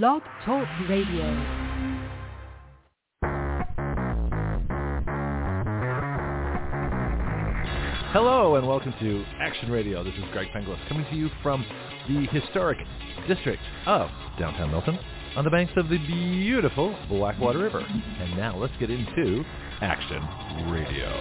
Blog Talk Radio. Hello and welcome to Action Radio. This is Greg Penglis coming to you from the historic district of downtown Milton on the banks of the beautiful Blackwater River. And now let's get into Action Radio.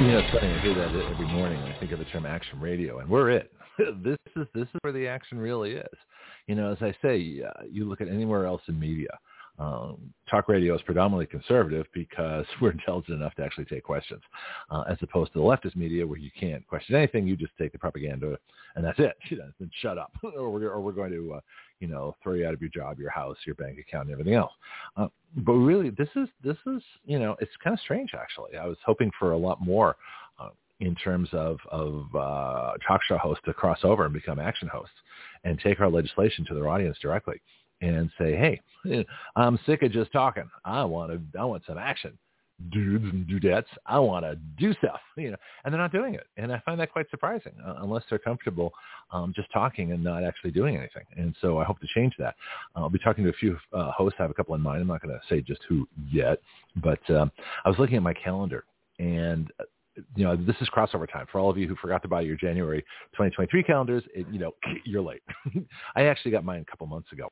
You know, it's funny. I hear that every morning. When I think of the term action radio, and we're it. this is this is where the action really is. You know, as I say, uh, you look at anywhere else in media. Um, talk radio is predominantly conservative because we're intelligent enough to actually take questions, uh, as opposed to the leftist media where you can't question anything. You just take the propaganda and that's it. You know, then shut up, or we're or we're going to, uh, you know, throw you out of your job, your house, your bank account, and everything else. Uh, but really, this is this is you know, it's kind of strange actually. I was hoping for a lot more in terms of of uh, talk show hosts to cross over and become action hosts and take our legislation to their audience directly and say, "Hey, I'm sick of just talking. I want to. I want some action, dudes and dudettes. I want to do stuff." You know, and they're not doing it, and I find that quite surprising, uh, unless they're comfortable um, just talking and not actually doing anything. And so I hope to change that. I'll be talking to a few uh, hosts. I have a couple in mind. I'm not going to say just who yet, but um, I was looking at my calendar, and you know, this is crossover time for all of you who forgot to buy your January 2023 calendars. It, you know, you're late. I actually got mine a couple months ago,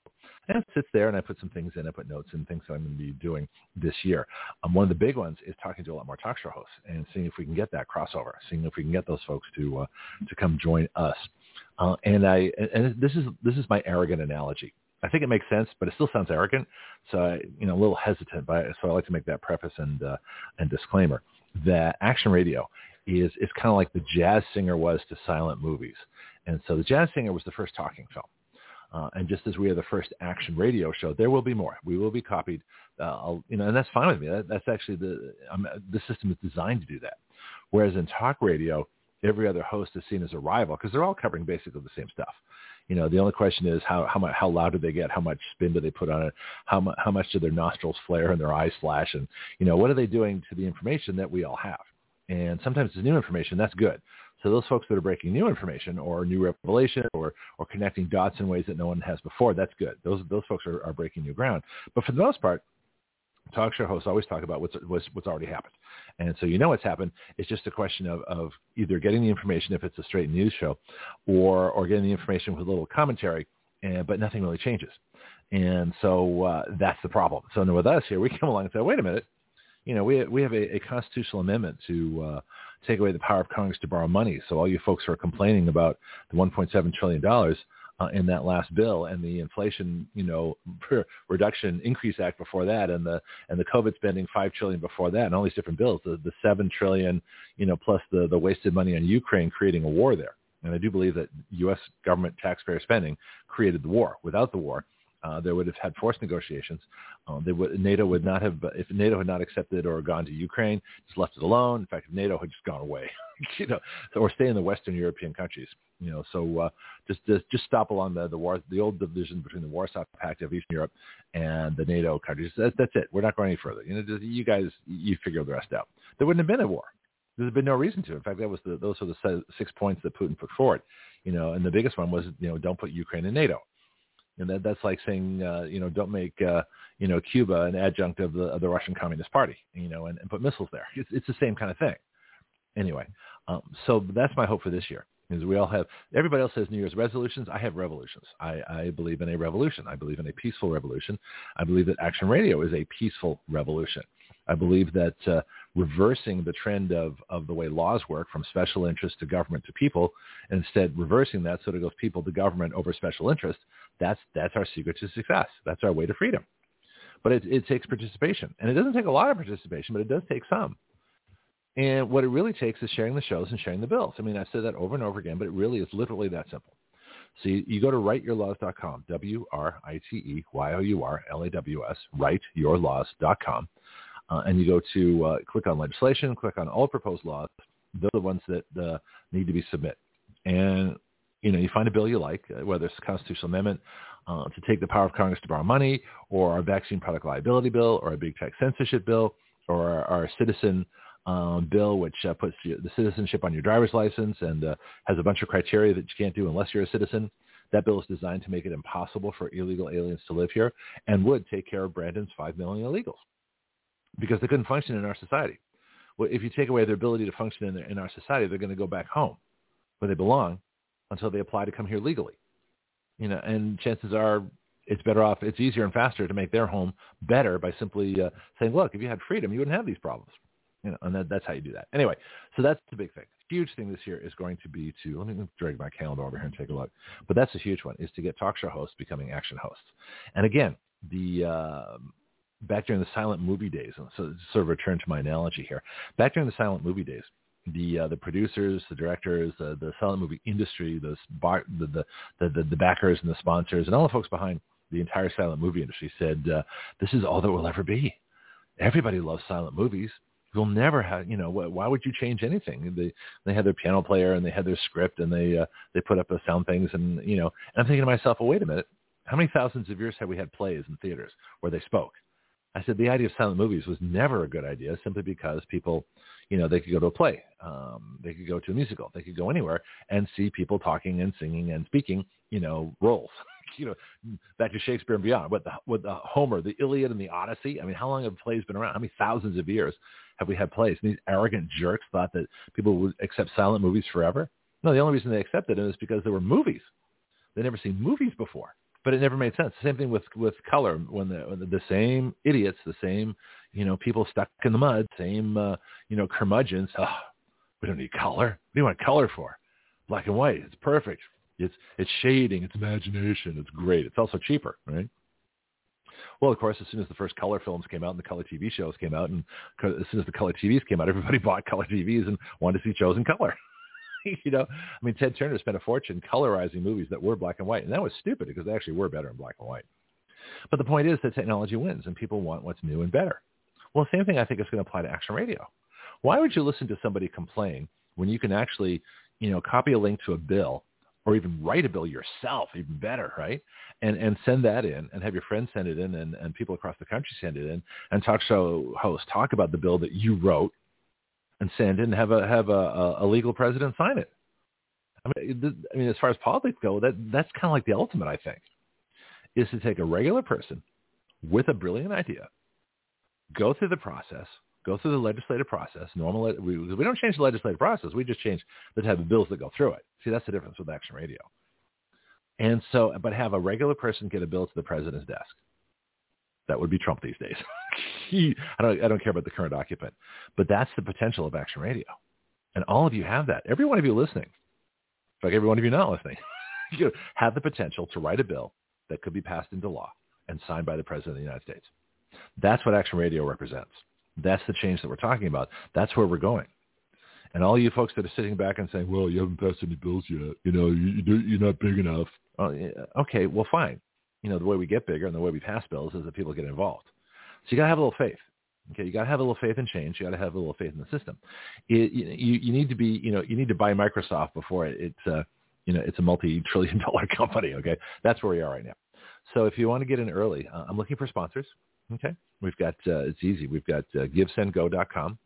and it sits there, and I put some things in. I put notes and things that I'm going to be doing this year. Um, one of the big ones is talking to a lot more talk show hosts and seeing if we can get that crossover, seeing if we can get those folks to uh, to come join us. Uh, and I and this is this is my arrogant analogy. I think it makes sense, but it still sounds arrogant. So I, you know, a little hesitant. But so I like to make that preface and uh, and disclaimer that action radio is is kind of like the jazz singer was to silent movies. And so the jazz singer was the first talking film. Uh, and just as we are the first action radio show, there will be more. We will be copied, uh, you know, and that's fine with me. That, that's actually the um, the system is designed to do that. Whereas in talk radio, every other host is seen as a rival because they're all covering basically the same stuff. You know, the only question is how how much how loud do they get? How much spin do they put on it? How much how much do their nostrils flare and their eyes flash? And you know, what are they doing to the information that we all have? And sometimes it's new information. That's good. So those folks that are breaking new information or new revelation or, or connecting dots in ways that no one has before, that's good. Those, those folks are, are breaking new ground. But for the most part, talk show hosts always talk about what's, what's, what's already happened. And so you know what's happened. It's just a question of, of either getting the information if it's a straight news show or, or getting the information with a little commentary, and, but nothing really changes. And so uh, that's the problem. So with us here, we come along and say, wait a minute, you know, we, we have a, a constitutional amendment to uh, take away the power of Congress to borrow money. So all you folks who are complaining about the $1.7 trillion uh, in that last bill and the inflation, you know, reduction increase act before that and the and the COVID spending five trillion before that and all these different bills, the, the seven trillion, you know, plus the the wasted money on Ukraine creating a war there. And I do believe that U.S. government taxpayer spending created the war. Without the war, uh, there would have had forced negotiations. Uh, they would, NATO would not have, if NATO had not accepted or gone to Ukraine, just left it alone. In fact, if NATO had just gone away, you know, or stay in the Western European countries, you know, so uh, just, just just stop along the the war, the old division between the Warsaw Pact of Eastern Europe and the NATO countries. That, that's it. We're not going any further. You know, just, you guys, you figure the rest out. There wouldn't have been a war. There's been no reason to. In fact, that was the, those were the six points that Putin put forward. You know, and the biggest one was, you know, don't put Ukraine in NATO and that that's like saying uh, you know don't make uh, you know Cuba an adjunct of the of the Russian Communist Party you know and, and put missiles there. It's it's the same kind of thing. Anyway, um, so that's my hope for this year. Is we all have everybody else has New Year's resolutions. I have revolutions. I, I believe in a revolution. I believe in a peaceful revolution. I believe that Action Radio is a peaceful revolution. I believe that uh, reversing the trend of, of the way laws work from special interest to government to people, and instead reversing that so that it goes people to government over special interest, that's, that's our secret to success. That's our way to freedom. But it, it takes participation. And it doesn't take a lot of participation, but it does take some. And what it really takes is sharing the shows and sharing the bills. I mean, I've said that over and over again, but it really is literally that simple. So you, you go to writeyourlaws.com, W-R-I-T-E-Y-O-U-R-L-A-W-S, writeyourlaws.com, uh, and you go to uh, click on legislation, click on all proposed laws. They're the ones that uh, need to be submitted. And you know, you find a bill you like, uh, whether it's a constitutional amendment uh, to take the power of Congress to borrow money, or a vaccine product liability bill, or a big tech censorship bill, or our, our citizen um, bill, which uh, puts the citizenship on your driver's license and uh, has a bunch of criteria that you can't do unless you're a citizen. That bill is designed to make it impossible for illegal aliens to live here and would take care of Brandon's 5 million illegals because they couldn't function in our society. Well, if you take away their ability to function in, in our society, they're going to go back home where they belong until they apply to come here legally. You know, and chances are it's better off, it's easier and faster to make their home better by simply uh, saying, look, if you had freedom, you wouldn't have these problems. You know, and that, that's how you do that. Anyway, so that's the big thing. Huge thing this year is going to be to, let me drag my calendar over here and take a look. But that's a huge one, is to get talk show hosts becoming action hosts. And again, the uh, back during the silent movie days, so sort of return to my analogy here. Back during the silent movie days, the uh, the producers, the directors, uh, the silent movie industry, the, bar, the, the the the backers and the sponsors, and all the folks behind the entire silent movie industry said, uh, "This is all that will ever be. Everybody loves silent movies. You'll never have, you know, why would you change anything? They they had their piano player and they had their script and they uh, they put up the sound things and you know. And I'm thinking to myself, well, wait a minute, how many thousands of years have we had plays in theaters where they spoke? I said the idea of silent movies was never a good idea simply because people, you know, they could go to a play, um, they could go to a musical, they could go anywhere and see people talking and singing and speaking, you know, roles. you know, back to Shakespeare and beyond. With the with the Homer, the Iliad, and the Odyssey. I mean, how long have plays been around? How many thousands of years have we had plays? And these arrogant jerks thought that people would accept silent movies forever. No, the only reason they accepted it is because there were movies. They'd never seen movies before but it never made sense. Same thing with with color when the, the same idiots, the same you know people stuck in the mud, same uh, you know curmudgeons. Oh, we don't need color. What do you want color for? Black and white. It's perfect. It's it's shading. It's imagination. It's great. It's also cheaper, right? Well, of course, as soon as the first color films came out and the color TV shows came out, and as soon as the color TVs came out, everybody bought color TVs and wanted to see shows in color. you know, I mean, Ted Turner spent a fortune colorizing movies that were black and white, and that was stupid because they actually were better in black and white. But the point is that technology wins, and people want what's new and better. Well, same thing I think is going to apply to action radio. Why would you listen to somebody complain when you can actually, you know, copy a link to a bill or even write a bill yourself, even better, right? And and send that in and have your friends send it in and, and people across the country send it in and talk show hosts talk about the bill that you wrote and send it and have a have a, a legal president sign it. I mean, I mean, as far as politics go, that that's kind of like the ultimate. I think is to take a regular person with a brilliant idea, go through the process, go through the legislative process. Normal, we, we don't change the legislative process. We just change the type of bills that go through it. See, that's the difference with Action Radio. And so, but have a regular person get a bill to the president's desk. That would be Trump these days. I don't I don't care about the current occupant, but that's the potential of Action Radio, and all of you have that. Every one of you listening, in fact, every one of you not listening, you have the potential to write a bill that could be passed into law and signed by the President of the United States. That's what Action Radio represents. That's the change that we're talking about. That's where we're going. And all you folks that are sitting back and saying, "Well, you haven't passed any bills yet. You know, you, you're not big enough." Oh, okay, well, fine. You know, the way we get bigger and the way we pass bills is that people get involved. So you got to have a little faith. Okay, you got to have a little faith in change. You got to have a little faith in the system. It, you, you need to be, you know, you need to buy Microsoft before it, it's, uh, you know, it's a multi-trillion dollar company. Okay, that's where we are right now. So if you want to get in early, uh, I'm looking for sponsors. Okay, we've got uh, it's easy. We've got uh, givesendgo.com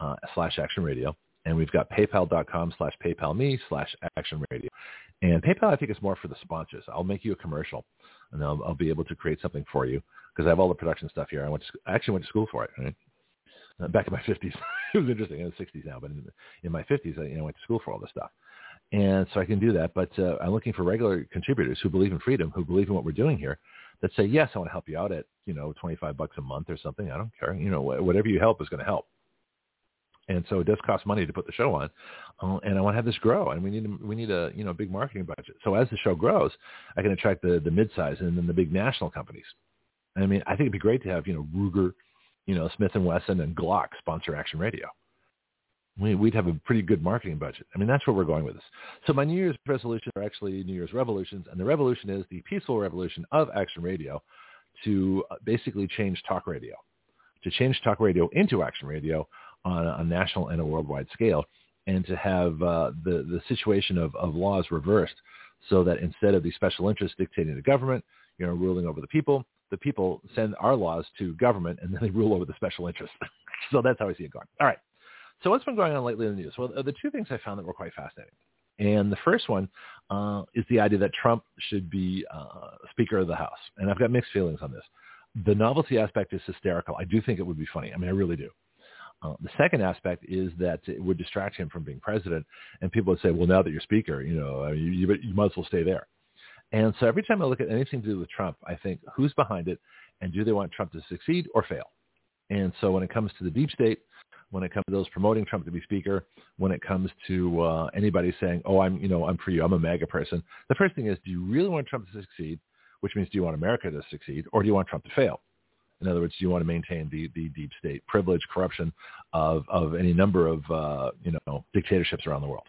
uh, slash Action Radio, and we've got PayPal.com slash PayPal me slash Action Radio. And PayPal, I think, is more for the sponsors. I'll make you a commercial, and I'll, I'll be able to create something for you because I have all the production stuff here. I went to, I actually went to school for it. Right? Uh, back in my 50s, it was interesting. I'm In the 60s now, but in, in my 50s, I you know, went to school for all this stuff, and so I can do that. But uh, I'm looking for regular contributors who believe in freedom, who believe in what we're doing here, that say, yes, I want to help you out at you know 25 bucks a month or something. I don't care. You know, whatever you help is going to help. And so it does cost money to put the show on, uh, and I want to have this grow, and we need we need a you know big marketing budget. So as the show grows, I can attract the the mid-size and then the big national companies. I mean, I think it'd be great to have you know Ruger, you know Smith and Wesson and Glock sponsor Action Radio. We, would have a pretty good marketing budget. I mean, that's where we're going with this. So my New Year's resolutions are actually New Year's revolutions, and the revolution is the peaceful revolution of Action Radio to uh, basically change talk radio, to change talk radio into Action Radio on a, national and a worldwide scale and to have uh, the, the situation of, of laws reversed so that instead of the special interests dictating the government, you know, ruling over the people, the people send our laws to government and then they rule over the special interests. so that's how I see it going. All right. So what's been going on lately in the news? Well, the two things I found that were quite fascinating. And the first one uh, is the idea that Trump should be uh, Speaker of the House. And I've got mixed feelings on this. The novelty aspect is hysterical. I do think it would be funny. I mean, I really do. Uh, the second aspect is that it would distract him from being president, and people would say, "Well, now that you're speaker, you know, you, you, you might as well stay there." And so every time I look at anything to do with Trump, I think, who's behind it, and do they want Trump to succeed or fail? And so when it comes to the deep state, when it comes to those promoting Trump to be speaker, when it comes to uh, anybody saying, "Oh, I'm, you know, I'm for you. I'm a MAGA person," the first thing is, do you really want Trump to succeed? Which means, do you want America to succeed, or do you want Trump to fail? In other words, do you want to maintain the, the deep state privilege, corruption of, of any number of uh, you know dictatorships around the world?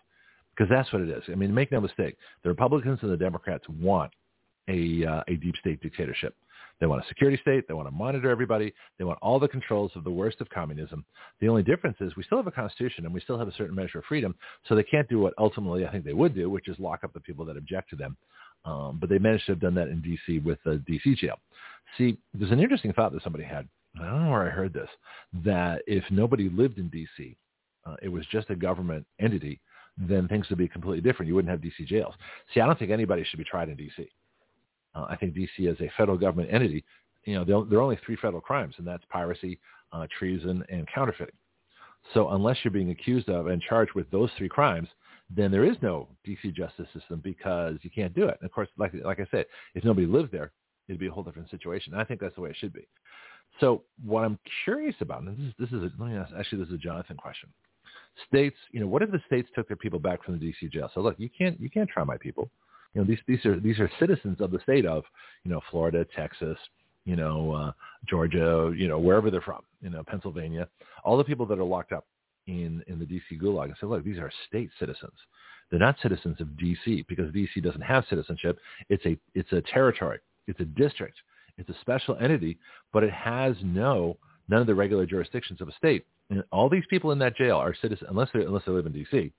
Because that's what it is. I mean, make no mistake, the Republicans and the Democrats want a uh, a deep state dictatorship. They want a security state. They want to monitor everybody. They want all the controls of the worst of communism. The only difference is we still have a constitution and we still have a certain measure of freedom. So they can't do what ultimately I think they would do, which is lock up the people that object to them. Um, but they managed to have done that in D.C. with the D.C. jail. See, there's an interesting thought that somebody had. I don't know where I heard this, that if nobody lived in D.C., uh, it was just a government entity, then things would be completely different. You wouldn't have D.C. jails. See, I don't think anybody should be tried in D.C. Uh, I think D.C. as a federal government entity, you know, there, are only three federal crimes, and that's piracy, uh, treason, and counterfeiting. So unless you're being accused of and charged with those three crimes, then there is no DC justice system because you can't do it. And of course, like like I said, if nobody lived there, it'd be a whole different situation. And I think that's the way it should be. So what I'm curious about, and this is this is a, let me ask, actually this is a Jonathan question. States, you know, what if the states took their people back from the DC jail? So look, you can't you can't try my people. You know, these these are these are citizens of the state of, you know, Florida, Texas, you know, uh, Georgia, you know, wherever they're from, you know, Pennsylvania, all the people that are locked up in in the DC Gulag and say, look, these are state citizens. They're not citizens of DC because DC doesn't have citizenship. It's a it's a territory. It's a district. It's a special entity, but it has no none of the regular jurisdictions of a state. And all these people in that jail are citizens unless they unless they live in DC.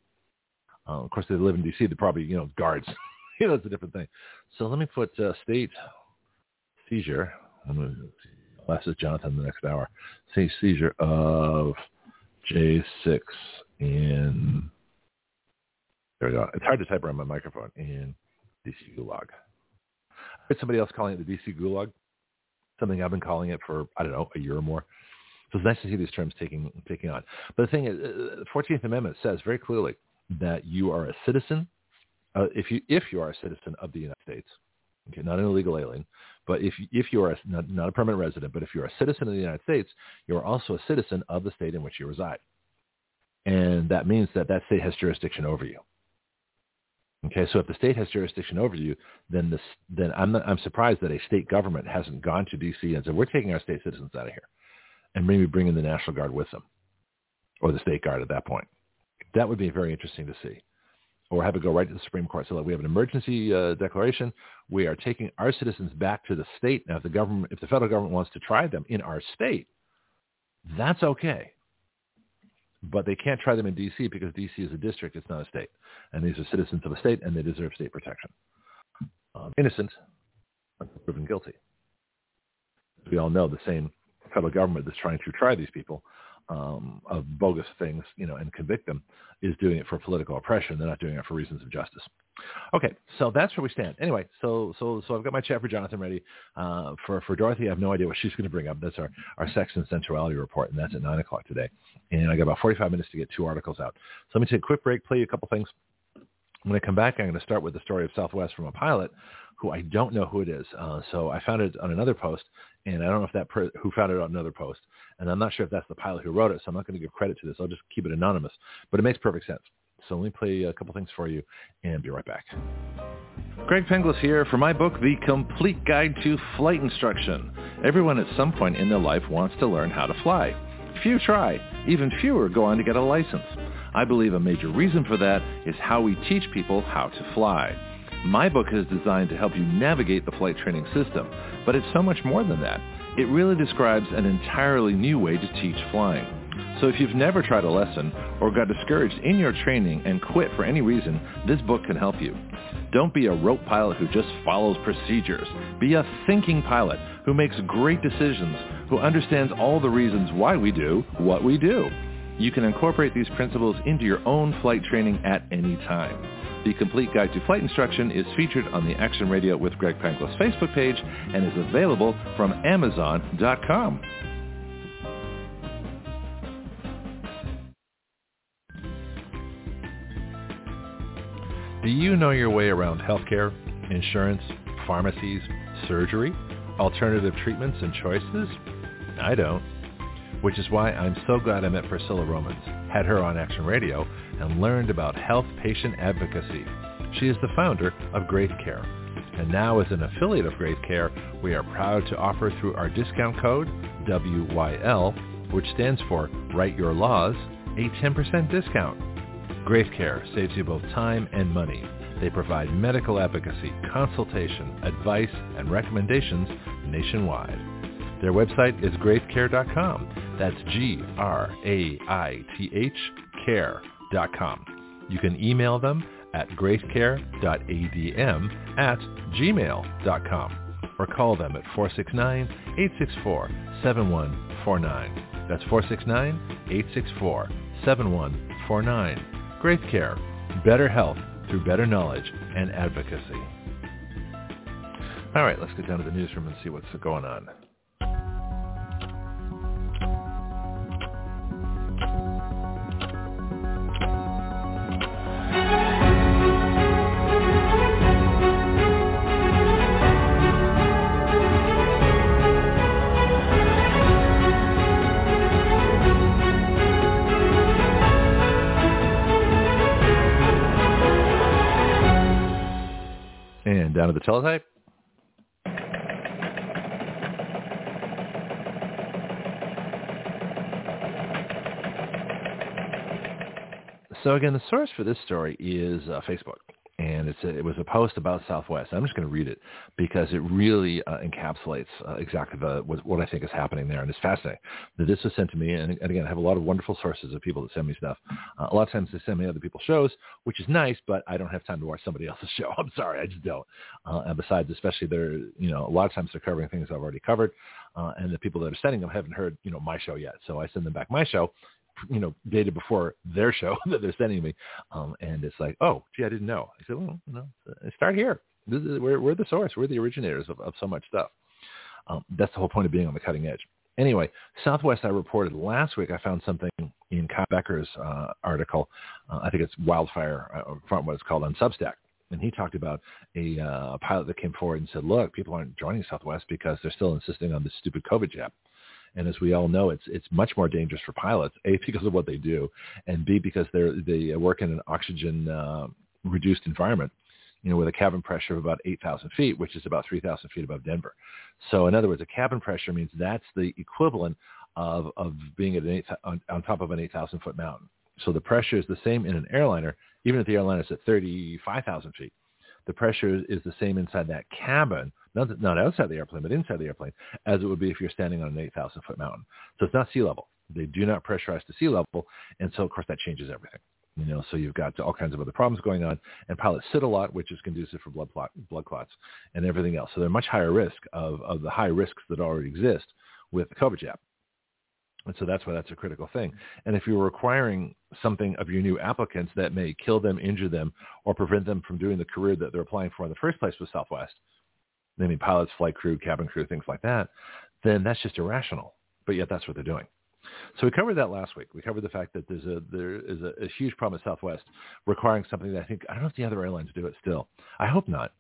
Uh, of course, they live in DC. They're probably you know guards. you know, it's a different thing. So let me put uh, state seizure. I'm going to ask Jonathan the next hour. State seizure of J6 in, there we go. It's hard to type around my microphone in DC Gulag. I heard somebody else calling it the DC Gulag, something I've been calling it for, I don't know, a year or more. So it's nice to see these terms taking, taking on. But the thing is, uh, the 14th Amendment says very clearly that you are a citizen, uh, if, you, if you are a citizen of the United States, okay, not an illegal alien, but if, if you are a, not, not a permanent resident, but if you're a citizen of the United States, you are also a citizen of the state in which you reside. And that means that that state has jurisdiction over you. Okay, so if the state has jurisdiction over you, then this, then I'm, not, I'm surprised that a state government hasn't gone to D.C. and said, we're taking our state citizens out of here and maybe bringing the National Guard with them or the state guard at that point. That would be very interesting to see or have it go right to the Supreme Court. So that we have an emergency uh, declaration. We are taking our citizens back to the state. Now, if the government, if the federal government wants to try them in our state, that's okay. But they can't try them in D.C. because D.C. is a district. It's not a state. And these are citizens of a state, and they deserve state protection. Um, innocent proven guilty. We all know the same federal government that's trying to try these people um, of bogus things, you know, and convict them is doing it for political oppression. They're not doing it for reasons of justice. Okay, so that's where we stand. Anyway, so so so I've got my chat for Jonathan ready. Uh, for for Dorothy, I have no idea what she's going to bring up. That's our our sex and sensuality report, and that's at nine o'clock today. And I got about forty five minutes to get two articles out. So let me take a quick break, play you a couple things. When I come back, I'm going to start with the story of Southwest from a pilot who I don't know who it is. Uh, so I found it on another post, and I don't know if that per- who found it on another post, and I'm not sure if that's the pilot who wrote it. So I'm not going to give credit to this. I'll just keep it anonymous, but it makes perfect sense. So let me play a couple things for you, and be right back. Greg Penglis here for my book, The Complete Guide to Flight Instruction. Everyone at some point in their life wants to learn how to fly. Few try. Even fewer go on to get a license. I believe a major reason for that is how we teach people how to fly. My book is designed to help you navigate the flight training system, but it's so much more than that. It really describes an entirely new way to teach flying. So if you've never tried a lesson or got discouraged in your training and quit for any reason, this book can help you. Don't be a rope pilot who just follows procedures. Be a thinking pilot who makes great decisions, who understands all the reasons why we do what we do. You can incorporate these principles into your own flight training at any time. The complete guide to flight instruction is featured on the Action Radio with Greg Penglis Facebook page and is available from Amazon.com. Do you know your way around healthcare, insurance, pharmacies, surgery, alternative treatments and choices? I don't. Which is why I'm so glad I met Priscilla Romans, had her on Action Radio, and learned about health patient advocacy. She is the founder of Graith Care. And now as an affiliate of Graith Care, we are proud to offer through our discount code, WYL, which stands for Write Your Laws, a 10% discount. Graith Care saves you both time and money. They provide medical advocacy, consultation, advice, and recommendations nationwide. Their website is graithcare.com. That's G-R-A-I-T-H care.com. You can email them at graithcare.adm at gmail.com or call them at 469-864-7149. That's 469-864-7149. Graith Care, better health through better knowledge and advocacy. All right, let's get down to the newsroom and see what's going on. And down to the teletype. So again, the source for this story is uh, Facebook, and it's a, it was a post about Southwest. I'm just going to read it because it really uh, encapsulates uh, exactly the, what, what, I think is happening there, and it's fascinating. That this was sent to me, and, and again, I have a lot of wonderful sources of people that send me stuff. Uh, a lot of times they send me other people's shows, which is nice, but I don't have time to watch somebody else's show. I'm sorry, I just don't. Uh, and besides, especially they're you know a lot of times they're covering things I've already covered, uh, and the people that are sending them haven't heard you know my show yet, so I send them back my show you know, dated before their show that they're sending me. Um, and it's like, oh, gee, I didn't know. I said, well, you know, start here. This is, we're, we're the source. We're the originators of, of so much stuff. Um, that's the whole point of being on the cutting edge. Anyway, Southwest, I reported last week, I found something in Kyle Becker's uh, article. Uh, I think it's Wildfire, uh, from what it's called on Substack. And he talked about a uh, pilot that came forward and said, look, people aren't joining Southwest because they're still insisting on this stupid COVID jab. And as we all know, it's it's much more dangerous for pilots. A because of what they do, and B because they're they work in an oxygen uh, reduced environment. You know, with a cabin pressure of about 8,000 feet, which is about 3,000 feet above Denver. So in other words, a cabin pressure means that's the equivalent of, of being at an eight, on, on top of an 8,000 foot mountain. So the pressure is the same in an airliner, even if the airliner is at 35,000 feet. The pressure is the same inside that cabin not, not outside the airplane, but inside the airplane, as it would be if you're standing on an 8,000 foot mountain. So it's not sea level. They do not pressurize to sea level, and so of course that changes everything. You know, so you've got all kinds of other problems going on, and pilots sit a lot, which is conducive for blood, clot, blood clots and everything else. So they're much higher risk of, of the high risks that already exist with the COVID jab. And so that's why that's a critical thing. And if you're requiring something of your new applicants that may kill them, injure them, or prevent them from doing the career that they're applying for in the first place with Southwest, I mean pilots, flight crew, cabin crew, things like that, then that's just irrational. But yet that's what they're doing. So we covered that last week. We covered the fact that there's a there is a, a huge problem at Southwest requiring something that I think I don't know if the other airlines do it still. I hope not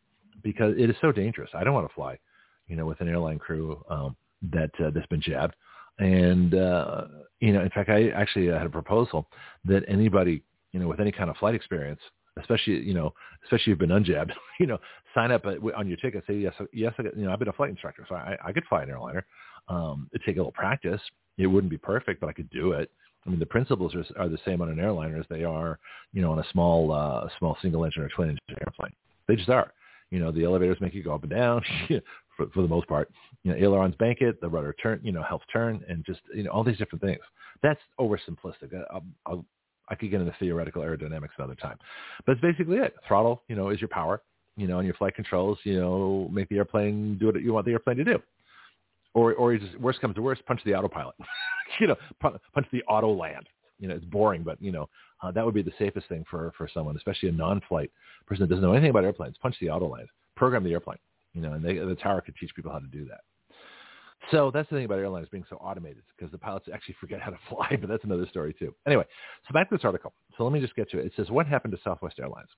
because it is so dangerous. I don't want to fly, you know, with an airline crew um, that uh, that's been jabbed. And uh, you know, in fact, I actually had a proposal that anybody you know with any kind of flight experience especially you know, especially if you've been unjabbed, you know, sign up on your ticket. Say yes, yes. I, you know, I've been a flight instructor, so I, I could fly an airliner. Um, it'd take a little practice. It wouldn't be perfect, but I could do it. I mean, the principles are, are the same on an airliner as they are, you know, on a small, uh, small single engine or twin engine airplane. They just are. You know, the elevators make you go up and down for, for the most part. You know, ailerons bank it, the rudder turn, you know, helps turn, and just you know all these different things. That's oversimplistic. I'll, I'll I could get into theoretical aerodynamics another time. But it's basically it. Throttle, you know, is your power. You know, and your flight controls, you know, make the airplane do what you want the airplane to do. Or, or just, worst comes to worst, punch the autopilot. you know, punch the auto land. You know, it's boring, but you know, uh, that would be the safest thing for for someone, especially a non-flight person that doesn't know anything about airplanes. Punch the auto land, program the airplane. You know, and they, the tower could teach people how to do that. So that's the thing about airlines being so automated because the pilots actually forget how to fly, but that's another story too. Anyway, so back to this article. So let me just get to it. It says, what happened to Southwest Airlines?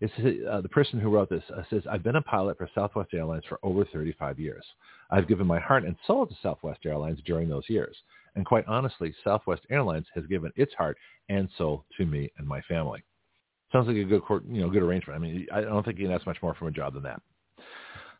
It says, uh, the person who wrote this uh, says, I've been a pilot for Southwest Airlines for over 35 years. I've given my heart and soul to Southwest Airlines during those years. And quite honestly, Southwest Airlines has given its heart and soul to me and my family. Sounds like a good, you know, good arrangement. I mean, I don't think you can ask much more from a job than that.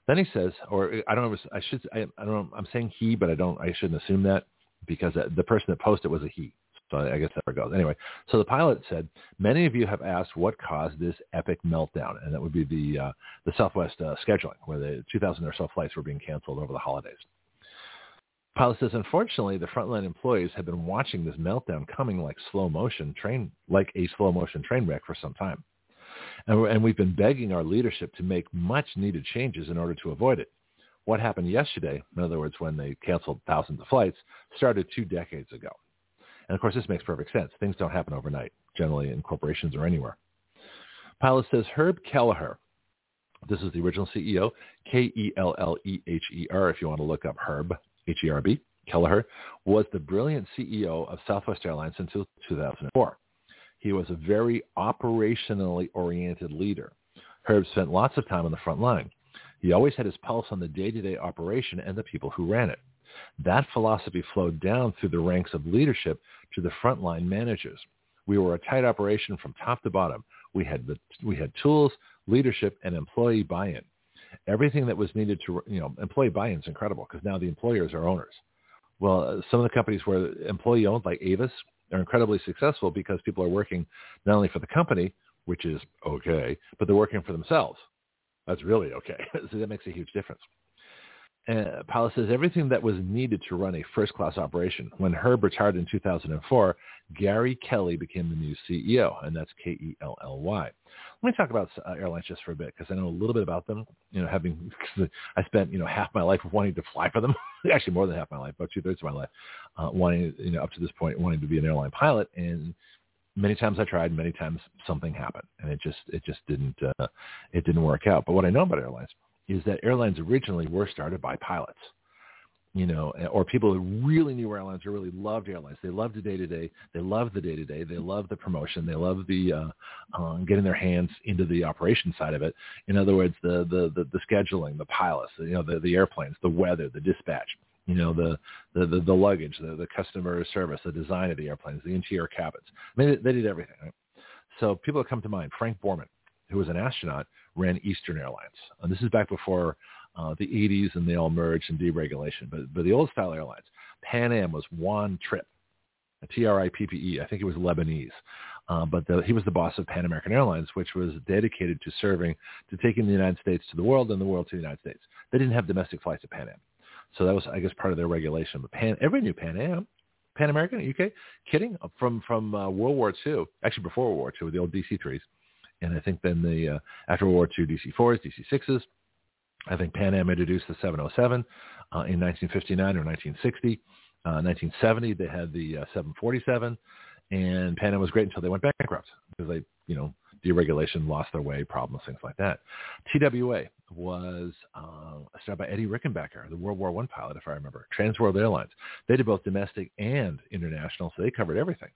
Then he says, or I don't know, I should, I, I don't know, I'm saying he, but I don't, I shouldn't assume that because the person that posted was a he. So I guess that goes. Anyway, so the pilot said, many of you have asked what caused this epic meltdown, and that would be the uh, the Southwest uh, scheduling, where the 2,000 or so flights were being canceled over the holidays. Pilot says, unfortunately, the frontline employees have been watching this meltdown coming like slow motion train, like a slow motion train wreck for some time. And, and we've been begging our leadership to make much needed changes in order to avoid it. What happened yesterday, in other words, when they canceled thousands of flights, started two decades ago. And of course, this makes perfect sense. Things don't happen overnight, generally in corporations or anywhere. Pilot says Herb Kelleher, this is the original CEO, K-E-L-L-E-H-E-R, if you want to look up Herb, H-E-R-B, Kelleher, was the brilliant CEO of Southwest Airlines until 2004. He was a very operationally oriented leader. Herb spent lots of time on the front line. He always had his pulse on the day-to-day operation and the people who ran it. That philosophy flowed down through the ranks of leadership to the frontline managers. We were a tight operation from top to bottom. We had the, we had tools, leadership, and employee buy-in. Everything that was needed to, you know, employee buy-in is incredible because now the employers are owners. Well, uh, some of the companies were employee owned, like Avis, are incredibly successful because people are working not only for the company, which is okay, but they're working for themselves. That's really okay. so that makes a huge difference uh, Pilot says everything that was needed to run a first-class operation. When Herb retired in 2004, Gary Kelly became the new CEO, and that's K-E-L-L-Y. Let me talk about uh, airlines just for a bit because I know a little bit about them. You know, having I spent you know half my life wanting to fly for them, actually more than half my life, about two thirds of my life, uh, wanting you know up to this point wanting to be an airline pilot, and many times I tried, many times something happened, and it just it just didn't uh, it didn't work out. But what I know about airlines is that airlines originally were started by pilots, you know, or people who really knew airlines or really loved airlines. They loved the day to day. They loved the day to day. They loved the promotion. They loved the uh, um, getting their hands into the operation side of it. In other words, the the the, the scheduling, the pilots, you know, the the airplanes, the weather, the dispatch. You know the, the the the luggage, the the customer service, the design of the airplanes, the interior cabins. I mean, they, they did everything. Right? So people that come to mind, Frank Borman, who was an astronaut, ran Eastern Airlines. And this is back before uh, the 80s and they all merged and deregulation. But, but the old style airlines, Pan Am was Juan Trippe, T-R-I-P-P-E. I think it was Lebanese. Uh, but the, he was the boss of Pan American Airlines, which was dedicated to serving, to taking the United States to the world and the world to the United States. They didn't have domestic flights at Pan Am. So that was, I guess, part of their regulation. But Pan, everybody knew Pan Am. Pan American, UK? Kidding? From from uh, World War II, actually before World War II, with the old DC-3s and I think then the uh, after World War II DC-4s, DC-6s. I think Pan Am introduced the 707 uh, in 1959 or 1960. Uh, 1970 they had the uh, 747, and Pan Am was great until they went bankrupt because they, you know, deregulation, lost their way, problems, things like that. TWA was uh, started by Eddie Rickenbacker, the World War One pilot, if I remember. Transworld Airlines. They did both domestic and international, so they covered everything.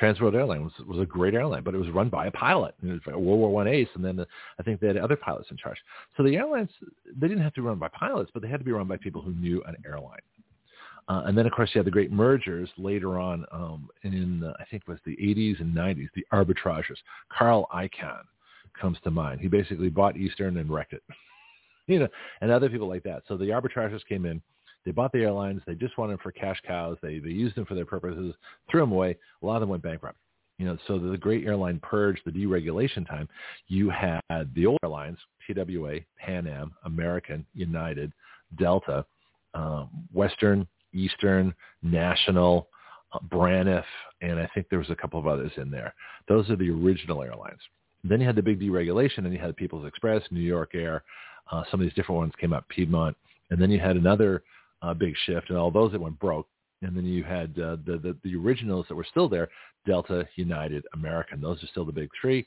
Transworld Airline was, was a great airline, but it was run by a pilot. It was World War One ace, and then the, I think they had other pilots in charge. So the airlines, they didn't have to be run by pilots, but they had to be run by people who knew an airline. Uh, and then, of course, you had the great mergers later on um, in, I think it was the 80s and 90s, the arbitrageurs. Carl Icahn comes to mind. He basically bought Eastern and wrecked it, you know, and other people like that. So the arbitrageurs came in they bought the airlines. They just wanted them for cash cows. They they used them for their purposes, threw them away. A lot of them went bankrupt. You know, so the great airline purge, the deregulation time, you had the old airlines, TWA, Pan Am, American, United, Delta, um, Western, Eastern, National, uh, Braniff, and I think there was a couple of others in there. Those are the original airlines. Then you had the big deregulation, and you had People's Express, New York Air, uh, some of these different ones came up, Piedmont, and then you had another uh, big shift, and all those that went broke, And then you had uh, the, the the originals that were still there: Delta, United, American. Those are still the big three.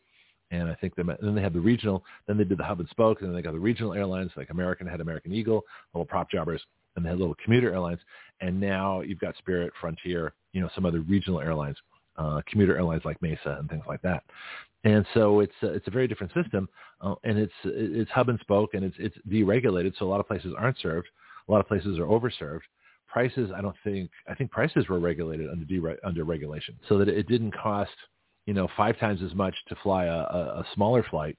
And I think they, then they had the regional. Then they did the hub and spoke, and then they got the regional airlines like American had American Eagle, little prop jobbers, and they had little commuter airlines. And now you've got Spirit, Frontier, you know, some other regional airlines, uh, commuter airlines like Mesa and things like that. And so it's uh, it's a very different system, uh, and it's it's hub and spoke, and it's it's deregulated. So a lot of places aren't served. A lot of places are overserved. Prices, I don't think. I think prices were regulated under de- under regulation, so that it didn't cost you know five times as much to fly a, a, a smaller flight,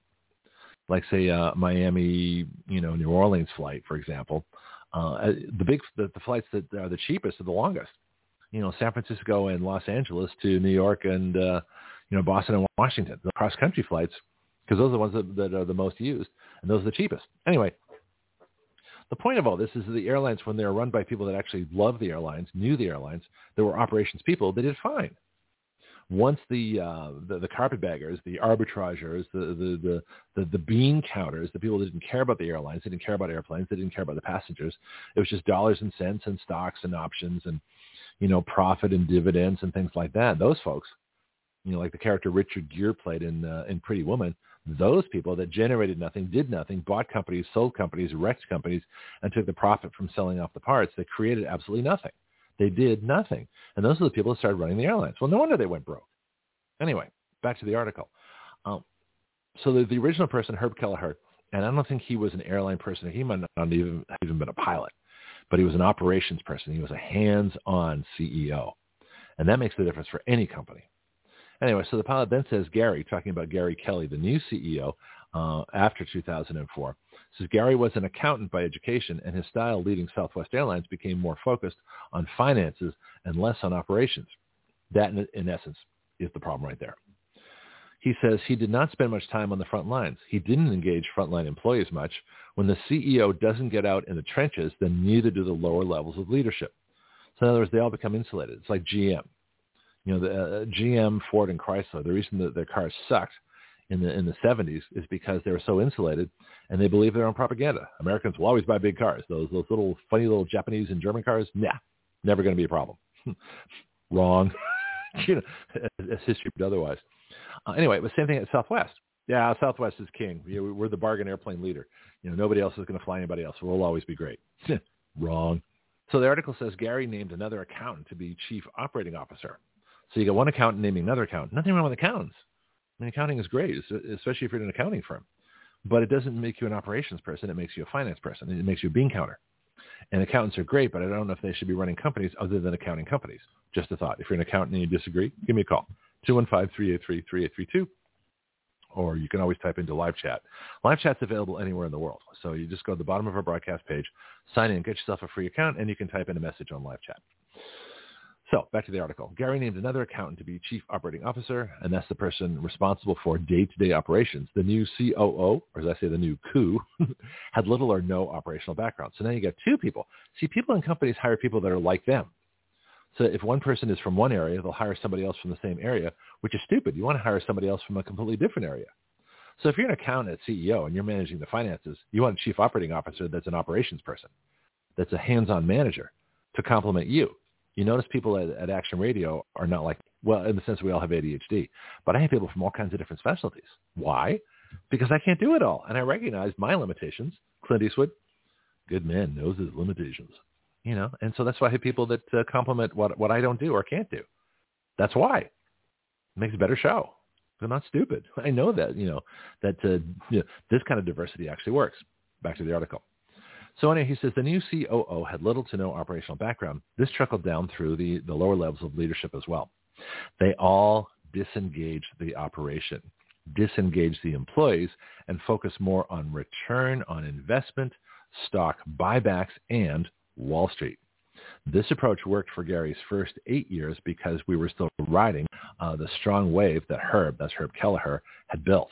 like say a Miami, you know, New Orleans flight, for example. Uh, the big the, the flights that are the cheapest are the longest. You know, San Francisco and Los Angeles to New York and uh, you know, Boston and Washington, the cross-country flights, because those are the ones that, that are the most used, and those are the cheapest. Anyway, the point of all this is that the airlines, when they were run by people that actually loved the airlines, knew the airlines, there were operations people, they did fine. Once the, uh, the the carpetbaggers, the arbitrageurs, the, the the, the the bean counters, the people that didn't care about the airlines, they didn't care about airplanes, they didn't care about the passengers. It was just dollars and cents and stocks and options and you know profit and dividends and things like that. Those folks you know, like the character Richard Gere played in uh, in Pretty Woman, those people that generated nothing, did nothing, bought companies, sold companies, wrecked companies, and took the profit from selling off the parts, they created absolutely nothing. They did nothing. And those are the people that started running the airlines. Well, no wonder they went broke. Anyway, back to the article. Um, so the, the original person, Herb Kelleher, and I don't think he was an airline person. He might not even even been a pilot, but he was an operations person. He was a hands-on CEO, and that makes the difference for any company. Anyway, so the pilot then says Gary, talking about Gary Kelly, the new CEO uh, after 2004, says Gary was an accountant by education, and his style leading Southwest Airlines became more focused on finances and less on operations. That, in, in essence, is the problem right there. He says he did not spend much time on the front lines. He didn't engage frontline employees much. When the CEO doesn't get out in the trenches, then neither do the lower levels of leadership. So in other words, they all become insulated. It's like GM you know, the uh, GM, Ford, and Chrysler, the reason that their cars sucked in the in the 70s is because they were so insulated and they believe their own propaganda. Americans will always buy big cars. Those those little funny little Japanese and German cars, nah, never going to be a problem. Wrong. you know, as history but otherwise. Uh, anyway, the same thing at Southwest. Yeah, Southwest is king. we're the bargain airplane leader. You know, nobody else is going to fly anybody else. We'll always be great. Wrong. So the article says Gary named another accountant to be chief operating officer. So you got one accountant naming another accountant. Nothing wrong with accountants. I mean, accounting is great, especially if you're in an accounting firm. But it doesn't make you an operations person. It makes you a finance person. It makes you a bean counter. And accountants are great, but I don't know if they should be running companies other than accounting companies. Just a thought. If you're an accountant and you disagree, give me a call. 215-383-3832. Or you can always type into live chat. Live chat's available anywhere in the world. So you just go to the bottom of our broadcast page, sign in, get yourself a free account, and you can type in a message on live chat. So back to the article. Gary named another accountant to be chief operating officer, and that's the person responsible for day-to-day operations. The new COO, or as I say, the new coup, had little or no operational background. So now you got two people. See, people in companies hire people that are like them. So if one person is from one area, they'll hire somebody else from the same area, which is stupid. You want to hire somebody else from a completely different area. So if you're an accountant CEO and you're managing the finances, you want a chief operating officer that's an operations person, that's a hands-on manager to complement you. You notice people at, at Action Radio are not like, well, in the sense we all have ADHD, but I have people from all kinds of different specialties. Why? Because I can't do it all. And I recognize my limitations. Clint Eastwood, good man knows his limitations. You know, and so that's why I have people that uh, complement what, what I don't do or can't do. That's why. It makes a better show. I'm not stupid. I know that, you know, that uh, you know, this kind of diversity actually works. Back to the article. So anyway, he says the new COO had little to no operational background. This trickled down through the, the lower levels of leadership as well. They all disengaged the operation, disengaged the employees, and focused more on return on investment, stock buybacks, and Wall Street. This approach worked for Gary's first eight years because we were still riding uh, the strong wave that Herb, that's Herb Kelleher, had built.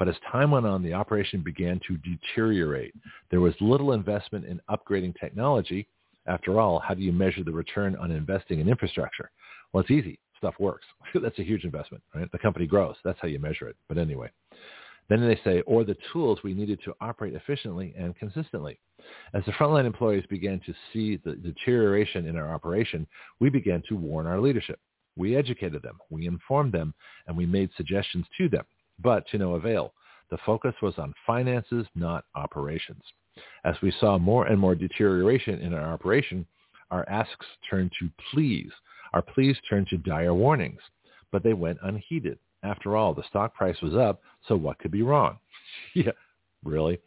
But as time went on, the operation began to deteriorate. There was little investment in upgrading technology. After all, how do you measure the return on investing in infrastructure? Well, it's easy. Stuff works. That's a huge investment, right? The company grows. That's how you measure it. But anyway, Then they say, or the tools we needed to operate efficiently and consistently. As the frontline employees began to see the deterioration in our operation, we began to warn our leadership. We educated them, we informed them, and we made suggestions to them, but to no avail. The focus was on finances, not operations. As we saw more and more deterioration in our operation, our asks turned to pleas. Our pleas turned to dire warnings, but they went unheeded. After all, the stock price was up, so what could be wrong? yeah, really?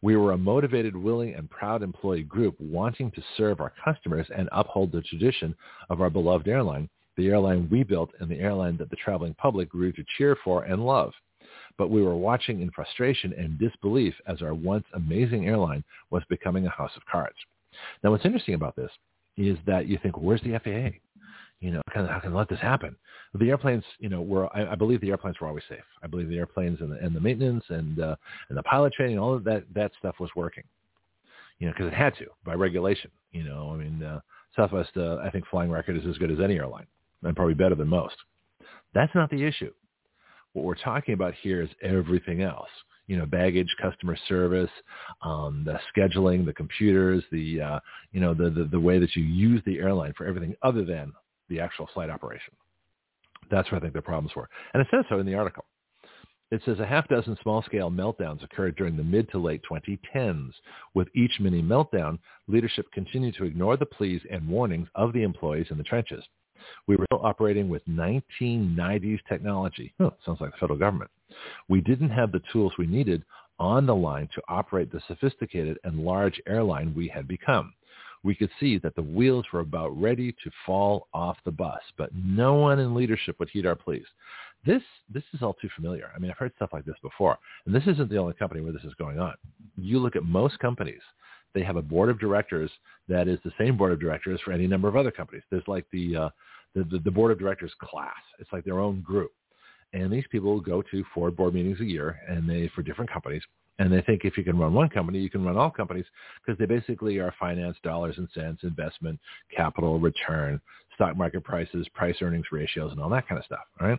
We were a motivated, willing, and proud employee group wanting to serve our customers and uphold the tradition of our beloved airline, the airline we built and the airline that the traveling public grew to cheer for and love. But we were watching in frustration and disbelief as our once amazing airline was becoming a house of cards. Now, what's interesting about this is that you think, where's the FAA? You know, how can, can let this happen? the airplanes, you know, were I, I, believe the airplanes were always safe. I believe the airplanes and the, and the maintenance and uh, and the pilot training, all of that that stuff was working. You know, because it had to by regulation. You know, I mean, uh, Southwest, uh, I think flying record is as good as any airline, and probably better than most. That's not the issue. What we're talking about here is everything else. You know, baggage, customer service, um, the scheduling, the computers, the uh, you know the, the the way that you use the airline for everything other than the actual flight operation. That's where I think the problems were. And it says so in the article. It says a half dozen small-scale meltdowns occurred during the mid to late 2010s. With each mini meltdown, leadership continued to ignore the pleas and warnings of the employees in the trenches. We were still operating with 1990s technology. Huh, sounds like the federal government. We didn't have the tools we needed on the line to operate the sophisticated and large airline we had become we could see that the wheels were about ready to fall off the bus, but no one in leadership would heed our pleas. This this is all too familiar. I mean, I've heard stuff like this before, and this isn't the only company where this is going on. You look at most companies; they have a board of directors that is the same board of directors for any number of other companies. There's like the uh, the, the, the board of directors class. It's like their own group, and these people go to four board meetings a year, and they for different companies, and they think if you can run one company, you can run all companies because they basically are finance, dollars and cents, investment, capital, return, stock market prices, price earnings ratios, and all that kind of stuff. Right?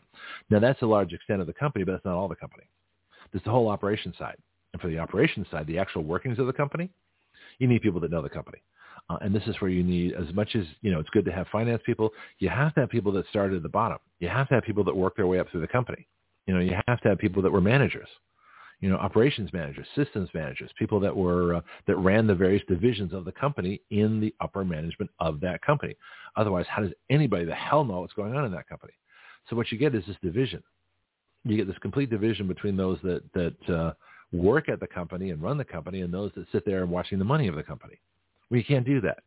Now that's a large extent of the company, but that's not all the company. There's the whole operation side. And for the operation side, the actual workings of the company, you need people that know the company. Uh, and this is where you need, as much as, you know, it's good to have finance people, you have to have people that started at the bottom. You have to have people that work their way up through the company. You know, you have to have people that were managers you know, operations managers, systems managers, people that were uh, that ran the various divisions of the company in the upper management of that company. Otherwise, how does anybody the hell know what's going on in that company? So what you get is this division. You get this complete division between those that that uh, work at the company and run the company, and those that sit there and watching the money of the company. You can't do that.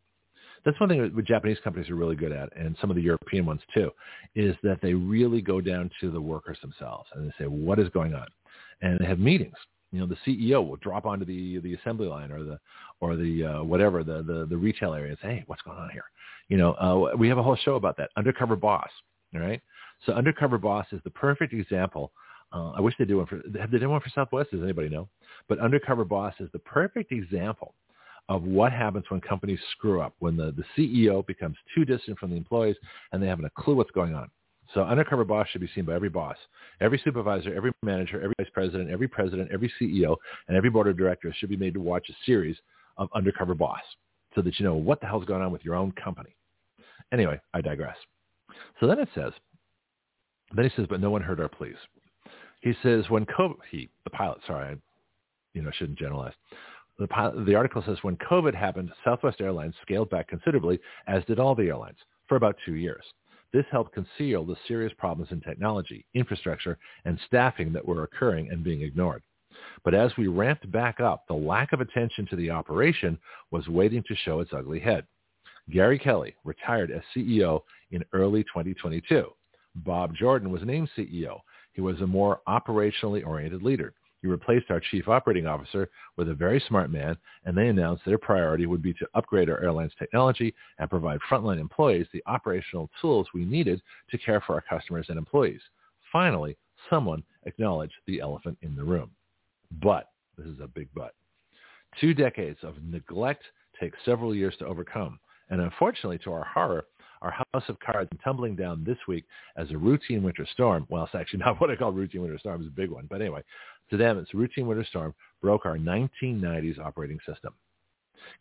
That's one thing that Japanese companies are really good at, and some of the European ones too, is that they really go down to the workers themselves and they say, what is going on? and they have meetings. You know, the CEO will drop onto the the assembly line or the or the uh, whatever the, the the retail area and say, hey, what's going on here? You know, uh, we have a whole show about that, Undercover Boss. All right, so Undercover Boss is the perfect example. Uh, I wish they did one for have they done one for Southwest? Does anybody know? But Undercover Boss is the perfect example of what happens when companies screw up, when the, the CEO becomes too distant from the employees and they haven't a clue what's going on. So undercover boss should be seen by every boss, every supervisor, every manager, every vice president, every president, every CEO, and every board of directors should be made to watch a series of undercover boss so that you know what the hell's going on with your own company. Anyway, I digress. So then it says, then he says, but no one heard our pleas. He says, when COVID, he, the pilot, sorry, I, you know, shouldn't generalize. The, pilot, the article says, when COVID happened, Southwest Airlines scaled back considerably, as did all the airlines, for about two years. This helped conceal the serious problems in technology, infrastructure, and staffing that were occurring and being ignored. But as we ramped back up, the lack of attention to the operation was waiting to show its ugly head. Gary Kelly retired as CEO in early 2022. Bob Jordan was named CEO. He was a more operationally oriented leader. He replaced our chief operating officer with a very smart man, and they announced their priority would be to upgrade our airline's technology and provide frontline employees the operational tools we needed to care for our customers and employees. Finally, someone acknowledged the elephant in the room. But, this is a big but, two decades of neglect take several years to overcome. And unfortunately, to our horror, our house of cards tumbling down this week as a routine winter storm. Well, it's actually not what I call routine winter storm. It's a big one. But anyway, to them, it's a routine winter storm broke our 1990s operating system.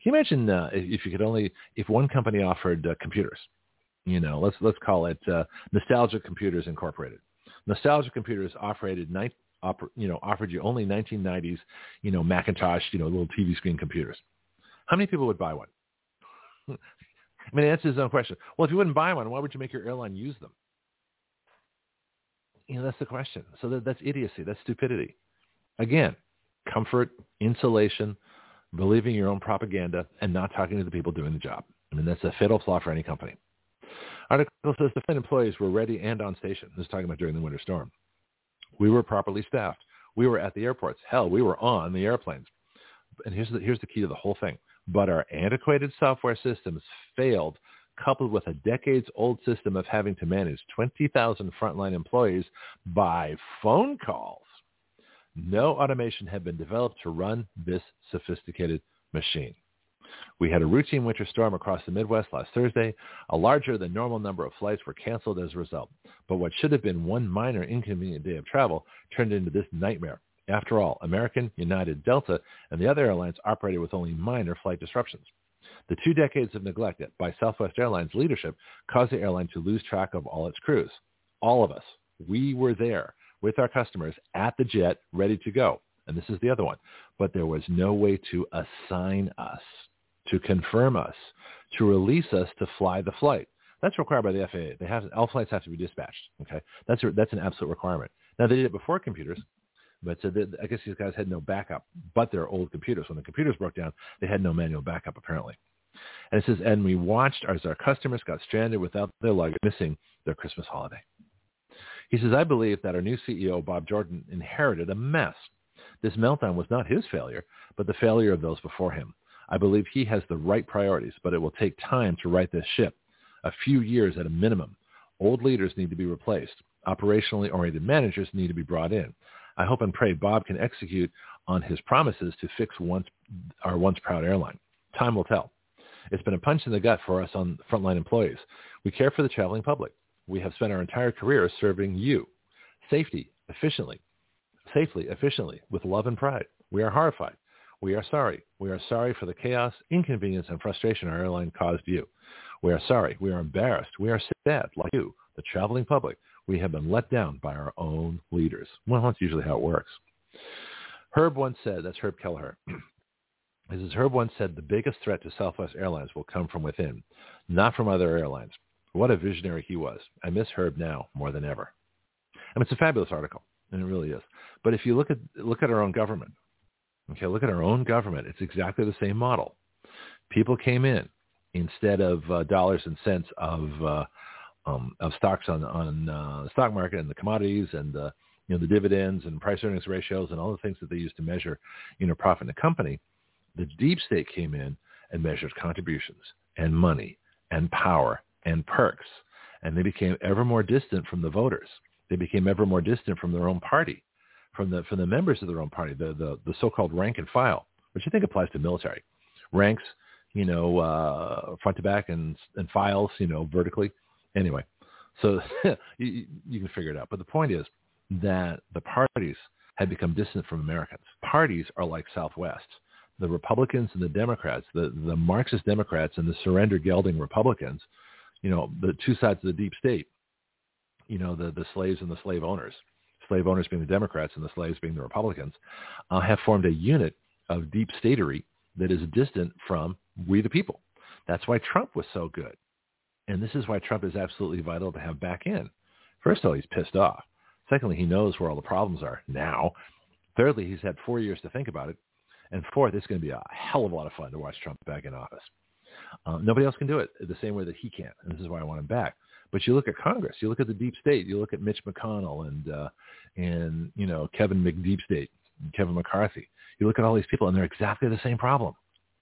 Can you imagine uh, if you could only, if one company offered uh, computers, you know, let's let's call it uh, Nostalgia Computers Incorporated. Nostalgia Computers operated night, oper, you know, offered you only 1990s, you know, Macintosh, you know, little TV screen computers. How many people would buy one? I mean, answer his own question. Well, if you wouldn't buy one, why would you make your airline use them? You know, that's the question. So that, that's idiocy. That's stupidity. Again, comfort, insulation, believing your own propaganda, and not talking to the people doing the job. I mean, that's a fatal flaw for any company. Article says the Fed employees were ready and on station. This is talking about during the winter storm. We were properly staffed. We were at the airports. Hell, we were on the airplanes. And here's the, here's the key to the whole thing. But our antiquated software systems failed, coupled with a decades-old system of having to manage 20,000 frontline employees by phone calls. No automation had been developed to run this sophisticated machine. We had a routine winter storm across the Midwest last Thursday. A larger than normal number of flights were canceled as a result. But what should have been one minor inconvenient day of travel turned into this nightmare. After all, American, United, Delta, and the other airlines operated with only minor flight disruptions. The two decades of neglect by Southwest Airlines leadership caused the airline to lose track of all its crews. All of us, we were there with our customers at the jet ready to go. And this is the other one. But there was no way to assign us, to confirm us, to release us to fly the flight. That's required by the FAA. They have all flights have to be dispatched. Okay, that's a, that's an absolute requirement. Now they did it before computers, but so that, I guess these guys had no backup, but their old computers. When the computers broke down, they had no manual backup apparently. And it says, and we watched as our customers got stranded without their luggage, missing their Christmas holiday. He says, I believe that our new CEO, Bob Jordan, inherited a mess. This meltdown was not his failure, but the failure of those before him. I believe he has the right priorities, but it will take time to right this ship. A few years at a minimum. Old leaders need to be replaced. Operationally oriented managers need to be brought in. I hope and pray Bob can execute on his promises to fix once, our once proud airline. Time will tell. It's been a punch in the gut for us on frontline employees. We care for the traveling public we have spent our entire career serving you. Safety, efficiently, safely, efficiently, with love and pride. We are horrified. We are sorry. We are sorry for the chaos, inconvenience, and frustration our airline caused you. We are sorry. We are embarrassed. We are sad, like you, the traveling public. We have been let down by our own leaders. Well, that's usually how it works. Herb once said, that's Herb Kelleher, as Herb once said, the biggest threat to Southwest Airlines will come from within, not from other airlines. What a visionary he was. I miss Herb now more than ever. I mean, it's a fabulous article, and it really is. But if you look at look at our own government, okay, look at our own government. It's exactly the same model. People came in instead of uh, dollars and cents of uh, um, of stocks on on uh, the stock market and the commodities and the you know the dividends and price earnings ratios and all the things that they use to measure you know profit in a company. The deep state came in and measured contributions and money and power and perks. And they became ever more distant from the voters. They became ever more distant from their own party, from the, from the members of their own party, the, the, the so-called rank and file, which I think applies to military. Ranks, you know, uh, front to back and, and files, you know, vertically. Anyway, so you, you can figure it out. But the point is that the parties had become distant from Americans. Parties are like Southwest. The Republicans and the Democrats, the, the Marxist Democrats and the surrender gelding Republicans you know, the two sides of the deep state, you know, the, the slaves and the slave owners, slave owners being the Democrats and the slaves being the Republicans, uh, have formed a unit of deep statery that is distant from we the people. That's why Trump was so good. And this is why Trump is absolutely vital to have back in. First of all, he's pissed off. Secondly, he knows where all the problems are now. Thirdly, he's had four years to think about it. And fourth, it's going to be a hell of a lot of fun to watch Trump back in office. Uh, nobody else can do it the same way that he can, and this is why I want him back. But you look at Congress, you look at the deep state, you look at Mitch McConnell and uh, and you know Kevin McDeep State, Kevin McCarthy. You look at all these people, and they're exactly the same problem,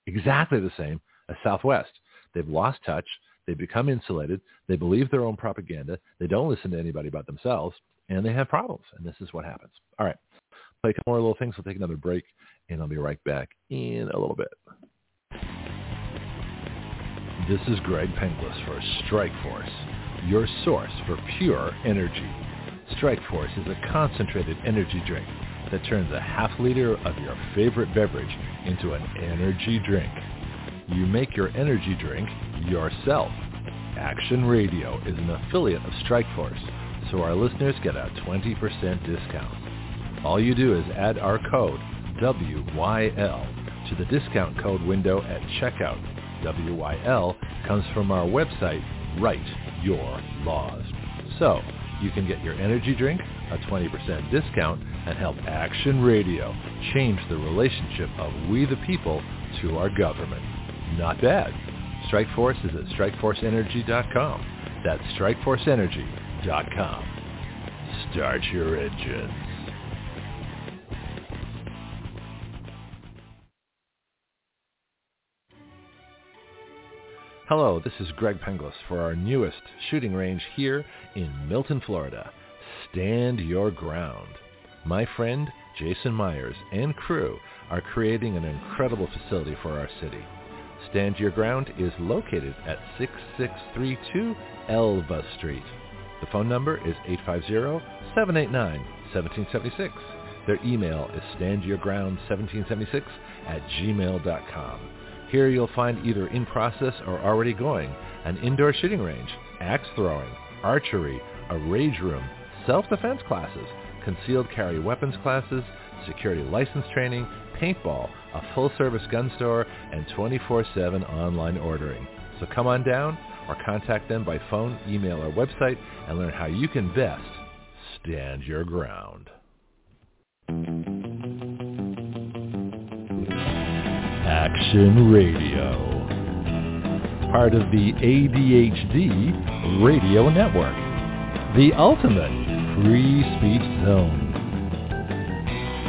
exactly the same as Southwest. They've lost touch. They become insulated. They believe their own propaganda. They don't listen to anybody but themselves, and they have problems. And this is what happens. All right, play a couple more little things. We'll take another break, and I'll be right back in a little bit. This is Greg Penglis for Strikeforce, your source for pure energy. Strikeforce is a concentrated energy drink that turns a half liter of your favorite beverage into an energy drink. You make your energy drink yourself. Action Radio is an affiliate of Strikeforce, so our listeners get a 20% discount. All you do is add our code WYL to the discount code window at checkout. WYL comes from our website, Write Your Laws. So you can get your energy drink, a 20% discount, and help Action Radio change the relationship of we the people to our government. Not bad. Strikeforce is at strikeforceenergy.com. That's strikeforceenergy.com. Start your engines. Hello, this is Greg Penglis for our newest shooting range here in Milton, Florida. Stand your ground. My friend Jason Myers and crew are creating an incredible facility for our city. Stand Your Ground is located at 6632 Elva Street. The phone number is 850-789-1776. Their email is standyourground1776 at gmail.com. Here you'll find either in process or already going an indoor shooting range, axe throwing, archery, a rage room, self-defense classes, concealed carry weapons classes, security license training, paintball, a full-service gun store, and 24-7 online ordering. So come on down or contact them by phone, email, or website and learn how you can best stand your ground. Action Radio. Part of the ADHD Radio Network. The ultimate free speech zone.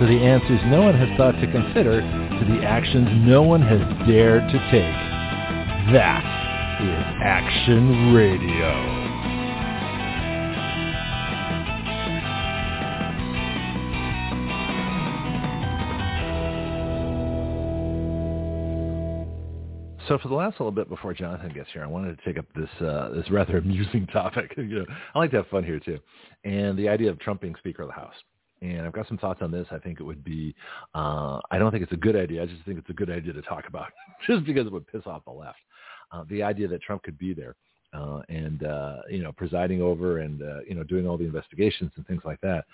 to the answers no one has thought to consider, to the actions no one has dared to take. That is Action Radio. So for the last little bit before Jonathan gets here, I wanted to take up this uh, this rather amusing topic. you know, I like to have fun here too, and the idea of Trump being Speaker of the House and I've got some thoughts on this. I think it would be, uh, I don't think it's a good idea. I just think it's a good idea to talk about, just because it would piss off the left. Uh, the idea that Trump could be there uh, and uh, you know presiding over and uh, you know doing all the investigations and things like that.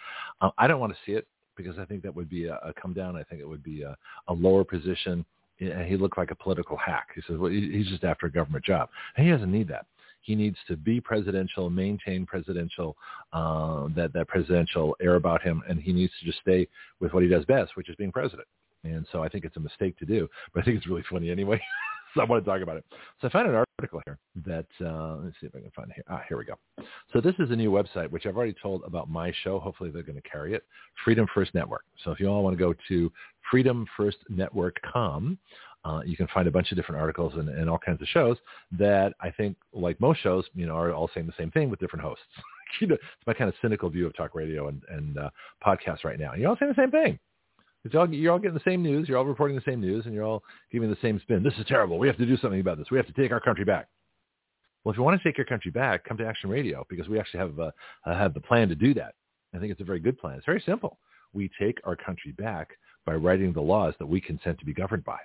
Uh, I don't want to see it because I think that would be a, a come down. I think it would be a, a lower position. He looked like a political hack. He says, well, he's just after a government job. And he doesn't need that. He needs to be presidential, maintain presidential uh, that that presidential air about him, and he needs to just stay with what he does best, which is being president. And so I think it's a mistake to do, but I think it's really funny anyway. so I want to talk about it. So I found an article here that uh, let's see if I can find it here. Ah, here we go. So this is a new website which I've already told about my show. Hopefully they're going to carry it. Freedom First Network. So if you all want to go to freedomfirstnetwork.com, uh, you can find a bunch of different articles and, and all kinds of shows that I think, like most shows, you know, are all saying the same thing with different hosts. you know, it's my kind of cynical view of talk radio and, and uh, podcasts right now. You're all saying the same thing. It's all, you're all getting the same news. You're all reporting the same news, and you're all giving the same spin. This is terrible. We have to do something about this. We have to take our country back. Well, if you want to take your country back, come to Action Radio because we actually have uh, have the plan to do that. I think it's a very good plan. It's very simple. We take our country back by writing the laws that we consent to be governed by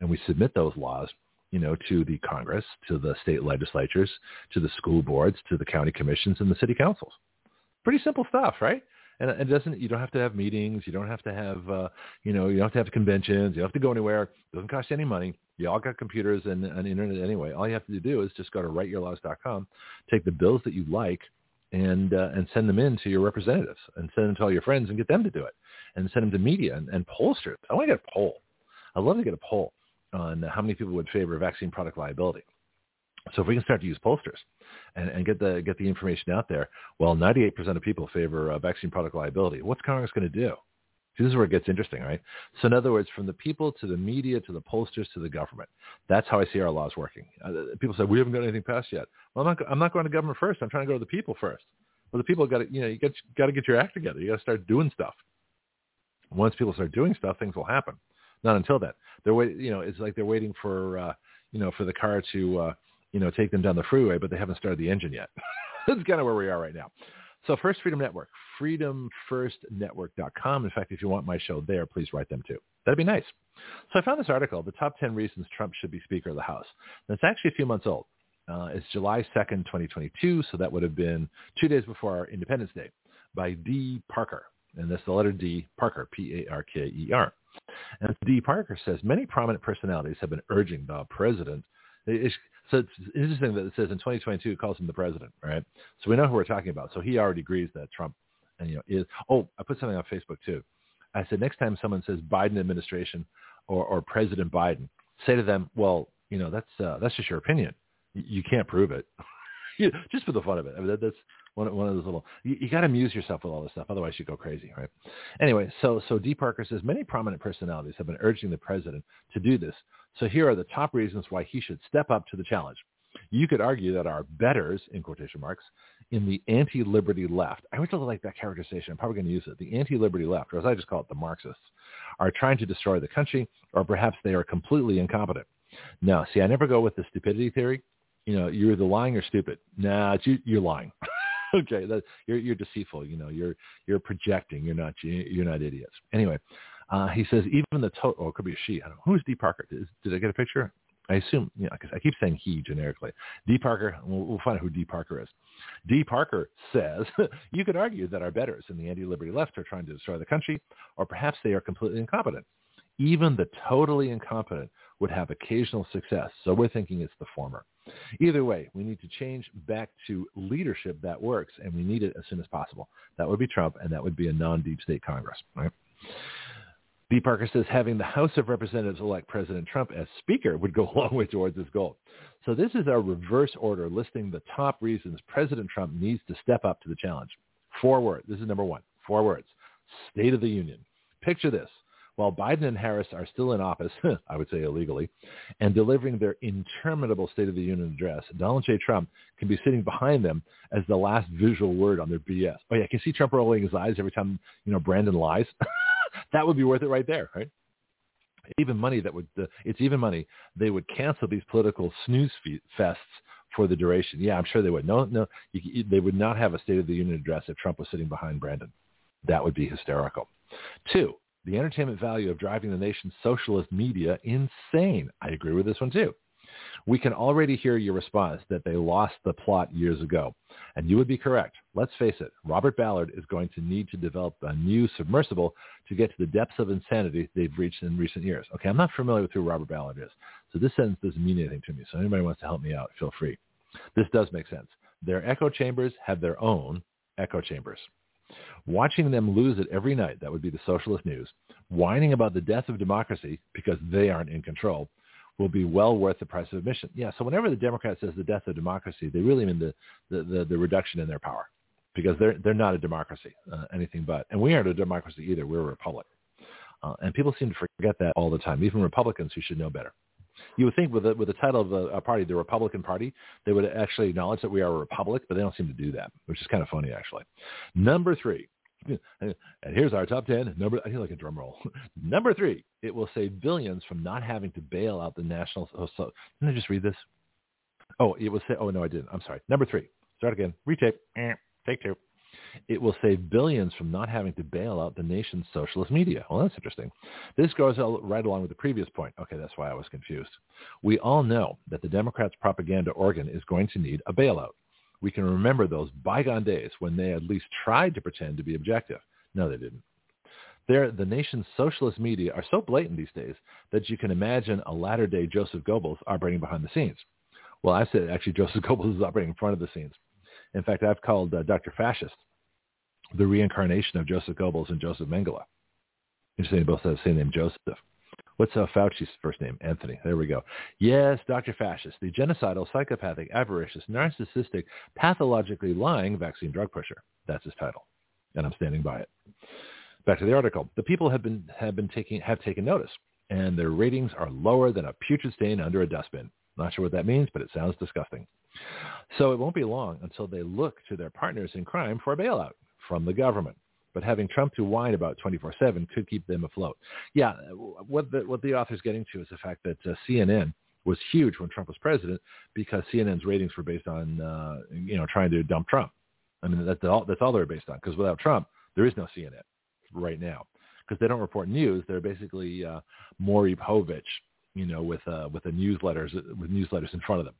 and we submit those laws you know, to the Congress, to the state legislatures, to the school boards, to the county commissions and the city councils. Pretty simple stuff, right? And it doesn't, you don't have to have meetings. You don't have to have, uh, you know, you don't have to have conventions. You don't have to go anywhere. It doesn't cost you any money. You all got computers and, and internet anyway. All you have to do is just go to writeyourlaws.com, take the bills that you like and, uh, and send them in to your representatives and send them to all your friends and get them to do it and send them to media and, and pollsters. I want to get a poll. I'd love to get a poll on how many people would favor vaccine product liability. So if we can start to use pollsters and, and get the get the information out there, well, 98% of people favor uh, vaccine product liability. What's Congress going to do? This is where it gets interesting, right? So in other words, from the people to the media to the pollsters to the government, that's how I see our laws working. Uh, people say we haven't got anything passed yet. Well, I'm not, I'm not going to government first. I'm trying to go to the people first. Well, the people got to, you know, you got, got to get your act together. You got to start doing stuff. Once people start doing stuff, things will happen. Not until then. They're wait, you know, it's like they're waiting for, uh, you know, for the car to, uh, you know, take them down the freeway, but they haven't started the engine yet. That's kind of where we are right now. So First Freedom Network, freedomfirstnetwork.com. In fact, if you want my show there, please write them too. That'd be nice. So I found this article, The Top 10 Reasons Trump Should Be Speaker of the House. And it's actually a few months old. Uh, it's July 2nd, 2022, so that would have been two days before our Independence Day by D. Parker. And that's the letter D, Parker, P-A-R-K-E-R. And D. Parker says, many prominent personalities have been urging the president It's, so it's interesting that it says in 2022 it calls him the president, right? So we know who we're talking about. So he already agrees that Trump, and you know, is. Oh, I put something on Facebook too. I said next time someone says Biden administration or, or President Biden, say to them, well, you know, that's uh, that's just your opinion. You, you can't prove it. just for the fun of it. I mean, that, that's one, one of those little. You, you got to amuse yourself with all this stuff, otherwise you go crazy, right? Anyway, so so D. Parker says many prominent personalities have been urging the president to do this. So here are the top reasons why he should step up to the challenge. You could argue that our betters, in quotation marks, in the anti-liberty left, I really like that characterization. I'm probably going to use it. The anti-liberty left, or as I just call it, the Marxists, are trying to destroy the country, or perhaps they are completely incompetent. No, see, I never go with the stupidity theory. You know, you're either lying or stupid. Nah, you, you're lying. okay, that, you're you're deceitful. You know, you're you're projecting. You're not you're not idiots. Anyway, uh, he says even the total, or it could be a she. I don't know. Who's D. Parker? Did, I get a picture? I assume, you know, because I keep saying he generically. D. Parker, we'll, we'll find out who D. Parker is. D. Parker says, you could argue that our betters in the anti-liberty left are trying to destroy the country, or perhaps they are completely incompetent. Even the totally incompetent would have occasional success. So we're thinking it's the former. Either way, we need to change back to leadership that works, and we need it as soon as possible. That would be Trump, and that would be a non-deep state Congress. Right? D. Parker says having the House of Representatives elect President Trump as Speaker would go a long way towards this goal. So this is our reverse order listing the top reasons President Trump needs to step up to the challenge. Four words. This is number one. Four words. State of the Union. Picture this. While Biden and Harris are still in office, I would say illegally, and delivering their interminable State of the Union address, Donald J. Trump can be sitting behind them as the last visual word on their BS. Oh yeah, I can see Trump rolling his eyes every time, you know, Brandon lies. that would be worth it right there, right? Even money that would, uh, it's even money. They would cancel these political snooze fests for the duration. Yeah, I'm sure they would. No, no, you, they would not have a State of the Union address if Trump was sitting behind Brandon. That would be hysterical. Two, the entertainment value of driving the nation's socialist media insane. I agree with this one too. We can already hear your response that they lost the plot years ago. And you would be correct. Let's face it, Robert Ballard is going to need to develop a new submersible to get to the depths of insanity they've reached in recent years. Okay, I'm not familiar with who Robert Ballard is. So this sentence doesn't mean anything to me. So anybody wants to help me out, feel free. This does make sense. Their echo chambers have their own echo chambers. Watching them lose it every night, that would be the socialist news, whining about the death of democracy because they aren't in control, will be well worth the price of admission. Yeah, so whenever the Democrat says the death of democracy, they really mean the, the, the, the reduction in their power because they're, they're not a democracy, uh, anything but. And we aren't a democracy either. We're a republic. Uh, and people seem to forget that all the time, even Republicans who should know better. You would think with the, with the title of a, a party, the Republican Party, they would actually acknowledge that we are a republic, but they don't seem to do that, which is kind of funny, actually. Number three, and here's our top 10. Number, I feel like a drum roll. Number three, it will save billions from not having to bail out the national. Oh, so, didn't I just read this? Oh, it will say, oh, no, I didn't. I'm sorry. Number three, start again. Retake. Eh, take two. It will save billions from not having to bail out the nation's socialist media. Well, that's interesting. This goes right along with the previous point. Okay, that's why I was confused. We all know that the Democrats' propaganda organ is going to need a bailout we can remember those bygone days when they at least tried to pretend to be objective. No, they didn't. They're, the nation's socialist media are so blatant these days that you can imagine a latter-day Joseph Goebbels operating behind the scenes. Well, I said actually Joseph Goebbels is operating in front of the scenes. In fact, I've called uh, Dr. Fascist the reincarnation of Joseph Goebbels and Joseph Mengele. Interesting, they both have the same name, Joseph. What's uh, Fauci's first name? Anthony. There we go. Yes, Dr. Fascist, the genocidal, psychopathic, avaricious, narcissistic, pathologically lying vaccine drug pusher. That's his title, and I'm standing by it. Back to the article. The people have been have been taking have taken notice, and their ratings are lower than a putrid stain under a dustbin. Not sure what that means, but it sounds disgusting. So it won't be long until they look to their partners in crime for a bailout from the government but having Trump to whine about 24/7 could keep them afloat. Yeah, what the what the author's getting to is the fact that uh, CNN was huge when Trump was president because CNN's ratings were based on uh, you know trying to dump Trump. I mean that's all that's all they're based on because without Trump there is no CNN right now because they don't report news. They're basically uh, Maury Povich, you know, with uh, with the newsletters with newsletters in front of them.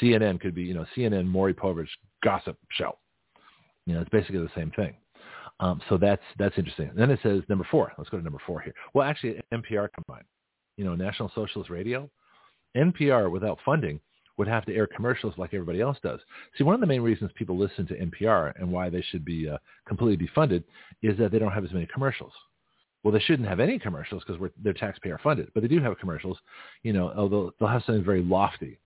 CNN could be you know CNN Maury Povich gossip show. You know, it's basically the same thing. Um, so that's that's interesting. Then it says number four. Let's go to number four here. Well, actually, NPR combined. You know, National Socialist Radio. NPR without funding would have to air commercials like everybody else does. See, one of the main reasons people listen to NPR and why they should be uh, completely defunded is that they don't have as many commercials. Well, they shouldn't have any commercials because they're taxpayer funded, but they do have commercials. You know, although they'll have something very lofty.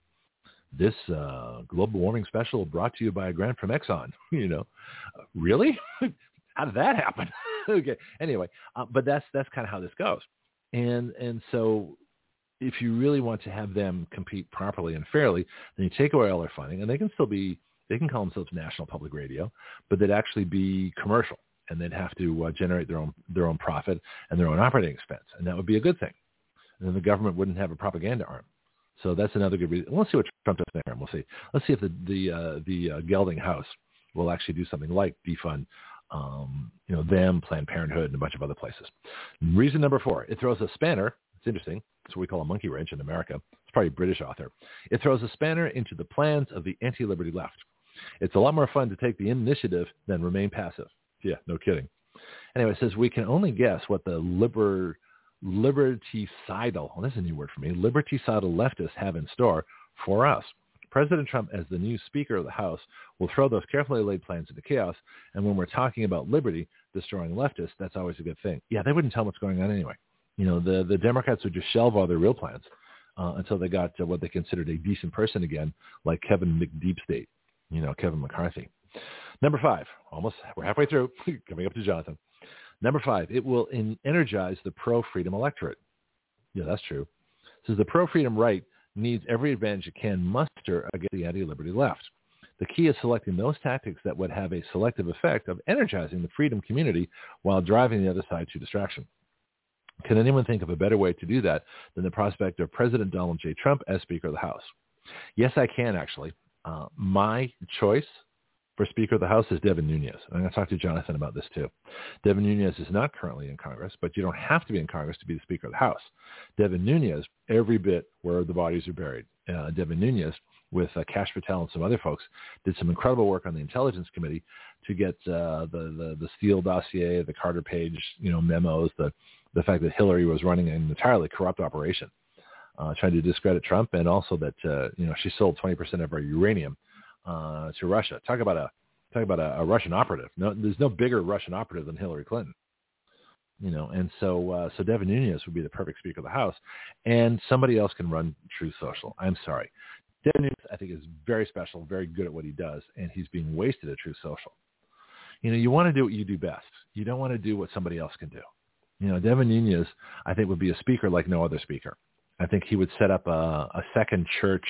This uh, global warming special brought to you by a grant from Exxon. You know, really? how did that happen? okay. Anyway, uh, but that's that's kind of how this goes, and and so if you really want to have them compete properly and fairly, then you take away all their funding, and they can still be they can call themselves national public radio, but they'd actually be commercial, and they'd have to uh, generate their own their own profit and their own operating expense, and that would be a good thing. And then the government wouldn't have a propaganda arm. So that's another good reason. Let's see what Trump does there, and we'll see. Let's see if the the uh, the uh, gelding house will actually do something like defund um, you know, them, Planned Parenthood, and a bunch of other places. Reason number four, it throws a spanner. It's interesting. It's what we call a monkey wrench in America. It's probably a British author. It throws a spanner into the plans of the anti-liberty left. It's a lot more fun to take the initiative than remain passive. Yeah, no kidding. Anyway, it says we can only guess what the liber, liberticidal, well, that's a new word for me, liberticidal leftists have in store for us. President Trump, as the new Speaker of the House, will throw those carefully laid plans into chaos. And when we're talking about liberty destroying leftists, that's always a good thing. Yeah, they wouldn't tell what's going on anyway. You know, the, the Democrats would just shelve all their real plans uh, until they got what they considered a decent person again, like Kevin McDeepstate, you know, Kevin McCarthy. Number five, almost, we're halfway through, coming up to Jonathan. Number five, it will in, energize the pro-freedom electorate. Yeah, that's true. Says the pro-freedom right needs every advantage it can muster against the anti-liberty left. The key is selecting those tactics that would have a selective effect of energizing the freedom community while driving the other side to distraction. Can anyone think of a better way to do that than the prospect of President Donald J. Trump as Speaker of the House? Yes, I can actually. Uh, my choice for Speaker of the House is Devin Nunes. I'm going to talk to Jonathan about this too. Devin Nunes is not currently in Congress, but you don't have to be in Congress to be the Speaker of the House. Devin Nunes, every bit where the bodies are buried. Uh, Devin Nunes, with uh, Kash Patel and some other folks, did some incredible work on the Intelligence Committee to get uh, the, the the Steele dossier, the Carter Page, you know, memos, the the fact that Hillary was running an entirely corrupt operation, uh, trying to discredit Trump, and also that uh, you know she sold 20% of our uranium uh, to Russia. Talk about a talk about a, a, Russian operative. No, there's no bigger Russian operative than Hillary Clinton. You know, and so uh, so Devin Nunes would be the perfect Speaker of the House, and somebody else can run Truth Social. I'm sorry, Devin Nunes I think is very special, very good at what he does, and he's being wasted at Truth Social. You know, you want to do what you do best. You don't want to do what somebody else can do. You know, Devin Nunes, I think, would be a speaker like no other speaker. I think he would set up a, a second church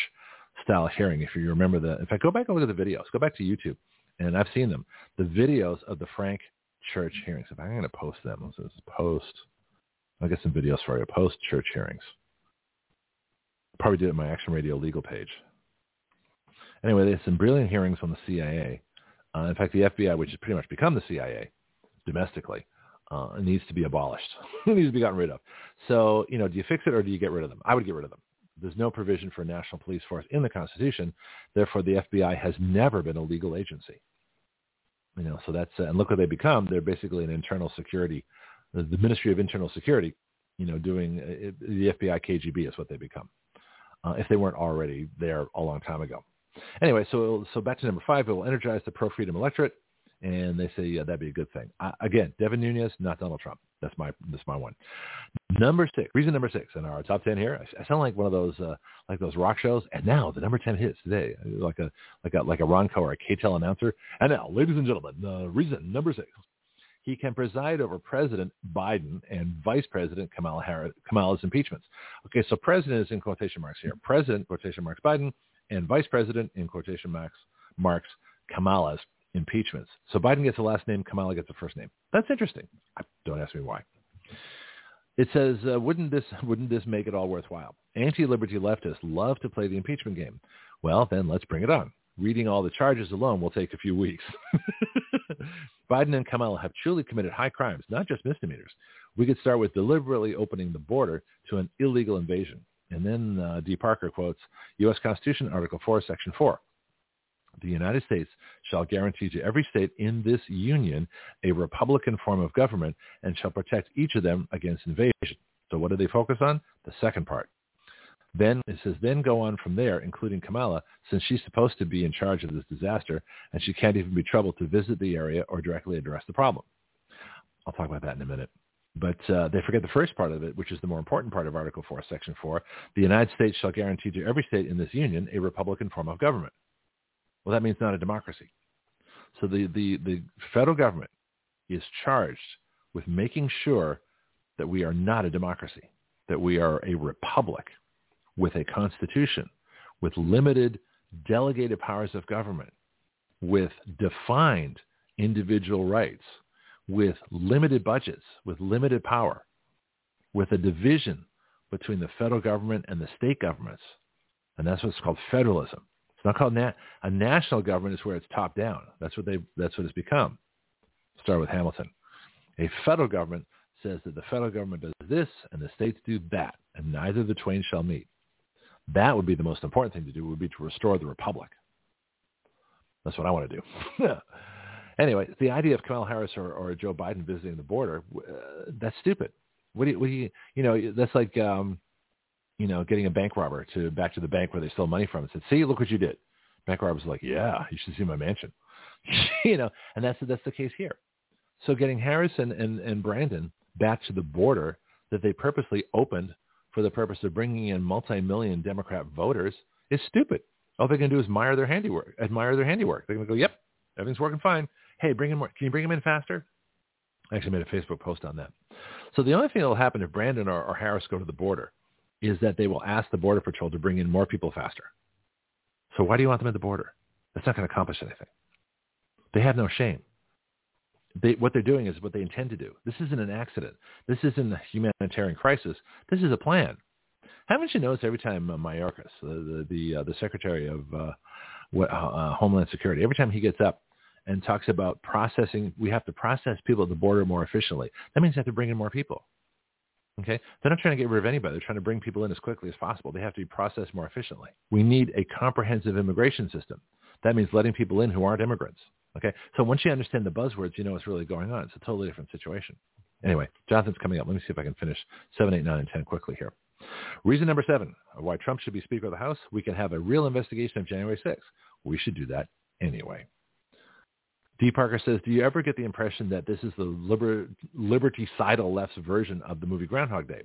style hearing. If you remember the, in fact, go back and look at the videos. Go back to YouTube, and I've seen them. The videos of the Frank Church hearings. If I'm going to post them, let's post. I'll get some videos for you. Post church hearings. Probably did it on my Action Radio legal page. Anyway, there's some brilliant hearings on the CIA. Uh, in fact, the FBI, which has pretty much become the CIA domestically, uh, needs to be abolished. it needs to be gotten rid of. So, you know, do you fix it or do you get rid of them? I would get rid of them. There's no provision for a national police force in the Constitution. Therefore, the FBI has never been a legal agency. You know, so that's uh, and look what they become. They're basically an internal security, the, the Ministry of Internal Security. You know, doing uh, the FBI KGB is what they become. Uh, if they weren't already there a long time ago. Anyway, so so back to number five. It will energize the pro-freedom electorate. And they say yeah, that'd be a good thing. Again, Devin Nunes, not Donald Trump. That's my that's my one. Number six, reason number six in our top ten here. I, I sound like one of those uh, like those rock shows. And now the number ten hits today, like a like a like a Ronco or a KTEL announcer. And now, ladies and gentlemen, uh, reason number six. He can preside over President Biden and Vice President Kamala Harris, Kamala's impeachments. Okay, so President is in quotation marks here. President quotation marks Biden and Vice President in quotation marks marks Kamala's impeachments. So Biden gets the last name, Kamala gets the first name. That's interesting. Don't ask me why. It says, uh, wouldn't this wouldn't this make it all worthwhile? Anti-liberty leftists love to play the impeachment game. Well, then let's bring it on. Reading all the charges alone will take a few weeks. Biden and Kamala have truly committed high crimes, not just misdemeanors. We could start with deliberately opening the border to an illegal invasion. And then uh, D. Parker quotes U.S. Constitution, Article 4, Section 4 the United States shall guarantee to every state in this union a republican form of government and shall protect each of them against invasion. So what do they focus on? The second part. Then it says, then go on from there, including Kamala, since she's supposed to be in charge of this disaster and she can't even be troubled to visit the area or directly address the problem. I'll talk about that in a minute. But uh, they forget the first part of it, which is the more important part of Article 4, Section 4. The United States shall guarantee to every state in this union a Republican form of government. Well, that means not a democracy. So the, the, the federal government is charged with making sure that we are not a democracy, that we are a republic with a constitution, with limited delegated powers of government, with defined individual rights, with limited budgets, with limited power, with a division between the federal government and the state governments. And that's what's called federalism. Not called na- a national government is where it's top down. That's what they that's what it's become. Start with Hamilton. A federal government says that the federal government does this and the states do that, and neither the twain shall meet. That would be the most important thing to do. Would be to restore the republic. That's what I want to do. anyway, the idea of Kamala Harris or, or Joe Biden visiting the border, uh, that's stupid. What do you, what do you, you know, that's like, um, you know, getting a bank robber to back to the bank where they stole money from and said, see, look what you did. Bank robber was like, yeah, you should see my mansion. you know, and that's, that's the case here. So getting Harris and, and, and Brandon back to the border that they purposely opened for the purpose of bringing in multi-million Democrat voters is stupid. All they're going to do is admire their handiwork. Admire their handiwork. They're going to go, "Yep, everything's working fine. Hey, bring in more. Can you bring them in faster?" I actually made a Facebook post on that. So the only thing that will happen if Brandon or, or Harris go to the border is that they will ask the Border Patrol to bring in more people faster. So why do you want them at the border? That's not going to accomplish anything. They have no shame. They, what they're doing is what they intend to do. This isn't an accident. This isn't a humanitarian crisis. This is a plan. Haven't you noticed every time uh, Mayorkas, the the the, uh, the Secretary of uh, what, uh, uh, Homeland Security, every time he gets up and talks about processing, we have to process people at the border more efficiently. That means they have to bring in more people. Okay, they're not trying to get rid of anybody. They're trying to bring people in as quickly as possible. They have to be processed more efficiently. We need a comprehensive immigration system. That means letting people in who aren't immigrants. Okay, so once you understand the buzzwords, you know what's really going on. It's a totally different situation. Anyway, Jonathan's coming up. Let me see if I can finish seven, eight, nine, and ten quickly here. Reason number seven, why Trump should be Speaker of the House. We can have a real investigation of January 6th. We should do that anyway. D. Parker says, do you ever get the impression that this is the liber- liberticidal left's version of the movie Groundhog Day?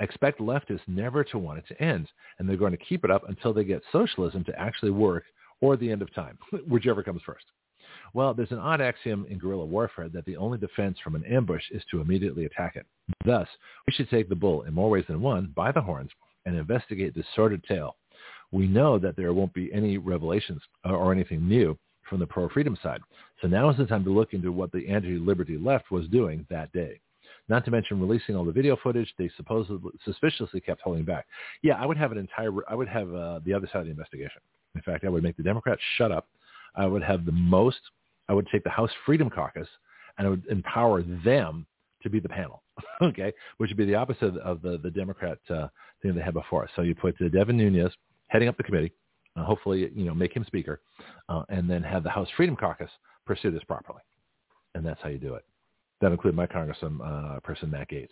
Expect leftists never to want it to end, and they're going to keep it up until they get socialism to actually work or the end of time, whichever comes first. Well, there's an odd axiom in guerrilla warfare that the only defense from an ambush is to immediately attack it. Thus, we should take the bull in more ways than one by the horns and investigate this sordid tale. We know that there won't be any revelations uh, or anything new from the pro-freedom side. So now is the time to look into what the anti-liberty left was doing that day. Not to mention releasing all the video footage they supposedly suspiciously kept holding back. Yeah, I would have an entire. I would have uh, the other side of the investigation. In fact, I would make the Democrats shut up. I would have the most. I would take the House Freedom Caucus and I would empower them to be the panel. okay, which would be the opposite of the the Democrat uh, thing they had before. So you put uh, Devin Nunes heading up the committee uh, hopefully, you know, make him speaker, uh, and then have the House Freedom Caucus pursue this properly. And that's how you do it. That includes my congressman uh, person, Matt Gaetz,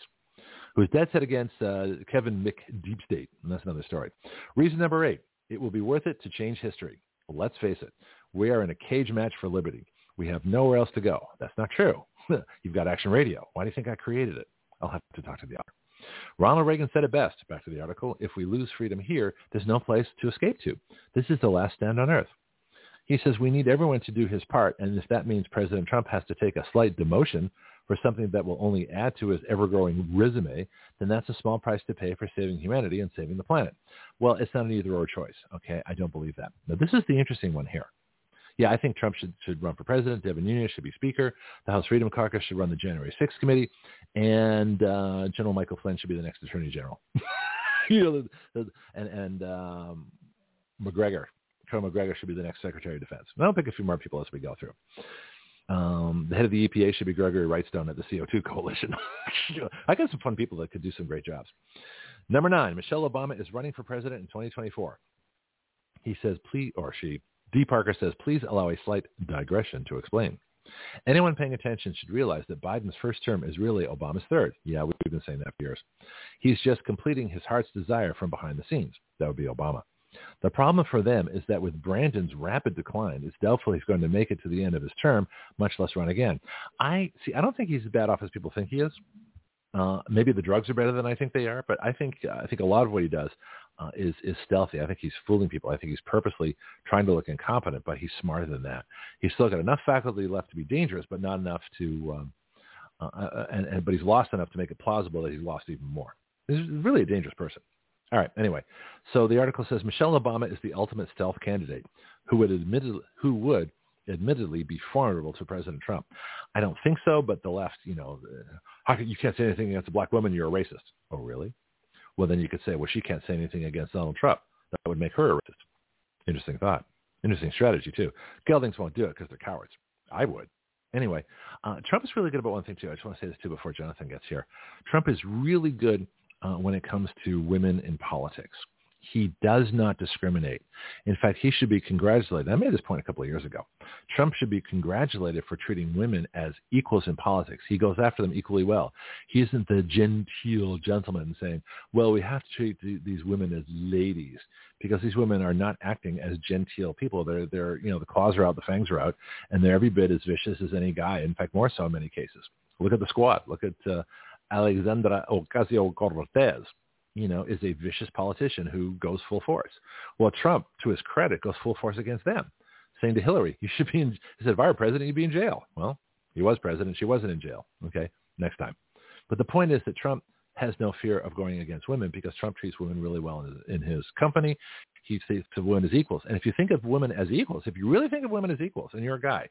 who's dead set against uh, Kevin Deep State. And that's another story. Reason number eight, it will be worth it to change history. Let's face it. We are in a cage match for liberty. We have nowhere else to go. That's not true. You've got Action Radio. Why do you think I created it? I'll have to talk to the author. Ronald Reagan said it best, back to the article, if we lose freedom here, there's no place to escape to. This is the last stand on earth. He says we need everyone to do his part, and if that means President Trump has to take a slight demotion for something that will only add to his ever-growing resume, then that's a small price to pay for saving humanity and saving the planet. Well, it's not an either-or choice, okay? I don't believe that. Now, this is the interesting one here. Yeah, I think Trump should, should run for president. Devin Nunes should be speaker. The House Freedom Caucus should run the January 6th committee. And uh, General Michael Flynn should be the next attorney general. you know, and, and um, McGregor, McGregor should be the next secretary of defense. And I'll pick a few more people as we go through. Um, the head of the EPA should be Gregory Wrightstone at the CO2 Coalition. I got some fun people that could do some great jobs. Number nine, Michelle Obama is running for president in 2024. He says, please, or she, D. Parker says, please allow a slight digression to explain. Anyone paying attention should realize that Biden's first term is really Obama's third. Yeah, we've been saying that for years. He's just completing his heart's desire from behind the scenes. That would be Obama. The problem for them is that with Brandon's rapid decline, it's doubtful he's going to make it to the end of his term, much less run again. I see. I don't think he's as bad off as people think he is. Uh, maybe the drugs are better than I think they are, but I think uh, I think a lot of what he does uh, is is stealthy. I think he's fooling people. I think he's purposely trying to look incompetent, but he's smarter than that. He's still got enough faculty left to be dangerous, but not enough to. Um, uh, uh, and, and but he's lost enough to make it plausible that he's lost even more. He's really a dangerous person. All right. Anyway, so the article says Michelle Obama is the ultimate stealth candidate who would admittedly who would admittedly be formidable to President Trump. I don't think so, but the left, you know, how can, you can't say anything against a black woman, you're a racist. Oh, really? Well, then you could say, well, she can't say anything against Donald Trump. That would make her a racist. Interesting thought. Interesting strategy, too. Geldings won't do it because they're cowards. I would. Anyway, uh, Trump is really good about one thing, too. I just want to say this, too, before Jonathan gets here. Trump is really good uh, when it comes to women in politics. He does not discriminate. In fact, he should be congratulated. I made this point a couple of years ago. Trump should be congratulated for treating women as equals in politics. He goes after them equally well. He isn't the genteel gentleman saying, well, we have to treat these women as ladies because these women are not acting as genteel people. They're, they're, you know, the claws are out, the fangs are out, and they're every bit as vicious as any guy. In fact, more so in many cases. Look at the squad. Look at uh, Alexandria Ocasio-Cortez you know, is a vicious politician who goes full force. Well, Trump, to his credit, goes full force against them, saying to Hillary, you should be in, he said, if I were president, you'd be in jail. Well, he was president. She wasn't in jail. Okay, next time. But the point is that Trump has no fear of going against women because Trump treats women really well in his, in his company. He of women as equals. And if you think of women as equals, if you really think of women as equals and you're a guy,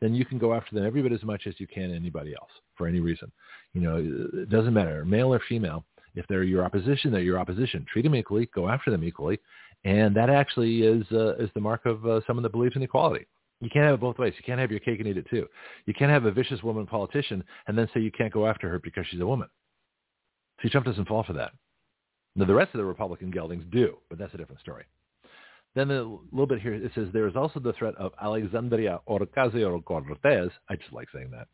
then you can go after them every bit as much as you can anybody else for any reason. You know, it doesn't matter, male or female. If they're your opposition, they're your opposition. Treat them equally. Go after them equally. And that actually is uh, is the mark of uh, someone that believes in equality. You can't have it both ways. You can't have your cake and eat it too. You can't have a vicious woman politician and then say you can't go after her because she's a woman. See, Trump doesn't fall for that. Now, the rest of the Republican geldings do, but that's a different story. Then a little bit here, it says there is also the threat of Alexandria Ocasio-Cortez. I just like saying that.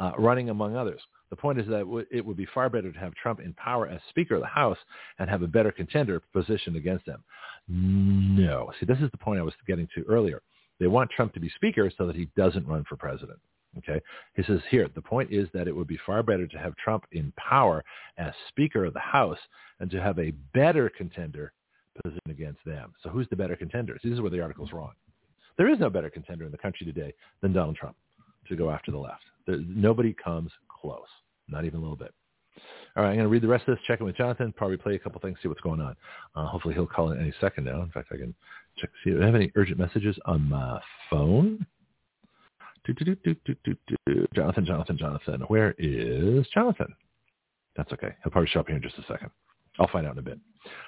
Uh, running among others. The point is that it would be far better to have Trump in power as Speaker of the House and have a better contender positioned against him. No. See, this is the point I was getting to earlier. They want Trump to be Speaker so that he doesn't run for president. Okay. He says here, the point is that it would be far better to have Trump in power as Speaker of the House and to have a better contender positioned against them. So who's the better contender? This is where the article's wrong. There is no better contender in the country today than Donald Trump to go after the left. There, nobody comes close, not even a little bit. All right, I'm going to read the rest of this, check in with Jonathan, probably play a couple things, see what's going on. Uh, hopefully he'll call in any second now. In fact, I can check see if I have any urgent messages on my phone. Do, do, do, Jonathan, Jonathan, Jonathan. Where is Jonathan? That's okay. He'll probably show up here in just a second. I'll find out in a bit.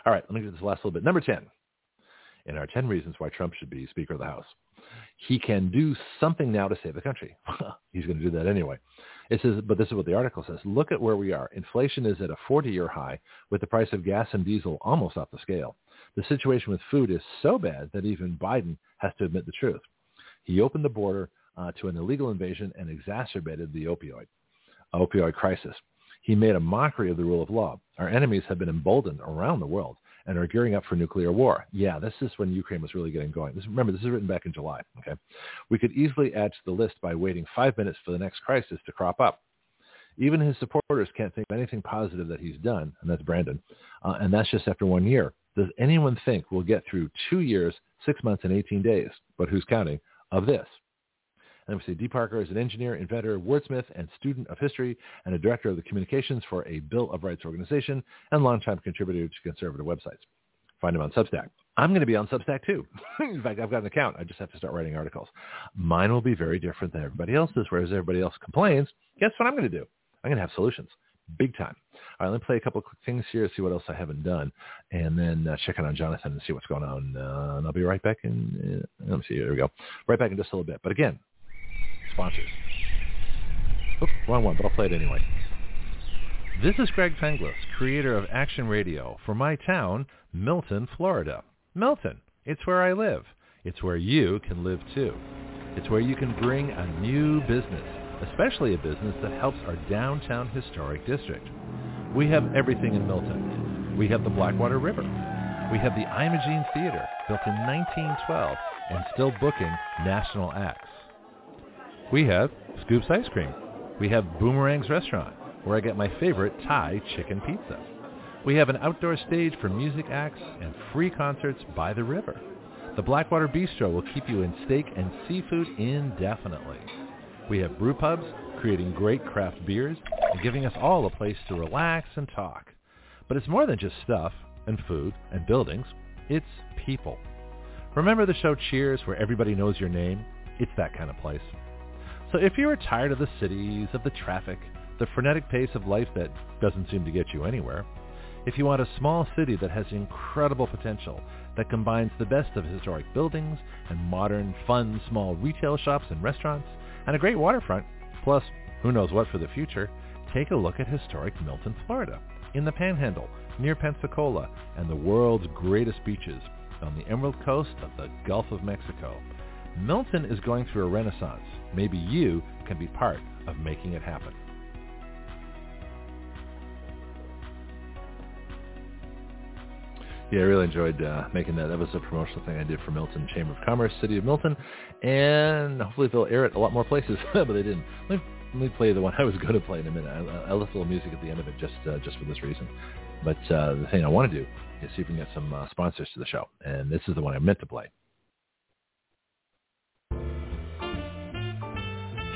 All right, let me get this last little bit. Number 10 in our 10 reasons why Trump should be Speaker of the House. He can do something now to save the country. He's going to do that anyway. It says, but this is what the article says. Look at where we are. Inflation is at a 40-year high with the price of gas and diesel almost off the scale. The situation with food is so bad that even Biden has to admit the truth. He opened the border uh, to an illegal invasion and exacerbated the opioid opioid crisis. He made a mockery of the rule of law. Our enemies have been emboldened around the world, and are gearing up for nuclear war. Yeah, this is when Ukraine was really getting going. This, remember, this is written back in July. Okay, we could easily add to the list by waiting five minutes for the next crisis to crop up. Even his supporters can't think of anything positive that he's done, and that's Brandon. Uh, and that's just after one year. Does anyone think we'll get through two years, six months, and 18 days, but who's counting, of this? We say D. Parker is an engineer, inventor, wordsmith, and student of history, and a director of the communications for a Bill of Rights organization, and longtime contributor to conservative websites. Find him on Substack. I'm going to be on Substack too. In fact, I've got an account. I just have to start writing articles. Mine will be very different than everybody else's, whereas everybody else complains. Guess what I'm going to do? I'm going to have solutions, big time. All right, let me play a couple of quick things here, see what else I haven't done, and then uh, check in on Jonathan and see what's going on. Uh, and I'll be right back in, uh, let me see, there we go. Right back in just a little bit. But again, sponsors. Wrong one, but I'll play it anyway. This is Greg Penglis, creator of Action Radio for my town, Milton, Florida. Milton, it's where I live. It's where you can live too. It's where you can bring a new business, especially a business that helps our downtown historic district. We have everything in Milton. We have the Blackwater River. We have the Imogene Theater, built in 1912 and still booking national acts. We have Scoops Ice Cream. We have Boomerang's Restaurant, where I get my favorite Thai chicken pizza. We have an outdoor stage for music acts and free concerts by the river. The Blackwater Bistro will keep you in steak and seafood indefinitely. We have brew pubs creating great craft beers and giving us all a place to relax and talk. But it's more than just stuff and food and buildings. It's people. Remember the show Cheers where everybody knows your name? It's that kind of place. So if you are tired of the cities, of the traffic, the frenetic pace of life that doesn't seem to get you anywhere, if you want a small city that has incredible potential, that combines the best of historic buildings and modern, fun, small retail shops and restaurants, and a great waterfront, plus who knows what for the future, take a look at historic Milton, Florida, in the Panhandle, near Pensacola, and the world's greatest beaches on the Emerald Coast of the Gulf of Mexico. Milton is going through a renaissance. Maybe you can be part of making it happen. Yeah, I really enjoyed uh, making that. That was a promotional thing I did for Milton Chamber of Commerce, City of Milton, and hopefully they'll air it a lot more places, but they didn't. Let me, let me play the one I was going to play in a minute. I, I left a little music at the end of it just uh, just for this reason. But uh, the thing I want to do is see if we can get some uh, sponsors to the show, and this is the one I meant to play.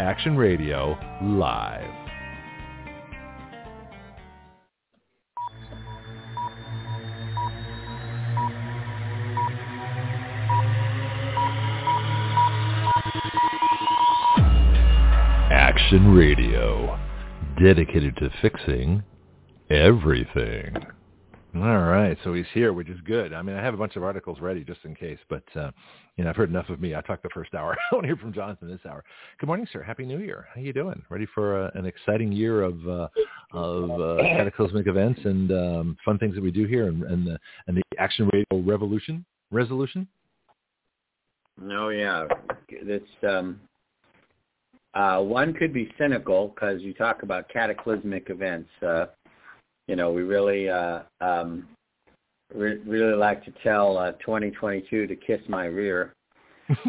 Action Radio live. Action Radio, dedicated to fixing everything. All right, so he's here, which is good. I mean, I have a bunch of articles ready just in case, but uh, you know, I've heard enough of me. I talked the first hour. I want to hear from Jonathan this hour. Good morning, sir. Happy New Year. How you doing? Ready for uh, an exciting year of uh, of uh, cataclysmic events and um, fun things that we do here, and and the, and the Action Radio Revolution resolution? Oh, yeah, it's um, uh, one could be cynical because you talk about cataclysmic events. Uh, you know, we really uh, um, re- really like to tell uh, 2022 to kiss my rear.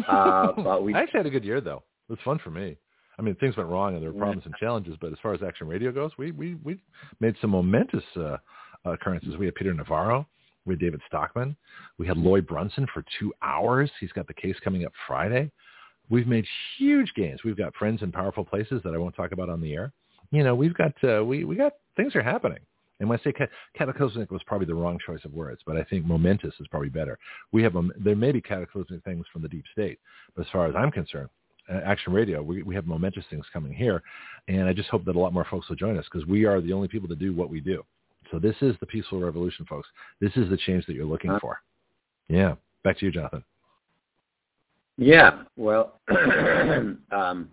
Uh, but we I actually had a good year though. It was fun for me. I mean, things went wrong and there were problems and challenges, but as far as Action Radio goes, we we we made some momentous uh, occurrences. We had Peter Navarro, we had David Stockman, we had Lloyd Brunson for two hours. He's got the case coming up Friday. We've made huge gains. We've got friends in powerful places that I won't talk about on the air. You know, we've got uh, we we got things are happening. And when I say cataclysmic was probably the wrong choice of words, but I think momentous is probably better. We have there may be cataclysmic things from the deep state, but as far as I'm concerned, uh, Action Radio, we, we have momentous things coming here, and I just hope that a lot more folks will join us because we are the only people to do what we do. So this is the peaceful revolution, folks. This is the change that you're looking for. Yeah. Back to you, Jonathan. Yeah. Well, um,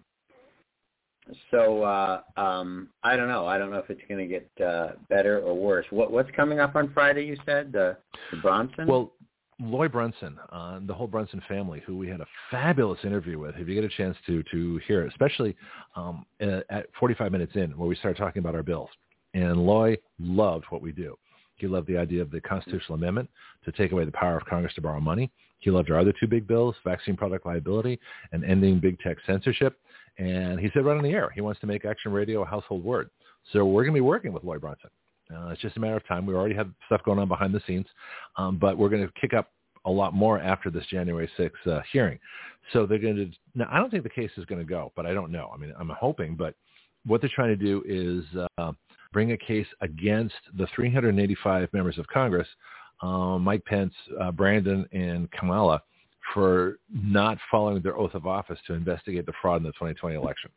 so uh, um, I don't know. I don't know if it's going to get uh, better or worse. What, what's coming up on Friday? You said the, the Bronson. Well, Loy Brunson, uh, the whole Brunson family, who we had a fabulous interview with. If you get a chance to to hear, it, especially um, at 45 minutes in, where we started talking about our bills, and Loy loved what we do. He loved the idea of the constitutional amendment to take away the power of Congress to borrow money. He loved our other two big bills, vaccine product liability and ending big tech censorship. And he said right on the air, he wants to make Action Radio a household word. So we're going to be working with Lloyd Brunson. Uh, it's just a matter of time. We already have stuff going on behind the scenes, um, but we're going to kick up a lot more after this January 6th uh, hearing. So they're going to. Now, I don't think the case is going to go, but I don't know. I mean, I'm hoping, but what they're trying to do is uh, bring a case against the 385 members of Congress, uh, Mike Pence, uh, Brandon, and Kamala, for not following their oath of office to investigate the fraud in the 2020 election.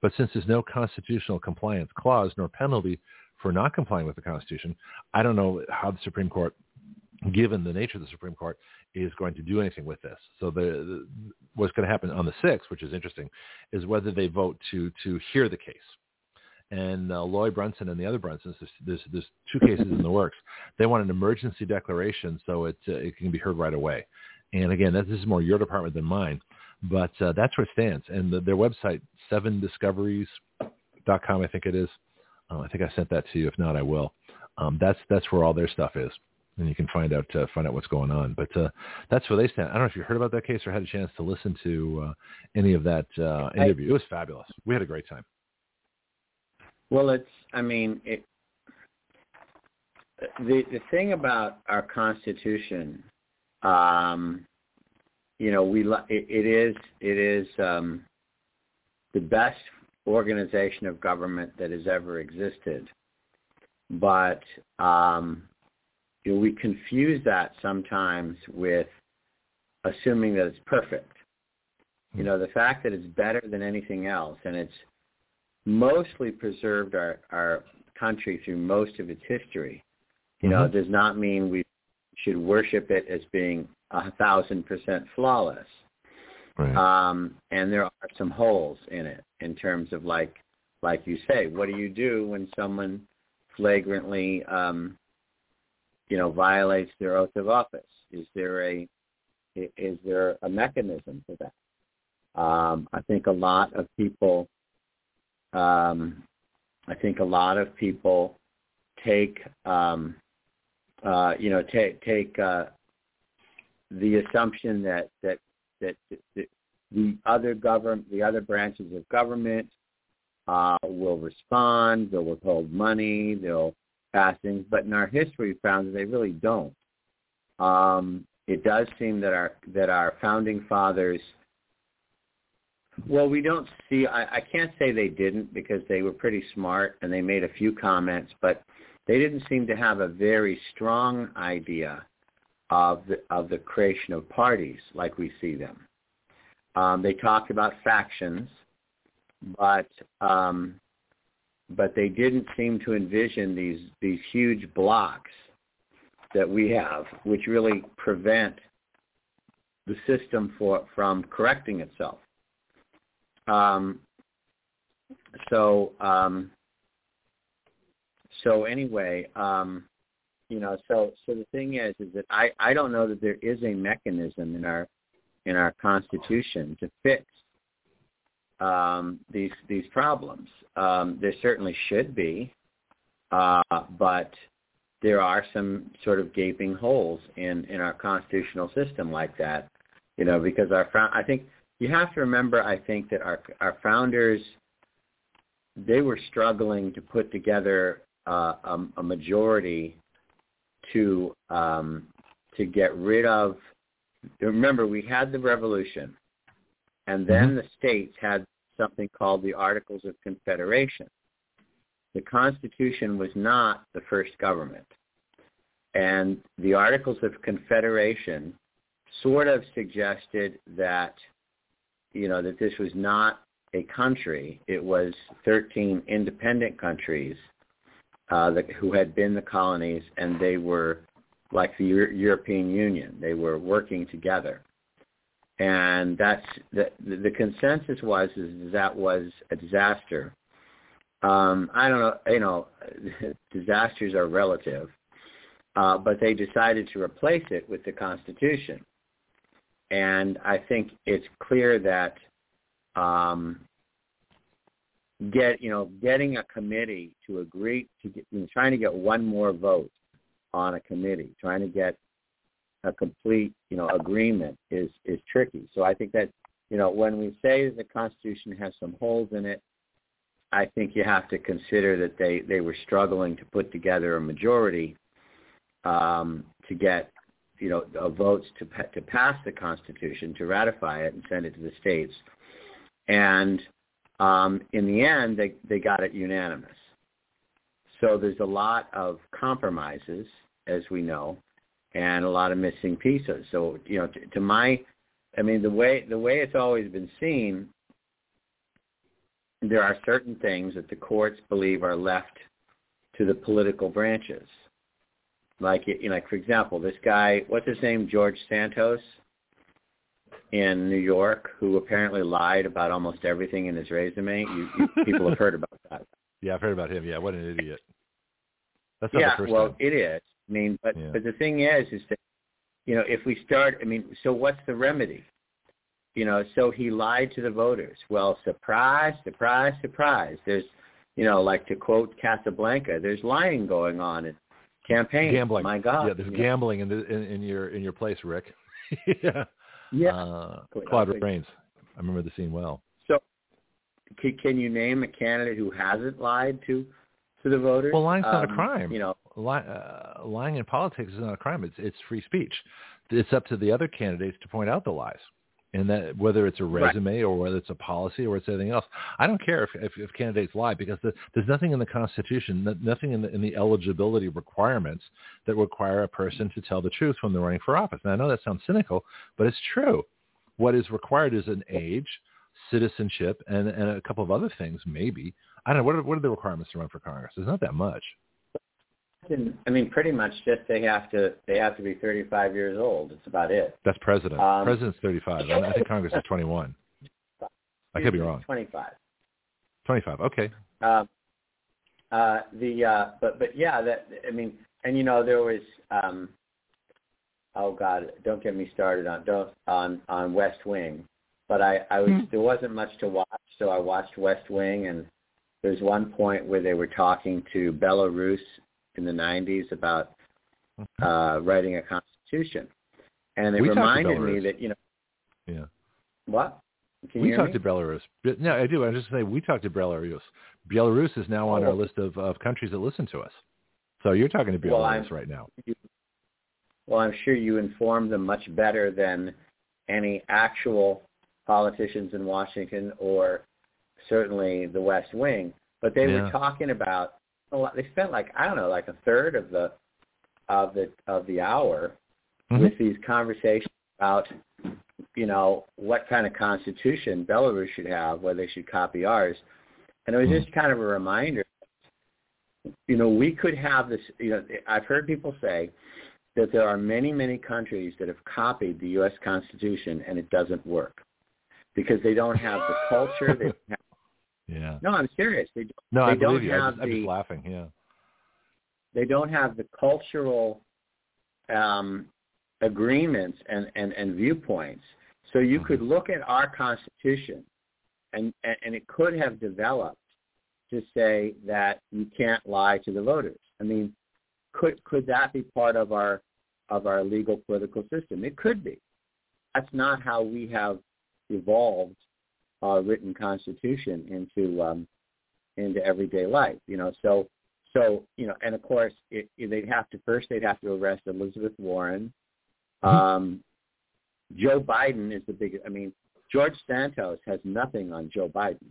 But since there's no constitutional compliance clause nor penalty for not complying with the Constitution, I don't know how the Supreme Court, given the nature of the Supreme Court, is going to do anything with this. So the, the, what's going to happen on the 6th, which is interesting, is whether they vote to to hear the case. And uh, Lloyd Brunson and the other Brunsons, there's, there's, there's two cases in the works. They want an emergency declaration so it uh, it can be heard right away. And again, that, this is more your department than mine, but uh, that's where it stands. And the, their website, sevendiscoveries.com, I think it is. Uh, I think I sent that to you. If not, I will. Um, that's that's where all their stuff is, and you can find out uh, find out what's going on. But uh, that's where they stand. I don't know if you heard about that case or had a chance to listen to uh, any of that uh, interview. It was fabulous. We had a great time. Well, it's. I mean, it, the the thing about our Constitution um, you know, we it, it is it is um, the best organization of government that has ever existed, but um, you know, we confuse that sometimes with assuming that it's perfect. You know, the fact that it's better than anything else, and it's mostly preserved our our country through most of its history. You know, mm-hmm. does not mean we should worship it as being a thousand percent flawless. Right. Um, and there are some holes in it in terms of like, like you say, what do you do when someone flagrantly, um, you know, violates their oath of office? Is there a, is there a mechanism for that? Um, I think a lot of people, um, I think a lot of people take um, uh, you know, take take uh, the assumption that that that, that the other government, the other branches of government uh, will respond, they'll withhold money, they'll pass things, but in our history, we found that they really don't. Um, it does seem that our that our founding fathers well, we don't see. I, I can't say they didn't because they were pretty smart and they made a few comments, but they didn't seem to have a very strong idea of the, of the creation of parties like we see them. Um, they talked about factions, but um, but they didn't seem to envision these these huge blocks that we have, which really prevent the system for from correcting itself. Um, so um, so anyway, um, you know, so so the thing is, is that I I don't know that there is a mechanism in our in our constitution to fix um, these these problems. Um, there certainly should be, uh, but there are some sort of gaping holes in in our constitutional system like that. You know, because our I think you have to remember. I think that our our founders they were struggling to put together uh, a, a majority to um, to get rid of. Remember, we had the revolution, and then mm-hmm. the states had something called the Articles of Confederation. The Constitution was not the first government, and the Articles of Confederation sort of suggested that you know that this was not a country; it was 13 independent countries uh, the, who had been the colonies, and they were like the Euro- European Union. They were working together, and that's the the consensus was is that was a disaster. Um, I don't know, you know, disasters are relative, uh, but they decided to replace it with the Constitution, and I think it's clear that um, get you know getting a committee to agree to get, you know, trying to get one more vote on a committee, trying to get a complete you know agreement is is tricky. So I think that you know when we say the Constitution has some holes in it, I think you have to consider that they they were struggling to put together a majority um, to get you know votes to to pass the Constitution to ratify it and send it to the states, and um, in the end, they, they got it unanimous. So there's a lot of compromises, as we know, and a lot of missing pieces. So you know, to, to my, I mean, the way the way it's always been seen, there are certain things that the courts believe are left to the political branches. Like, you know, like for example, this guy, what's his name, George Santos in New York who apparently lied about almost everything in his resume. You, you people have heard about that. Yeah, I've heard about him. Yeah, what an idiot. That's not yeah, the first well, time. it is. I mean, but yeah. but the thing is, is that you know, if we start, I mean, so what's the remedy? You know, so he lied to the voters. Well, surprise, surprise, surprise. There's, you know, like to quote Casablanca, there's lying going on in campaigns. Gambling. My God. Yeah, there's gambling in, the, in in your in your place, Rick. yeah. Yeah. Uh, Claude Rains. I remember the scene well. So, can, can you name a candidate who hasn't lied to to the voters? Well, lying's not um, a crime. You know, Ly, uh, lying in politics is not a crime. It's it's free speech. It's up to the other candidates to point out the lies and that whether it's a resume right. or whether it's a policy or it's anything else. I don't care if, if, if candidates lie because the, there's nothing in the Constitution, nothing in the, in the eligibility requirements that require a person to tell the truth when they're running for office. And I know that sounds cynical, but it's true. What is required is an age, citizenship, and, and a couple of other things, maybe. I don't know. What are, what are the requirements to run for Congress? There's not that much. I mean, pretty much just they have to they have to be 35 years old. It's about it. That's president. Um, President's 35. I think Congress is 21. I could be wrong. 25. 25. Okay. Um, uh, the uh, but but yeah, that I mean, and you know there was um, oh God, don't get me started on don't on on West Wing, but I I was mm-hmm. there wasn't much to watch, so I watched West Wing, and there's one point where they were talking to Belarus in the 90s about mm-hmm. uh, writing a constitution. And it we reminded me that, you know. Yeah. What? Can we talked me? to Belarus. No, I do. I was just saying we talked to Belarus. Belarus is now on oh. our list of, of countries that listen to us. So you're talking to Belarus well, right now. well, I'm sure you inform them much better than any actual politicians in Washington or certainly the West Wing. But they yeah. were talking about a lot. They spent like I don't know, like a third of the of the of the hour mm-hmm. with these conversations about you know what kind of constitution Belarus should have, whether they should copy ours, and it was mm-hmm. just kind of a reminder. You know, we could have this. You know, I've heard people say that there are many, many countries that have copied the U.S. Constitution and it doesn't work because they don't have the culture. They have, yeah. No, I'm serious. They, no, they I don't believe you. have I'm just, the, I'm just laughing. Yeah. They don't have the cultural um, agreements and, and, and viewpoints. So you mm-hmm. could look at our Constitution, and, and it could have developed to say that you can't lie to the voters. I mean, could could that be part of our of our legal political system? It could be. That's not how we have evolved our written constitution into um, into everyday life. You know, so so you know, and of course, it, it, they'd have to first they'd have to arrest Elizabeth Warren. Mm-hmm. Um, Joe Biden is the biggest. I mean, George Santos has nothing on Joe Biden.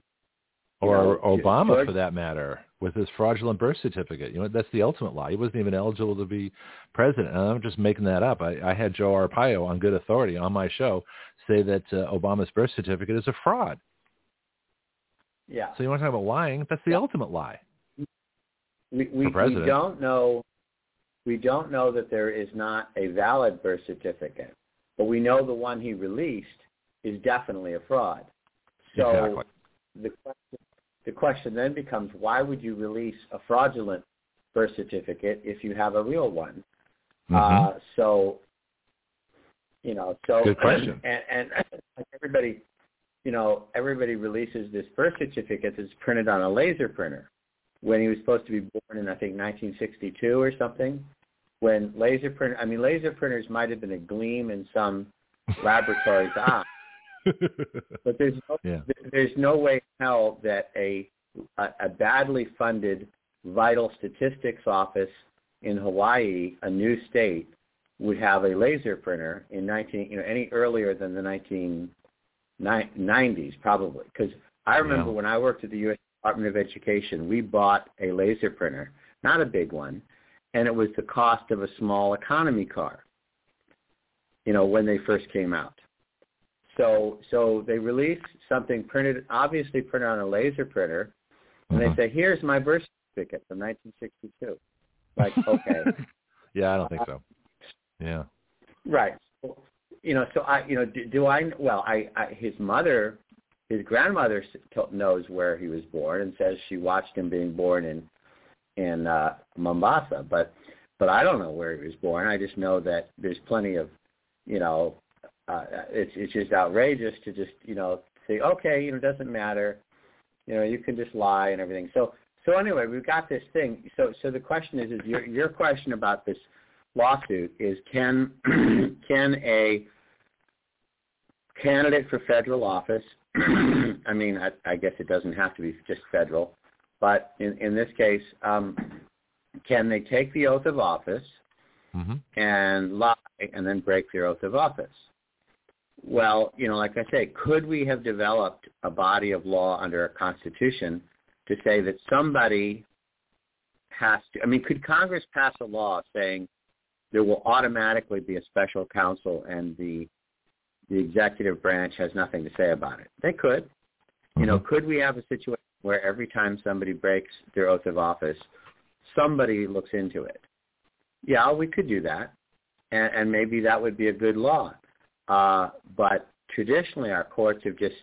Or know, Obama, George, for that matter, with his fraudulent birth certificate. You know, that's the ultimate lie. He wasn't even eligible to be president. And I'm just making that up. I, I had Joe Arpaio on good authority on my show say that uh, Obama's birth certificate is a fraud. Yeah. So you want to talk about lying? That's the yeah. ultimate lie. We, we, we don't know. We don't know that there is not a valid birth certificate, but we know the one he released is definitely a fraud. So exactly. the question, the question then becomes, why would you release a fraudulent birth certificate if you have a real one? Mm-hmm. Uh, so, you know, so good question. And, and, and everybody, you know, everybody releases this birth certificate that's printed on a laser printer when he was supposed to be born in I think 1962 or something. When laser printer, I mean, laser printers might have been a gleam in some laboratory's eye, but there's no, yeah. there's no way in hell that a, a a badly funded vital statistics office in Hawaii, a new state, would have a laser printer in 19 you know any earlier than the 1990s probably because I remember yeah. when I worked at the U.S. Department of Education, we bought a laser printer, not a big one, and it was the cost of a small economy car. You know when they first came out. So so they released something printed, obviously printed on a laser printer, and mm-hmm. they say, "Here's my birth certificate from 1962." Like, okay. yeah, I don't think so. Yeah. Right. You know, so I, you know, do, do I? Well, I, I, his mother, his grandmother knows where he was born and says she watched him being born in, in uh, Mombasa, but, but I don't know where he was born. I just know that there's plenty of, you know, uh, it's it's just outrageous to just you know say okay you know it doesn't matter. You know you can just lie and everything. So so anyway we've got this thing. So so the question is is your your question about this lawsuit is can can a candidate for federal office I mean I, I guess it doesn't have to be just federal but in in this case um, can they take the oath of office mm-hmm. and lie and then break their oath of office well, you know, like I say, could we have developed a body of law under a constitution to say that somebody has to, I mean, could Congress pass a law saying there will automatically be a special counsel and the the executive branch has nothing to say about it? They could. Mm-hmm. You know, mm-hmm. could we have a situation where every time somebody breaks their oath of office, somebody looks into it? Yeah, we could do that. And, and maybe that would be a good law. Uh, but traditionally, our courts have just,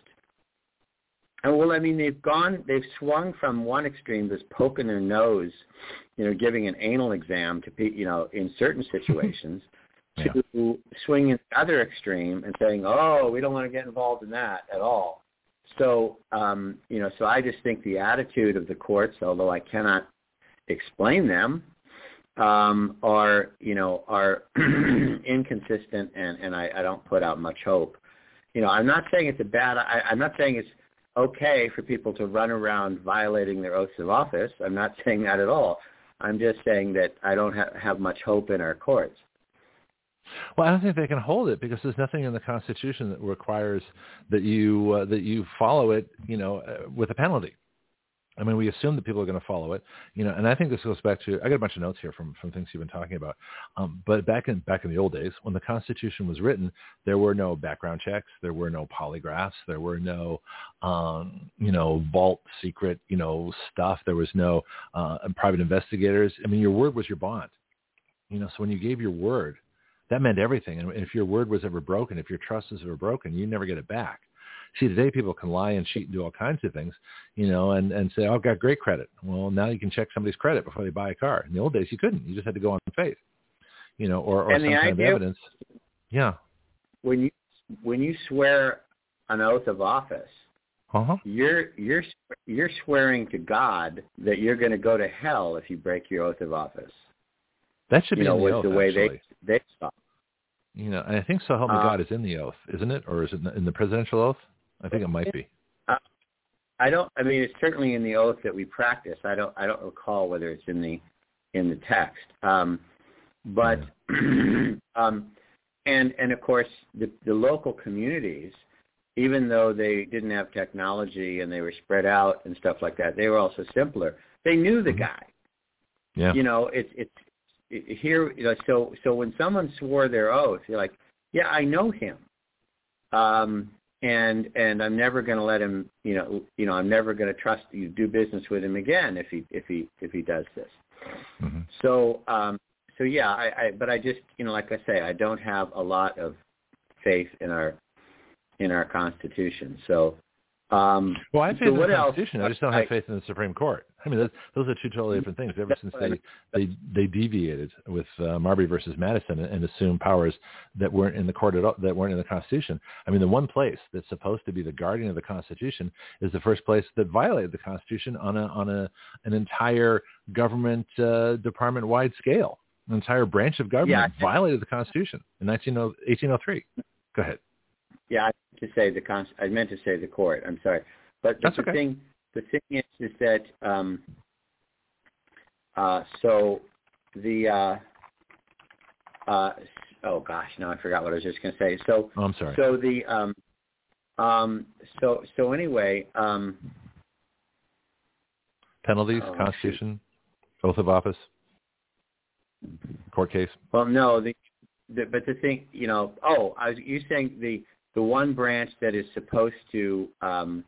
and well, I mean, they've gone, they've swung from one extreme, this poking their nose, you know, giving an anal exam to, you know, in certain situations, yeah. to swing in the other extreme and saying, oh, we don't want to get involved in that at all. So, um, you know, so I just think the attitude of the courts, although I cannot explain them, um, are you know are inconsistent and and I, I don't put out much hope. You know, I'm not saying it's a bad. I, I'm not saying it's okay for people to run around violating their oaths of office. I'm not saying that at all. I'm just saying that I don't have, have much hope in our courts. Well, I don't think they can hold it because there's nothing in the Constitution that requires that you uh, that you follow it, you know, uh, with a penalty. I mean, we assume that people are going to follow it, you know, and I think this goes back to I got a bunch of notes here from from things you've been talking about. Um, but back in back in the old days, when the Constitution was written, there were no background checks, there were no polygraphs, there were no, um, you know, vault secret, you know, stuff. There was no uh, private investigators. I mean, your word was your bond. You know, so when you gave your word, that meant everything. And if your word was ever broken, if your trust was ever broken, you never get it back. See, today people can lie and cheat and do all kinds of things, you know, and, and say, oh, I've got great credit. Well, now you can check somebody's credit before they buy a car. In the old days, you couldn't. You just had to go on faith, you know, or, or and some kind of evidence. Yeah. When you when you swear an oath of office, uh-huh. you're you're you're swearing to God that you're going to go to hell if you break your oath of office. That should you be know, in the oath, the way actually. they they saw. You know, and I think "So Help Me Uh, God" is in the oath, isn't it, or is it in the presidential oath? I think it might be. I don't. I mean, it's certainly in the oath that we practice. I don't. I don't recall whether it's in the in the text. Um, but um, and and of course, the the local communities, even though they didn't have technology and they were spread out and stuff like that, they were also simpler. They knew the Mhm. guy. Yeah. You know, it's it's it, here. You know, so so when someone swore their oath, you're like, yeah, I know him. Um, and and I'm never going to let him, you know, you know, I'm never going to trust you do business with him again if he if he if he does this. hmm So um, so yeah, I, I but I just you know, like I say, I don't have a lot of faith in our in our Constitution. So um, Well, I have faith so in what the else? Constitution. I just don't have I- faith in the Supreme Court. I mean, those, those are two totally different things. Ever since they they they deviated with uh, Marbury versus Madison and, and assumed powers that weren't in the court at all, that weren't in the Constitution. I mean, the one place that's supposed to be the guardian of the Constitution is the first place that violated the Constitution on a on a an entire government uh, department wide scale. An entire branch of government Yeah, violated the Constitution in 19, 1803. Go ahead. Yeah, I meant to say the con- I meant to say the court. I'm sorry, but, That's the okay. thing the thing is is that um, uh, so the uh, uh, oh gosh, now I forgot what I was just going to say. So Oh, I'm sorry. so the um, um, so so anyway, um, Penalties, Oh, shoot. Constitution, oath of office, court case. well no the, the but the thing you know oh I was you saying the the one branch that is supposed to um,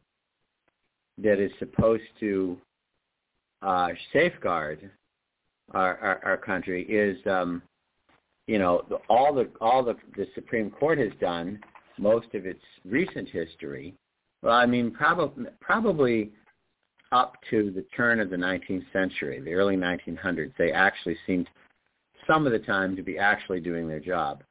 that is supposed to uh, safeguard our, our, our country is, um, you know, all the all the, the Supreme Court has done, most of its recent history. Well, I mean, probably probably up to the turn of the 19th century, the early 1900s, they actually seemed some of the time to be actually doing their job.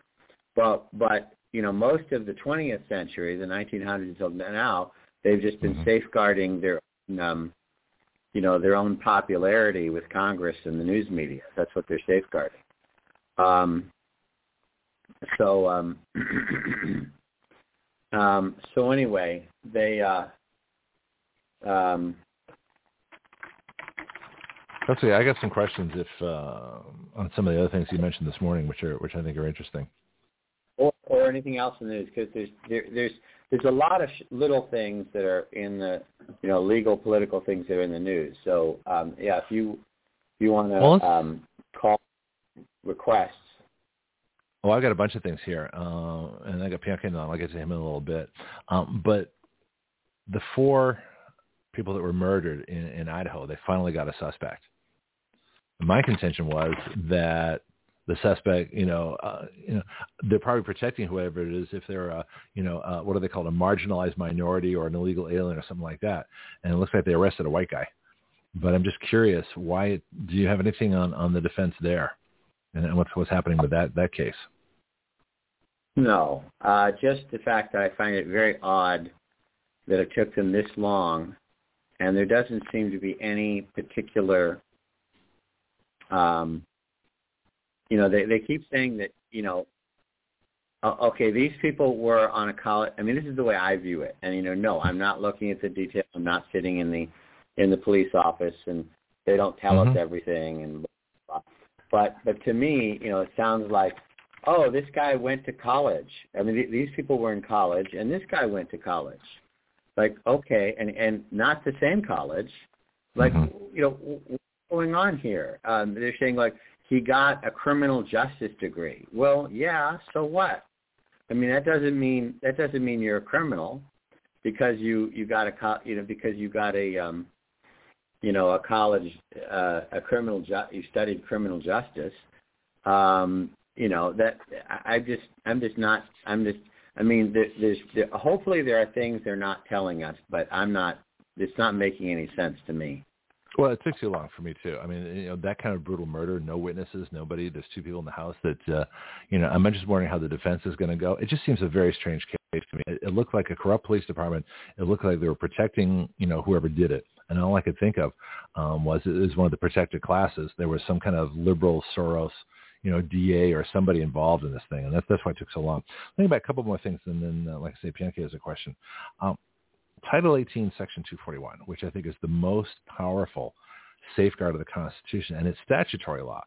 But but you know, most of the 20th century, the 1900s until now, they've just been Mhm. safeguarding their um, you know, their own popularity with Congress and the news media. That's what they're safeguarding. Um, so, um, um, so anyway, they, uh, um, Let's see. I got some questions if uh, on some of the other things you mentioned this morning, which are which I think are interesting. Or, or anything else in the news, because there's there, there's there's a lot of sh- little things that are in the you know legal political things that are in the news. So um, yeah, if you if you want to Well, um, call requests, Well, I've got a bunch of things here, uh, and I got Piankin on. I'll get to him in a little bit. Um, but the four people that were murdered in, in Idaho, they finally got a suspect. My contention was that the suspect, you know, uh, you know, they're probably protecting whoever it is if they're, a, you know, uh, what are they called, a marginalized minority or an illegal alien or something like that. And it looks like they arrested a white guy. But I'm just curious, why? Do you have anything on on the defense there, and what's what's happening with that that case? No, uh, just the fact that I find it very odd that it took them this long, and there doesn't seem to be any particular. Um, you know, they they keep saying that you know. o- Okay, these people were on a college. I mean, this is the way I view it. And you know, no, I'm not looking at the detail. I'm not sitting in the in the police office, and they don't tell Mhm. us everything. And blah, blah. but but to me, you know, it sounds like oh, this guy went to college. I mean, th- these people were in college, and this guy went to college. Like, okay, and and not the same college. Like, Mhm. you know, w- what's going on here? Um, they're saying like he got a criminal justice degree. Well, yeah, so what? I mean, that doesn't mean that doesn't mean you're a criminal because you you got a you know because you got a um, you know a college uh, a criminal ju- you studied criminal justice Um, you know that I, I just I'm just not I'm just I mean there, there's there, hopefully there are things they're not telling us, but I'm not. It's not making any sense to me. Well, it took too long for me too. I mean, you know, that kind of brutal murder, no witnesses, nobody. There's two people in the house that, uh, you know, I'm just wondering how the defense is going to go. It just seems a very strange case to me. It, it looked like a corrupt police department. It looked like they were protecting, you know, whoever did it. And all I could think of um, was it was one of the protected classes. There was some kind of liberal Soros, you know, DA or somebody involved in this thing, and that's that's why it took so long. Think about a couple more things, and then, uh, like I say, Pianki has a question. Um, Title 18, Section 241, which I think is the most powerful safeguard of the Constitution, and it's statutory law.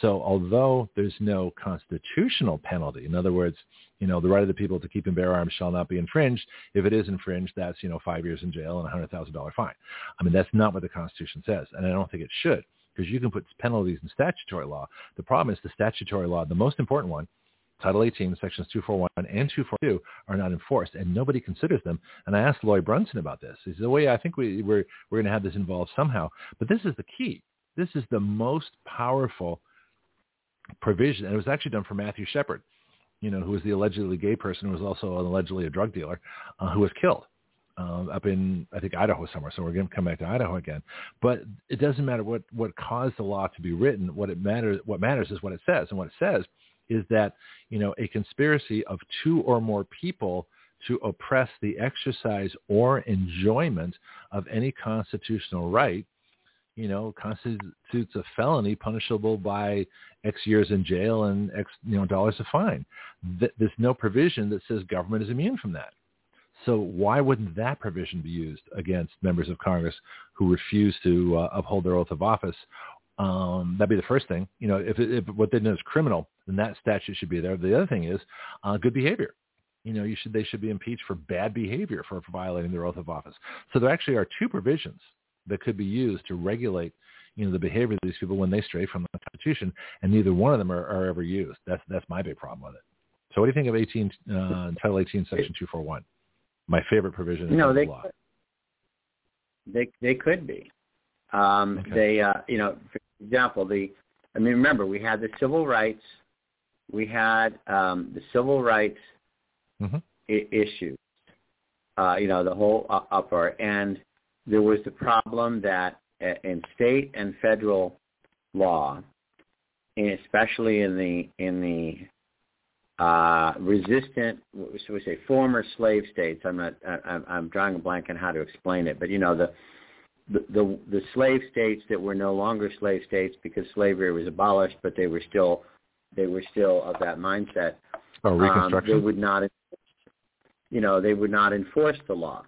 So although there's no constitutional penalty, in other words, you know, the right of the people to keep and bear arms shall not be infringed. If it is infringed, that's, you know, five years in jail and a $100,000 fine. I mean, that's not what the Constitution says, and I don't think it should, because you can put penalties in statutory law. The problem is the statutory law, the most important one, Title 18, Sections 241 and 242 are not enforced, and nobody considers them. And I asked Lloyd Brunson about this. He said, well, yeah, I think we, we're, we're going to have this involved somehow. But this is the key. This is the most powerful provision. And it was actually done for Matthew Shepard, you know, who was the allegedly gay person who was also allegedly a drug dealer uh, who was killed. Um, up in I think Idaho somewhere. So we're going to come back to Idaho again. But it doesn't matter what what caused the law to be written. What it matters what matters is what it says, and what it says is that, you know, a conspiracy of two or more people to oppress the exercise or enjoyment of any constitutional right, you know, constitutes a felony punishable by X years in jail and X, you know, dollars of fine. There's no provision that says government is immune from that. So why wouldn't that provision be used against members of Congress who refuse to uh, uphold their oath of office um, that'd be the first thing. You know, if, if what they know is criminal, then that statute should be there. The other thing is uh, good behavior. You know, you should they should be impeached for bad behavior for, for violating their oath of office. So there actually are two provisions that could be used to regulate, you know, the behavior of these people when they stray from the Constitution, and neither one of them are, are ever used. That's that's my big problem with it. So what do you think of 18 uh, Title 18, Section 241? My favorite provision in no, they, law. They they could be. Um, okay. They, uh, you know, for example, the, I mean, remember we had the civil rights, we had um, the civil rights mm-hmm. I- issue, uh, you know, the whole uh, upper, and there was the problem that in state and federal law, especially in the in the uh, resistant, so we say former slave states. I'm not. I, I'm drawing a blank on how to explain it, but you know the the, the the slave states that were no longer slave states because slavery was abolished, but they were still they were still of that mindset. Oh, Reconstruction. Um, they would not, you know, they would not enforce the law.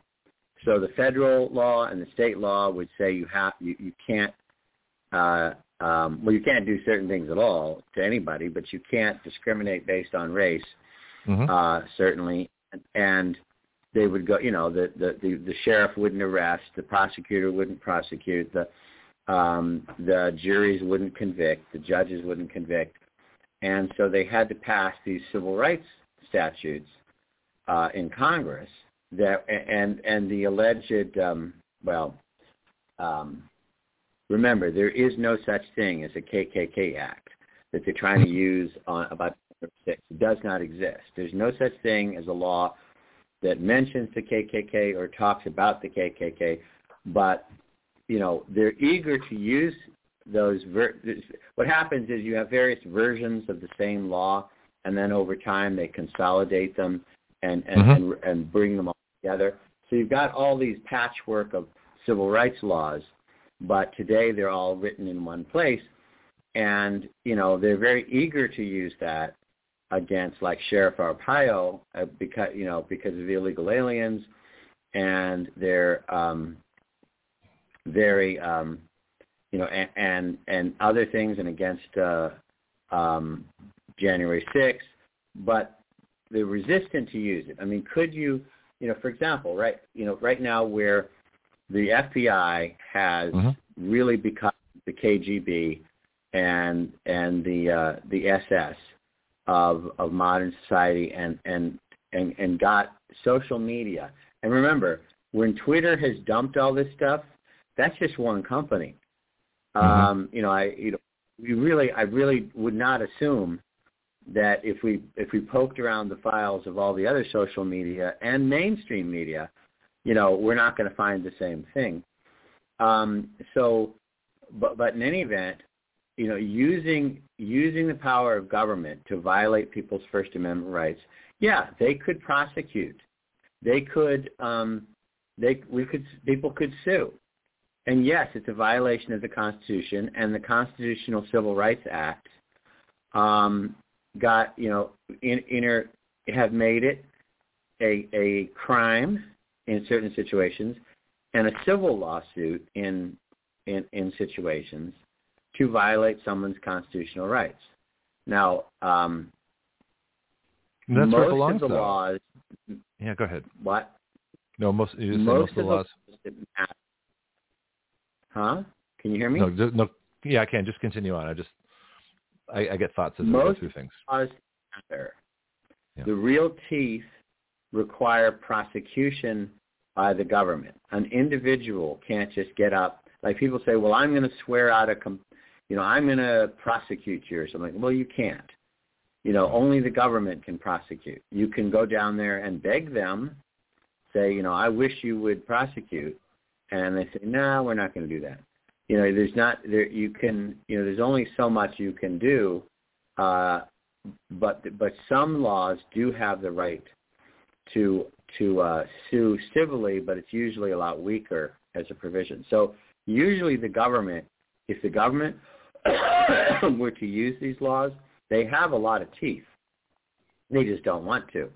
So the federal law and the state law would say you have you, you can't uh, um, well you can't do certain things at all to anybody, but you can't discriminate based on race. Mm-hmm. Uh, certainly, and they would go, you know, the, the, the, the sheriff wouldn't arrest, the prosecutor wouldn't prosecute, the, um, the juries wouldn't convict, the judges wouldn't convict. And so they had to pass these civil rights statutes uh, in Congress that, and, and the alleged, um, well, um, remember, there is no such thing as a KKK Act that they're trying to use on about six. It does not exist. There's no such thing as a law that mentions the KKK or talks about the KKK, but you know they're eager to use those. Ver- what happens is you have various versions of the same law, and then over time they consolidate them and and, mm-hmm. and, and bring them all together. So you've got all these patchwork of civil rights laws, but today they're all written in one place, and you know they're very eager to use that against like Sheriff Arpaio uh, because you know because of the illegal aliens and they're um, very um, you know and, and and other things and against uh, um, January 6th, but they're resistant to use it. I mean, could you you know for example right you know right now where the FBI has mm-hmm. really become the KGB and and the uh, the SS of of modern society and and and and got social media. And remember, when Twitter has dumped all this stuff, that's just one company. Mm-hmm. Um, you know, I you know we really, I really would not assume that if we if we poked around the files of all the other social media and mainstream media, you know, we're not going to find the same thing. Um, so, but but in any event, you know, using using the power of government to violate people's First Amendment rights, yeah, they could prosecute. They could um, they we could people could sue. And yes, it's a violation of the Constitution and the Constitutional Civil Rights Act um, got you know in, inner have made it a a crime in certain situations and a civil lawsuit in in in situations to violate someone's constitutional rights. Now, um, that's most belongs, of the though. laws. Yeah, go ahead. What? No, most you most, most of the laws. laws huh? Can you hear me? No, just, no. Yeah, I can. Just continue on. I just I, I get thoughts as Most I go through things. laws matter. Yeah. The real teeth require prosecution by the government. An individual can't just get up. Like people say, well, I'm going to swear out a, com- you know, I'm going to prosecute you or something. Well, you can't. You know, only the government can prosecute. You can go down there and beg them, say, you know, I wish you would prosecute, and they say, no, we're not going to do that. You know, there's not there. You can, you know, there's only so much you can do, uh, but but some laws do have the right to to uh, sue civilly, but it's usually a lot weaker as a provision. So usually the government, if the government were to use these laws, they have a lot of teeth. They just don't want to.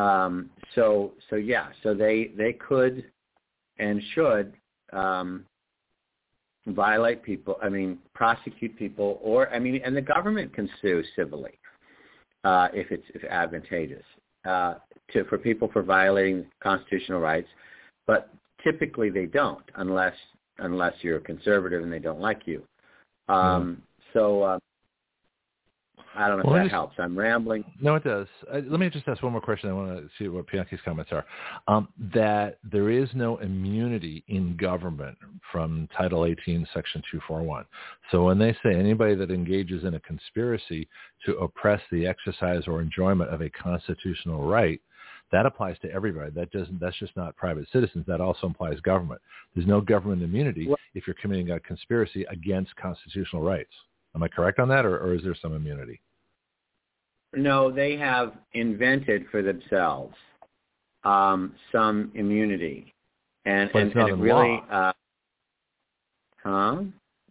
Um, so so yeah, so they they could and should um, violate people. I mean, prosecute people, or I mean, and the government can sue civilly uh, if it's if advantageous uh, to for people for violating constitutional rights. But typically they don't, unless unless you're a conservative and they don't like you. Um, So uh, I don't know Well, if that just- helps. I'm rambling. No, it does. Uh, let me just ask one more question. I want to see what Bianchi's comments are. Um, that there is no immunity in government from Title 18, Section 241. So when they say anybody that engages in a conspiracy to oppress the exercise or enjoyment of a constitutional right, that applies to everybody. That doesn't. That's just not private citizens. That also implies government. There's no government immunity if you're committing a conspiracy against constitutional rights. Am I correct on that, or, or is there some immunity? No, they have invented for themselves um, some immunity, and But and, it's not and it in really, law. uh, huh?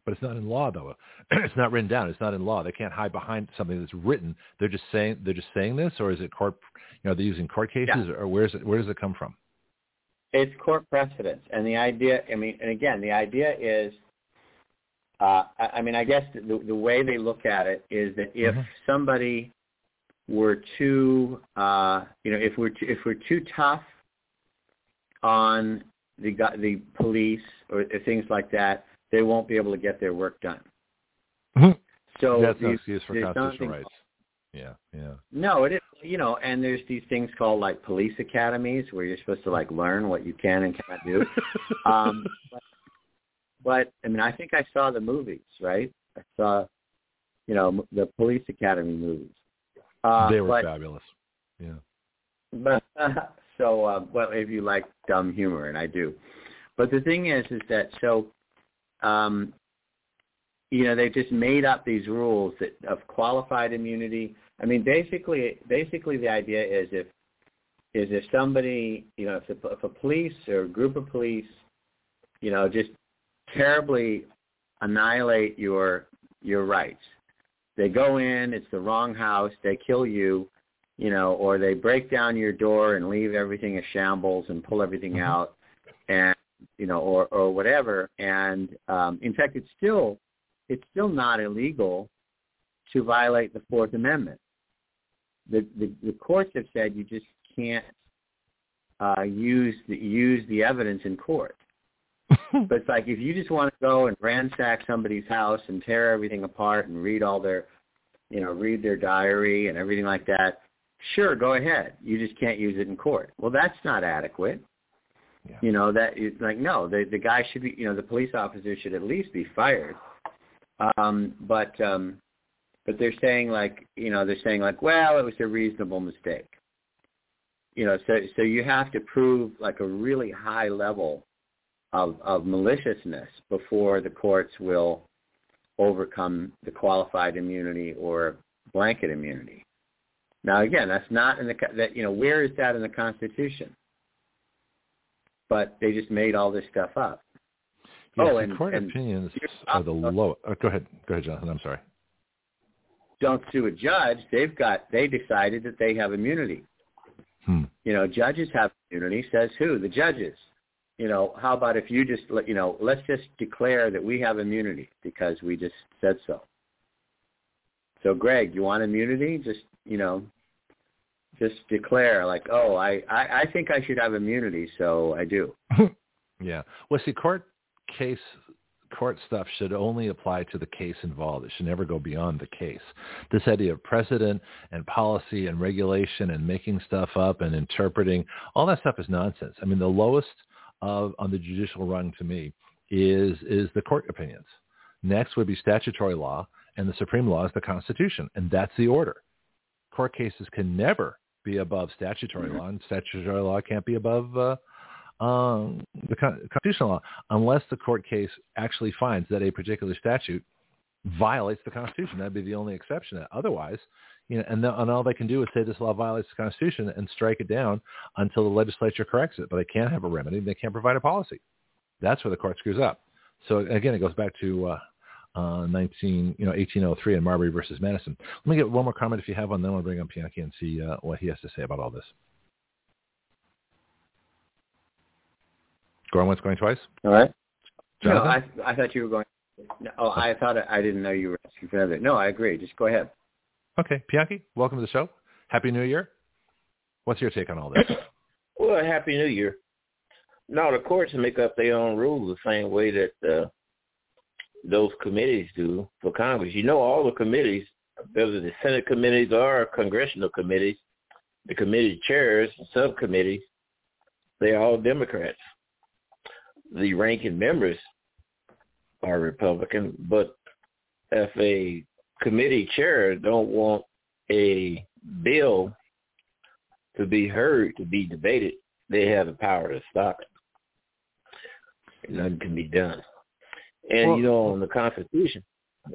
But it's not in law, though. it's not written down. It's not in law. They can't hide behind something that's written. They're just saying they're just saying this, or is it court? You know, they're using court cases, or where's it? Where does it come from? It's court precedents, and the idea. I mean, and again, the idea is. Uh, I, I mean, I guess the, the way they look at it is that if Mhm. somebody were too, uh, you know, if we're too, if we're too tough on the the police or things like that, they won't be able to get their work done. So that's no excuse for constitutional rights. Yeah, yeah. No, it is, you know, and there's these things called like police academies where you're supposed to like learn what you can and cannot do. um, but, but I mean, I think I saw the movies, right? I saw, you know, the police academy movies. Uh, they were but, fabulous. Yeah. But uh, so, uh, well, if you like dumb humor, and I do. But the thing is, is that so, um, you know, they just made up these rules that of qualified immunity. I mean, basically, basically the idea is if is if somebody, you know, if a, if a police or a group of police, you know, just terribly annihilate your your rights. They go in, it's the wrong house, they kill you, you know, or they break down your door and leave everything a shambles and pull everything Mhm. out, and you know, or or whatever. And um, in fact, it's still it's still not illegal to violate the Fourth Amendment. The the, the courts have said you just can't uh, use the use the evidence in court. But it's like if you just want to go and ransack somebody's house and tear everything apart and read all their, you know, read their diary and everything like that, sure, go ahead. You just can't use it in court. Well, that's not adequate. Yeah. You know that it's like no, the the guy should be, you know, the police officer should at least be fired Um, but um, but they're saying like you know they're saying like well it was a reasonable mistake. You know, so so you have to prove like a really high level of of maliciousness before the courts will overcome the qualified immunity or blanket immunity. Now again, that's not in the that you know where is that in the Constitution? But they just made all this stuff up. Yes, oh, and, the court and opinions are the low. Oh, go ahead, go ahead, Jonathan. I'm sorry. Don't sue a judge. They've got. They decided that they have immunity. Hmm. You know, judges have immunity. Says who? The judges. You know, how about if you just let you know? Let's just declare that we have immunity because we just said so. So, Greg, you want immunity? Just you know, just declare like, oh, I I, I think I should have immunity, so I do. yeah. Well, see, court case court stuff should only apply to the case involved. It should never go beyond the case. This idea of precedent and policy and regulation and making stuff up and interpreting, all that stuff is nonsense. I mean, the lowest of on the judicial rung to me is is the court opinions. Next would be statutory law, and the supreme law is the Constitution, and that's the order. Court cases can never be above statutory mm-hmm. law, and statutory law can't be above uh, um, the constitutional law unless the court case actually finds that a particular statute violates the Constitution. That'd be the only exception. Otherwise, you know, and, the, and all they can do is say this law violates the Constitution and strike it down until the legislature corrects it. But they can't have a remedy. They can't provide a policy. That's where the court screws up. So again, it goes back to uh, uh, 19, you know, 1803 in Marbury versus Madison. Let me get one more comment if you have one, then we'll bring up Pianki and see uh, what he has to say about all this. Going once, going twice. All right. Jonathan? No, I, I thought you were going. Oh, I thought I didn't know you were asking for another. No, I agree. Just go ahead. Okay, Pianki, welcome to the show. Happy New Year. What's your take on all this? well, Happy New Year. Now the courts make up their own rules the same way that uh, those committees do for Congress. You know, all the committees, whether the Senate committees or congressional committees, the committee chairs, subcommittees, they're all Democrats the ranking members are Republican, but if a committee chair don't want a bill to be heard, to be debated, they have the power to stop it. Nothing can be done. And well, you know, on the Constitution,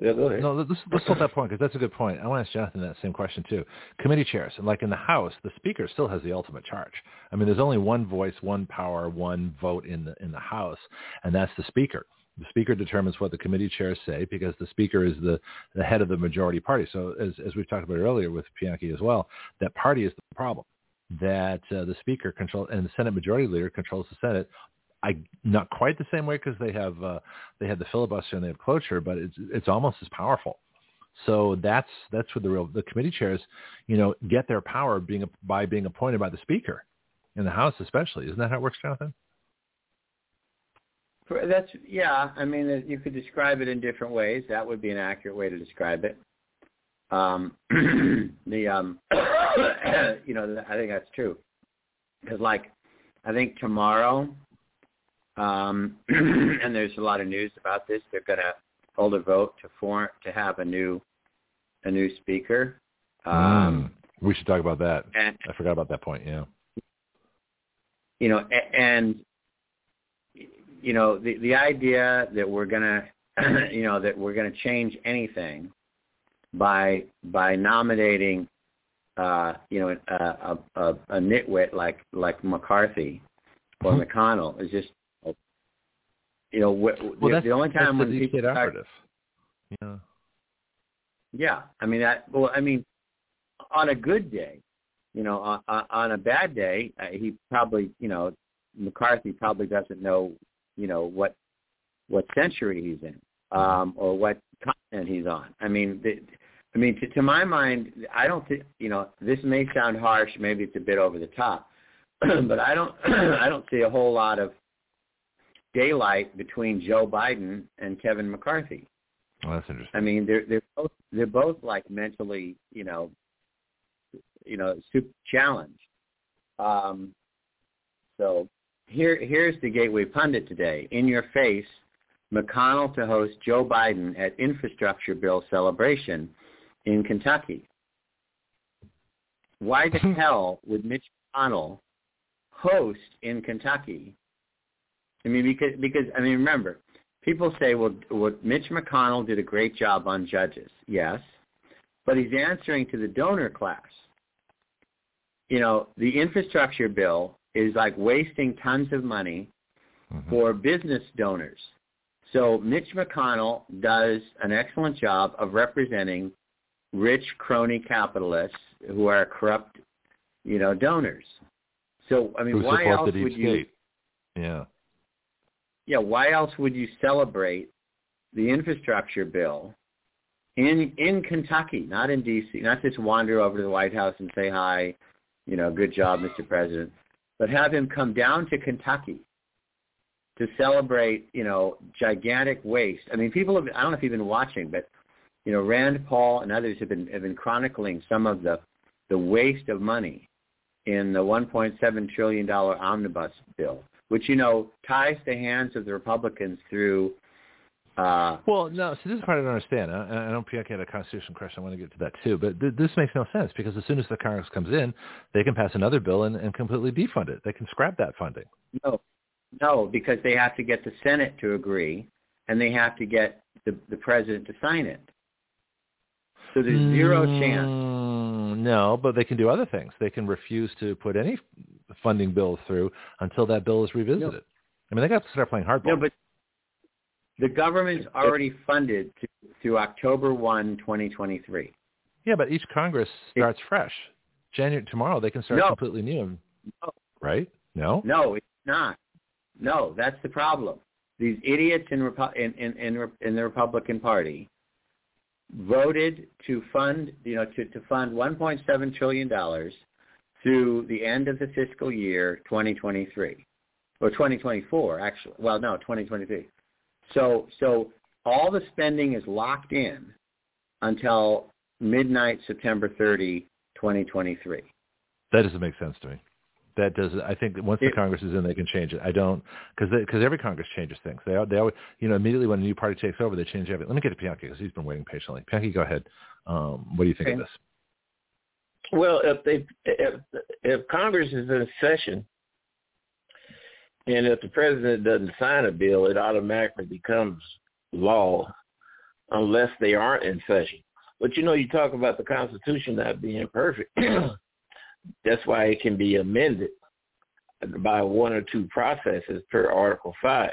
yeah, go ahead. No, let's, let's hold that point because that's a good point. I want to ask Jonathan that same question too. Committee chairs, and like in the House, the Speaker still has the ultimate charge. I mean, there's only one voice, one power, one vote in the in the House, and that's the Speaker. The Speaker determines what the committee chairs say because the Speaker is the, the head of the majority party. So as as we've talked about earlier with Pianki as well, that party is the problem that uh, the speaker controls and the Senate Majority Leader controls the Senate I not quite the same way because they have uh, they have the filibuster and they have cloture, but it's it's almost as powerful. So that's that's where the real the committee chairs, you know, get their power being by being appointed by the speaker in the House, especially. Isn't that how it works, Jonathan? That's yeah. I mean, you could describe it in different ways. That would be an accurate way to describe it. Um, the um, you know, I think that's true because like I think tomorrow um, and there's a lot of news about this. They're going to hold a vote to form to have a new a new speaker. Um, mm, we should talk about that. And, I forgot about that point. Yeah. You know, and you know the the idea that we're gonna you know that we're gonna change anything by by nominating uh, you know a, a, a, a nitwit like like McCarthy or mm-hmm. McConnell is just you know, well, the, the only time when people operative. yeah, yeah. I mean that. Well, I mean, on a good day, you know, on, on a bad day, uh, he probably, you know, McCarthy probably doesn't know, you know, what what century he's in um, or what continent he's on. I mean, the, I mean, to, to my mind, I don't think, you know, this may sound harsh, maybe it's a bit over the top, but I don't, I don't see a whole lot of daylight between Joe Biden and Kevin McCarthy. Oh, that's interesting. I mean, they're they're both they're both like mentally, you know, you know, super challenged. Um, so here here's the Gateway pundit today. In your face, McConnell to host Joe Biden at infrastructure bill celebration in Kentucky. Why the hell would Mitch McConnell host in Kentucky? I mean, because because I mean, remember, people say, well, well, Mitch McConnell did a great job on judges. Yes, but he's answering to the donor class. You know, the infrastructure bill is like wasting tons of money mm-hmm. for business donors. So Mitch McConnell does an excellent job of representing rich crony capitalists who are corrupt, you know, donors. So I mean, who why else would state. you? Yeah. Yeah. Why else would you celebrate the infrastructure bill in in Kentucky, not in D.C., not just wander over to the White House and say hi, you know, good job, Mr. President, but have him come down to Kentucky to celebrate, you know, gigantic waste. I mean, people have, I don't know if you've been watching, but, you know, Rand Paul and others have been, have been chronicling some of the, the waste of money in the $1.7 trillion omnibus bill, which, you know, ties the hands of the Republicans through uh, well, no. So this is part I don't understand. I, I know Bianchi had a constitutional question. I want to get to that too. But th- this makes no sense because as soon as the Congress comes in, they can pass another bill and, and completely defund it. They can scrap that funding. No, no, because they have to get the Senate to agree, and they have to get the, the president to sign it. So there's zero mm, chance. No, but they can do other things. They can refuse to put any funding bills through until that bill is revisited. No. I mean, they got to start playing hardball. No, but the government's already funded to, through October 1, 2023. Yeah, but each Congress starts it, fresh. January tomorrow they can start no, completely new. No. Right? No? No, it's not. No, that's the problem. These idiots in, in, in, in, in the Republican Party voted to fund, you know, to, to fund 1.7 trillion dollars through the end of the fiscal year 2023 or 2024 actually. Well, no, 2023. So so all the spending is locked in until midnight September 30, 2023. That doesn't make sense to me that does I think once the Congress is in, they can change it. I don't because because every Congress changes things. They they always you know immediately when a new party takes over, they change everything. Let me get to Bianchi because he's been waiting patiently. Bianchi, go ahead. Um, what do you think okay. of this? Well, if they if if Congress is in session and if the president doesn't sign a bill, it automatically becomes law unless they aren't in session. But you know, you talk about the Constitution not being perfect. That's why it can be amended by one or two processes per Article 5.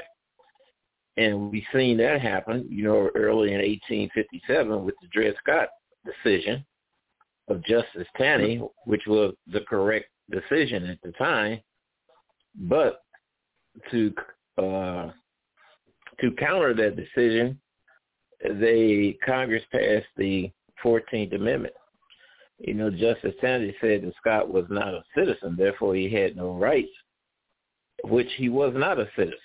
And we've seen that happen, you know, early in 1857 with the Dred Scott decision of Justice Taney, which was the correct decision at the time. But to uh, to counter that decision, they Congress passed the 14th Amendment, you know, Justice Taney said that Scott was not a citizen, therefore he had no rights, which he was not a citizen.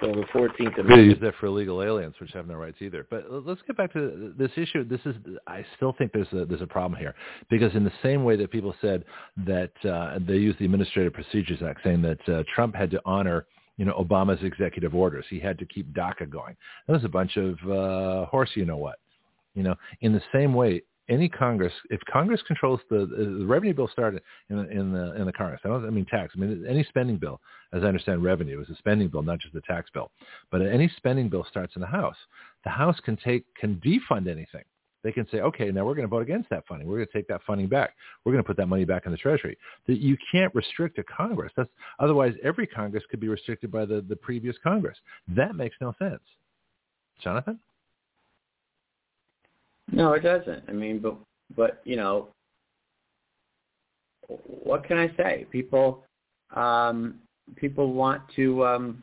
So the Fourteenth Amendment. They use that for illegal aliens, which have no rights either. But let's get back to this issue. This is, I still think there's a there's a problem here because in the same way that people said that uh, they used the Administrative Procedures Act, saying that uh, Trump had to honor you know Obama's executive orders, he had to keep DACA going. That was a bunch of uh, horse, you know what. You know, in the same way, any Congress, if Congress controls the, the revenue bill started in the, in the in the Congress. I don't I mean tax. I mean any spending bill, as I understand revenue, is a spending bill, not just a tax bill. But any spending bill starts in the House. The House can take can defund anything. They can say, okay, now we're going to vote against that funding. We're going to take that funding back. We're going to put that money back in the Treasury. That you can't restrict a Congress. That's otherwise every Congress could be restricted by the, the previous Congress. That makes no sense. Jonathan. No, it doesn't. I mean, but but you know, what can I say? People um, people want to. Um,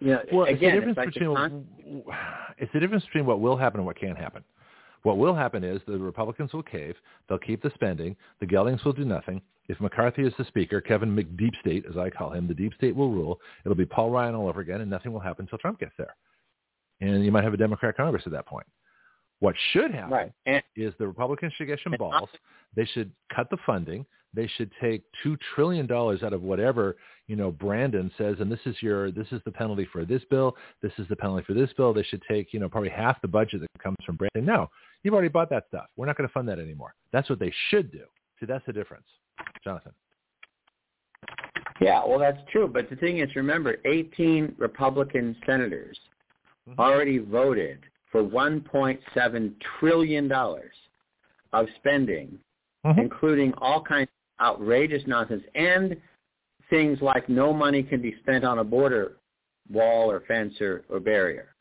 you know, well, again, it's, the difference like between, con- it's the difference between what will happen and what can happen. What will happen is the Republicans will cave. They'll keep the spending. The Geldings will do nothing. If McCarthy is the speaker, Kevin McDeep State, as I call him, the deep state will rule. It'll be Paul Ryan all over again, and nothing will happen until Trump gets there and you might have a Democrat Congress at that point. What should happen right. and, is the Republicans should get some balls. They should cut the funding. they should take two trillion dollars out of whatever you know Brandon says, and this is your this is the penalty for this bill, this is the penalty for this bill. They should take you know probably half the budget that comes from Brandon. No, you've already bought that stuff. We're not going to fund that anymore. That's what they should do. See, that's the difference, Jonathan. Yeah, well, that's true. But the thing is, remember, 18 Republican senators. Already voted for 1.7 trillion dollars of spending, mm-hmm. including all kinds of outrageous nonsense and things like no money can be spent on a border wall or fence or, or barrier.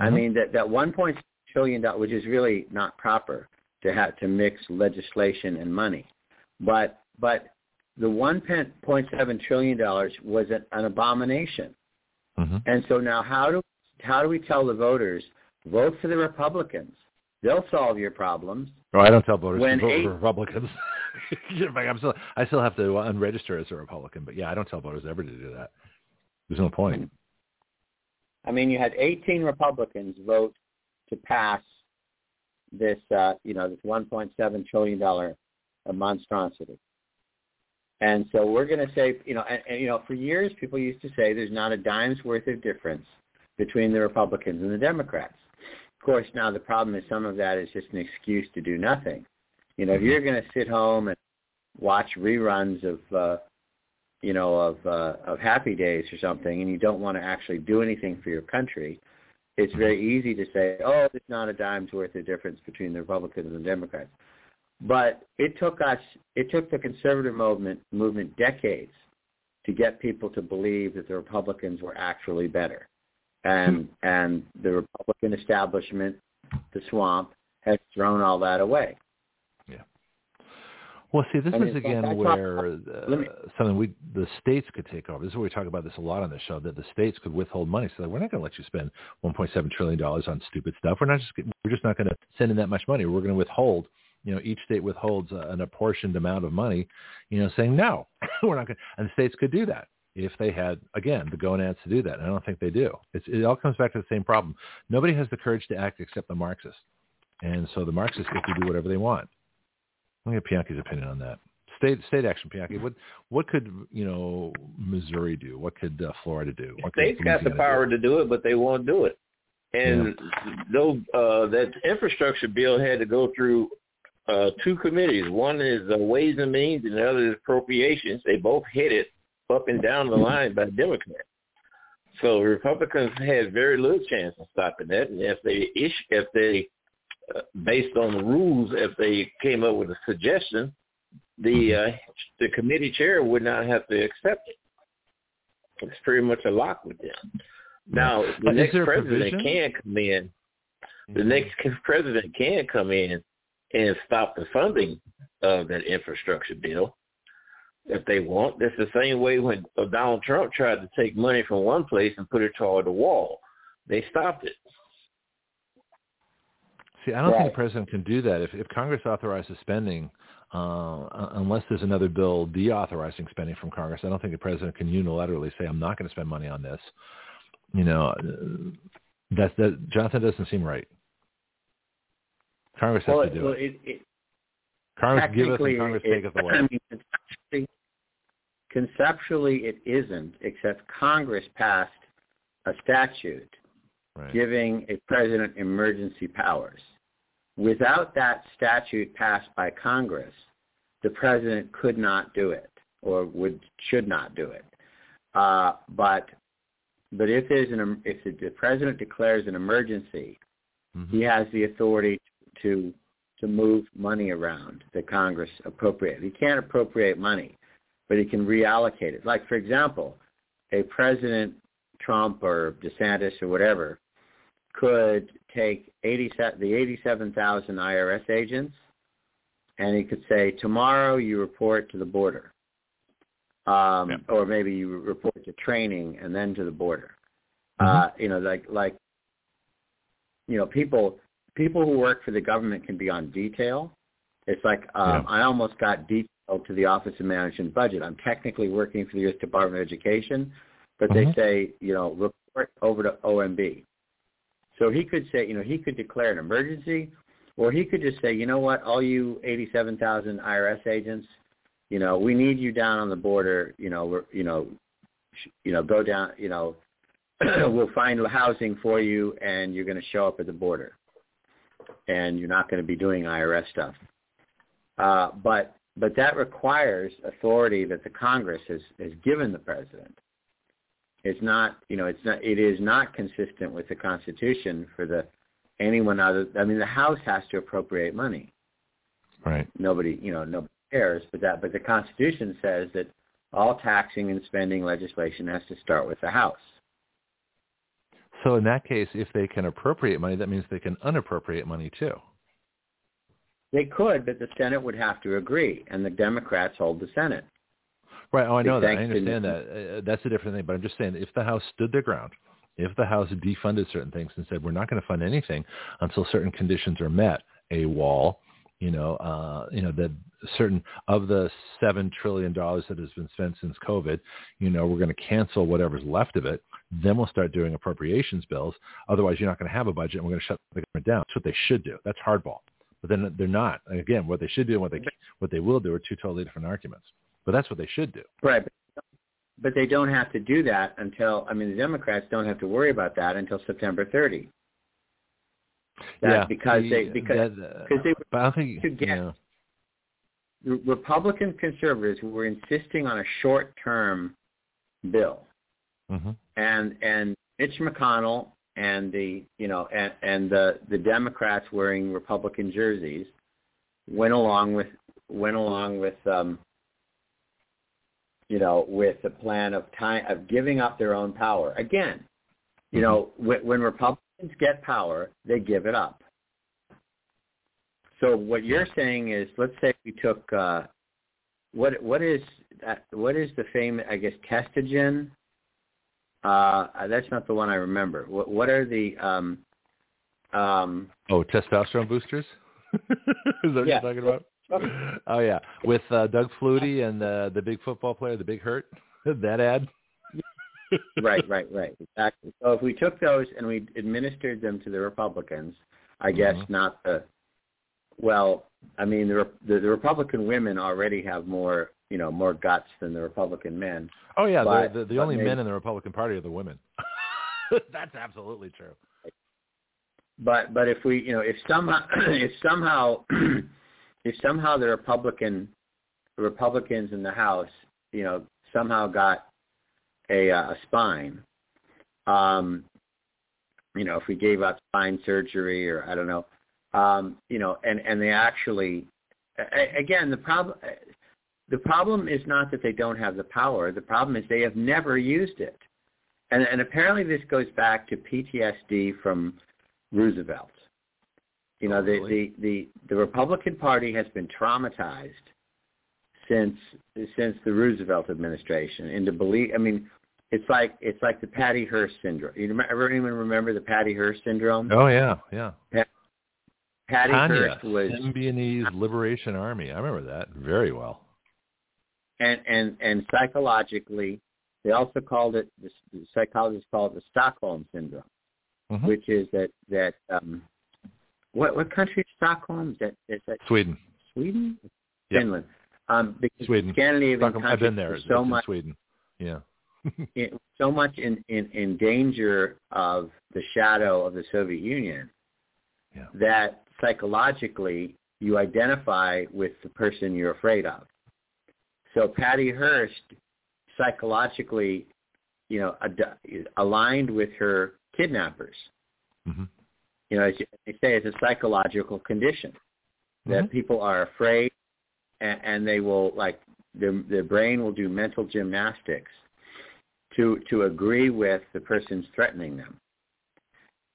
Mm-hmm. I mean that that 1.6 trillion dollars, which is really not proper to have to mix legislation and money, but but the 1.7 trillion dollars was an, an abomination. Mm-hmm. And so now how do how do we tell the voters vote for the Republicans? They'll solve your problems. No, I don't tell voters when to vote eight, for Republicans. I'm still, I still have to unregister as a Republican, but yeah, I don't tell voters ever to do that. There's no point. I mean, you had 18 Republicans vote to pass this, uh, you know, this 1.7 trillion dollar monstrosity. And so we're going to say, you know, and, and, you know, for years people used to say there's not a dime's worth of difference between the Republicans and the Democrats. Of course, now the problem is some of that is just an excuse to do nothing. You know, if you're going to sit home and watch reruns of, uh, you know, of uh, of Happy Days or something, and you don't want to actually do anything for your country, it's very easy to say, oh, there's not a dime's worth of difference between the Republicans and the Democrats. But it took us, it took the conservative movement movement decades to get people to believe that the Republicans were actually better and and the Republican establishment, the swamp, has thrown all that away. Yeah. Well, see, this mean, is again where uh, me, something we the states could take over. This is where we talk about this a lot on the show that the states could withhold money. So we're not going to let you spend 1.7 trillion dollars on stupid stuff. We're not just we're just not going to send in that much money. We're going to withhold. You know, each state withholds an apportioned amount of money. You know, saying no, we're not going. And the states could do that if they had, again, the gonads to do that. And I don't think they do. It's, it all comes back to the same problem. Nobody has the courage to act except the Marxists. And so the Marxists get to do whatever they want. Let me get Pianki's opinion on that. State state action, Pianki. What what could you know Missouri do? What could uh, Florida do? What States got the power do? to do it, but they won't do it. And yeah. those uh, that infrastructure bill had to go through uh, two committees. One is uh, Ways and Means, and the other is Appropriations. They both hit it up and down the line by Democrats. So Republicans had very little chance of stopping that. And if they issue, if they, uh, based on the rules, if they came up with a suggestion, the uh, the committee chair would not have to accept it. It's pretty much a lock with them. Now, the next president can come in. The mm-hmm. next president can come in and stop the funding of that infrastructure bill if they want. That's the same way when uh, Donald Trump tried to take money from one place and put it toward the wall. They stopped it. See, I don't right. think the president can do that. If, if Congress authorizes spending, uh, uh, unless there's another bill deauthorizing spending from Congress, I don't think the president can unilaterally say, "I'm not going to spend money on this." You know, uh, that that Jonathan doesn't seem right. Congress has well, to do well, it. it, it Congress giveth and Congress it, taketh away. I mean, Conceptually, it isn't, except Congress passed a statute right. giving a president emergency powers. Without that statute passed by Congress, the president could not do it or would should not do it. Uh, but but if there's an if the, president declares an emergency, mm-hmm. he has the authority to to move money around that Congress appropriate. He can't appropriate money but he can reallocate it. Like, for example, a President Trump or DeSantis or whatever could take 80, the 87,000 IRS agents and he could say, tomorrow you report to the border. Um, yeah. Or maybe you report to training and then to the border. Mm-hmm. Uh, you know, like, like, you know, people, people who work for the government can be on detail. It's like um, yeah. I almost got detail to the Office of Management Budget. I'm technically working for the U.S. Department of Education, but mm-hmm. they say, you know, report over to OMB. So he could say, you know, he could declare an emergency, or he could just say, you know what, all you 87,000 IRS agents, you know, we need you down on the border. You know, we're, you know, sh- you know, go down. You know, we'll find housing for you, and you're going to show up at the border, and you're not going to be doing IRS stuff. Uh, but but that requires authority that the Congress has has given the president. It's not, you know, it's not. It is not consistent with the Constitution for the anyone other. I mean, the House has to appropriate money. Right. Nobody, you know, nobody cares. But that, but the Constitution says that all taxing and spending legislation has to start with the House. So in that case, if they can appropriate money, that means they can unappropriate money too. They could, but the Senate would have to agree, and the Democrats hold the Senate. Right. Oh, I know that. I understand that. Uh, that's a different thing. But I'm just saying, if the House stood their ground, if the House defunded certain things and said we're not going to fund anything until certain conditions are met, a wall, you know, uh, you know that certain of the seven trillion dollars that has been spent since COVID, you know, we're going to cancel whatever's left of it. Then we'll start doing appropriations bills. Otherwise, you're not going to have a budget, and we're going to shut the government down. That's what they should do. That's hardball. But then they're not. Again, what they should do and what they what they will do are two totally different arguments. But that's what they should do. Right. But they don't have to do that until, I mean, the Democrats don't have to worry about that until September 30. That yeah, because the, they because that, uh, they but I think to get- the Republican conservatives were insisting on a short-term bill, mhm. and and Mitch McConnell and the you know and, and the the Democrats wearing Republican jerseys went along with went along with um, you know with the plan of time of giving up their own power again. You know when, when Republicans get power, they give it up. So what you're saying is, let's say we took uh, what what is that, what is the famous I guess testogen? Uh, that's not the one I remember. What what are the um, um, Oh, testosterone boosters? Is that what Yeah. you're talking about? Oh yeah, with uh, Doug Flutie and uh, the big football player, the Big Hurt. that ad. right, right, right, exactly. So if we took those and we administered them to the Republicans, I guess Mhm. not the. Well, I mean the, the the Republican women already have more you know more guts than the Republican men. Oh yeah, But- the the, the only maybe- men in the Republican Party are the women. That's absolutely true. But but if we you know if somehow if somehow if somehow the Republican the Republicans in the House you know somehow got a uh, a spine, um, you know if we gave up spine surgery or I don't know, um, you know and and they actually again the problem the problem is not that they don't have the power the problem is they have never used it and and apparently this goes back to PTSD from Roosevelt. You know, the, oh, the, the, the Republican Party has been traumatized since since the Roosevelt administration into believe. I mean, it's like it's like the Patty Hearst syndrome. You remember, anyone remember the Patty Hearst syndrome? Oh yeah, yeah. Patty Tanya, Hearst was Symbionese Liberation Army. I remember that very well. And and and psychologically, they also called it the, the psychologists called it the Stockholm syndrome. Mhm. which is that that um what what country is Stockholm? Is that is that Sweden. Sweden? Yep. Finland. Um because Sweden. Scandinavian Stockholm- I've been there. so in much Sweden. Yeah. in, so much in, in, in danger of the shadow of the Soviet Union Yeah. that psychologically you identify with the person you're afraid of. So Patty Hearst psychologically, you know, ad- aligned with her kidnappers. hmm You know, as they say, it's a psychological condition that Mhm. people are afraid, and, and they will like their their brain will do mental gymnastics to to agree with the person's threatening them.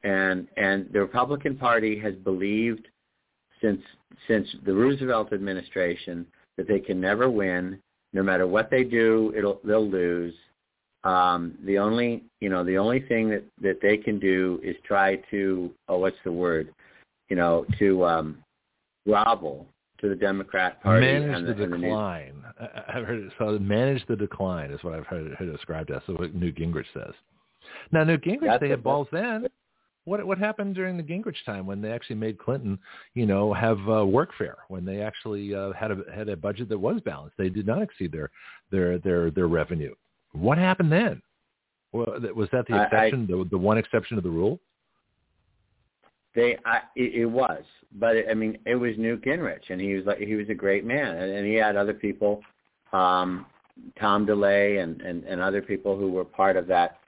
And and the Republican Party has believed since since the Roosevelt administration that they can never win. No matter what they do, it'll they'll lose. Um, the only you know the only thing that that they can do is try to oh what's the word you know to um, grovel to the Democrat Party manage and the the, decline. I've heard it. So manage the decline is what I've heard, heard it described as. So what Newt Gingrich says. Now Newt Gingrich, That's they had balls then. What what happened during the Gingrich time when they actually made Clinton, you know, have uh, workfare when they actually uh, had a had a budget that was balanced. They did not exceed their their their their revenue. What happened then? Well, was that the exception, I, the the one exception to the rule? They, I, it, it was, but it, I mean, it was Newt Gingrich, and he was like he was a great man, and, and he had other people, um, Tom DeLay and, and and other people who were part of that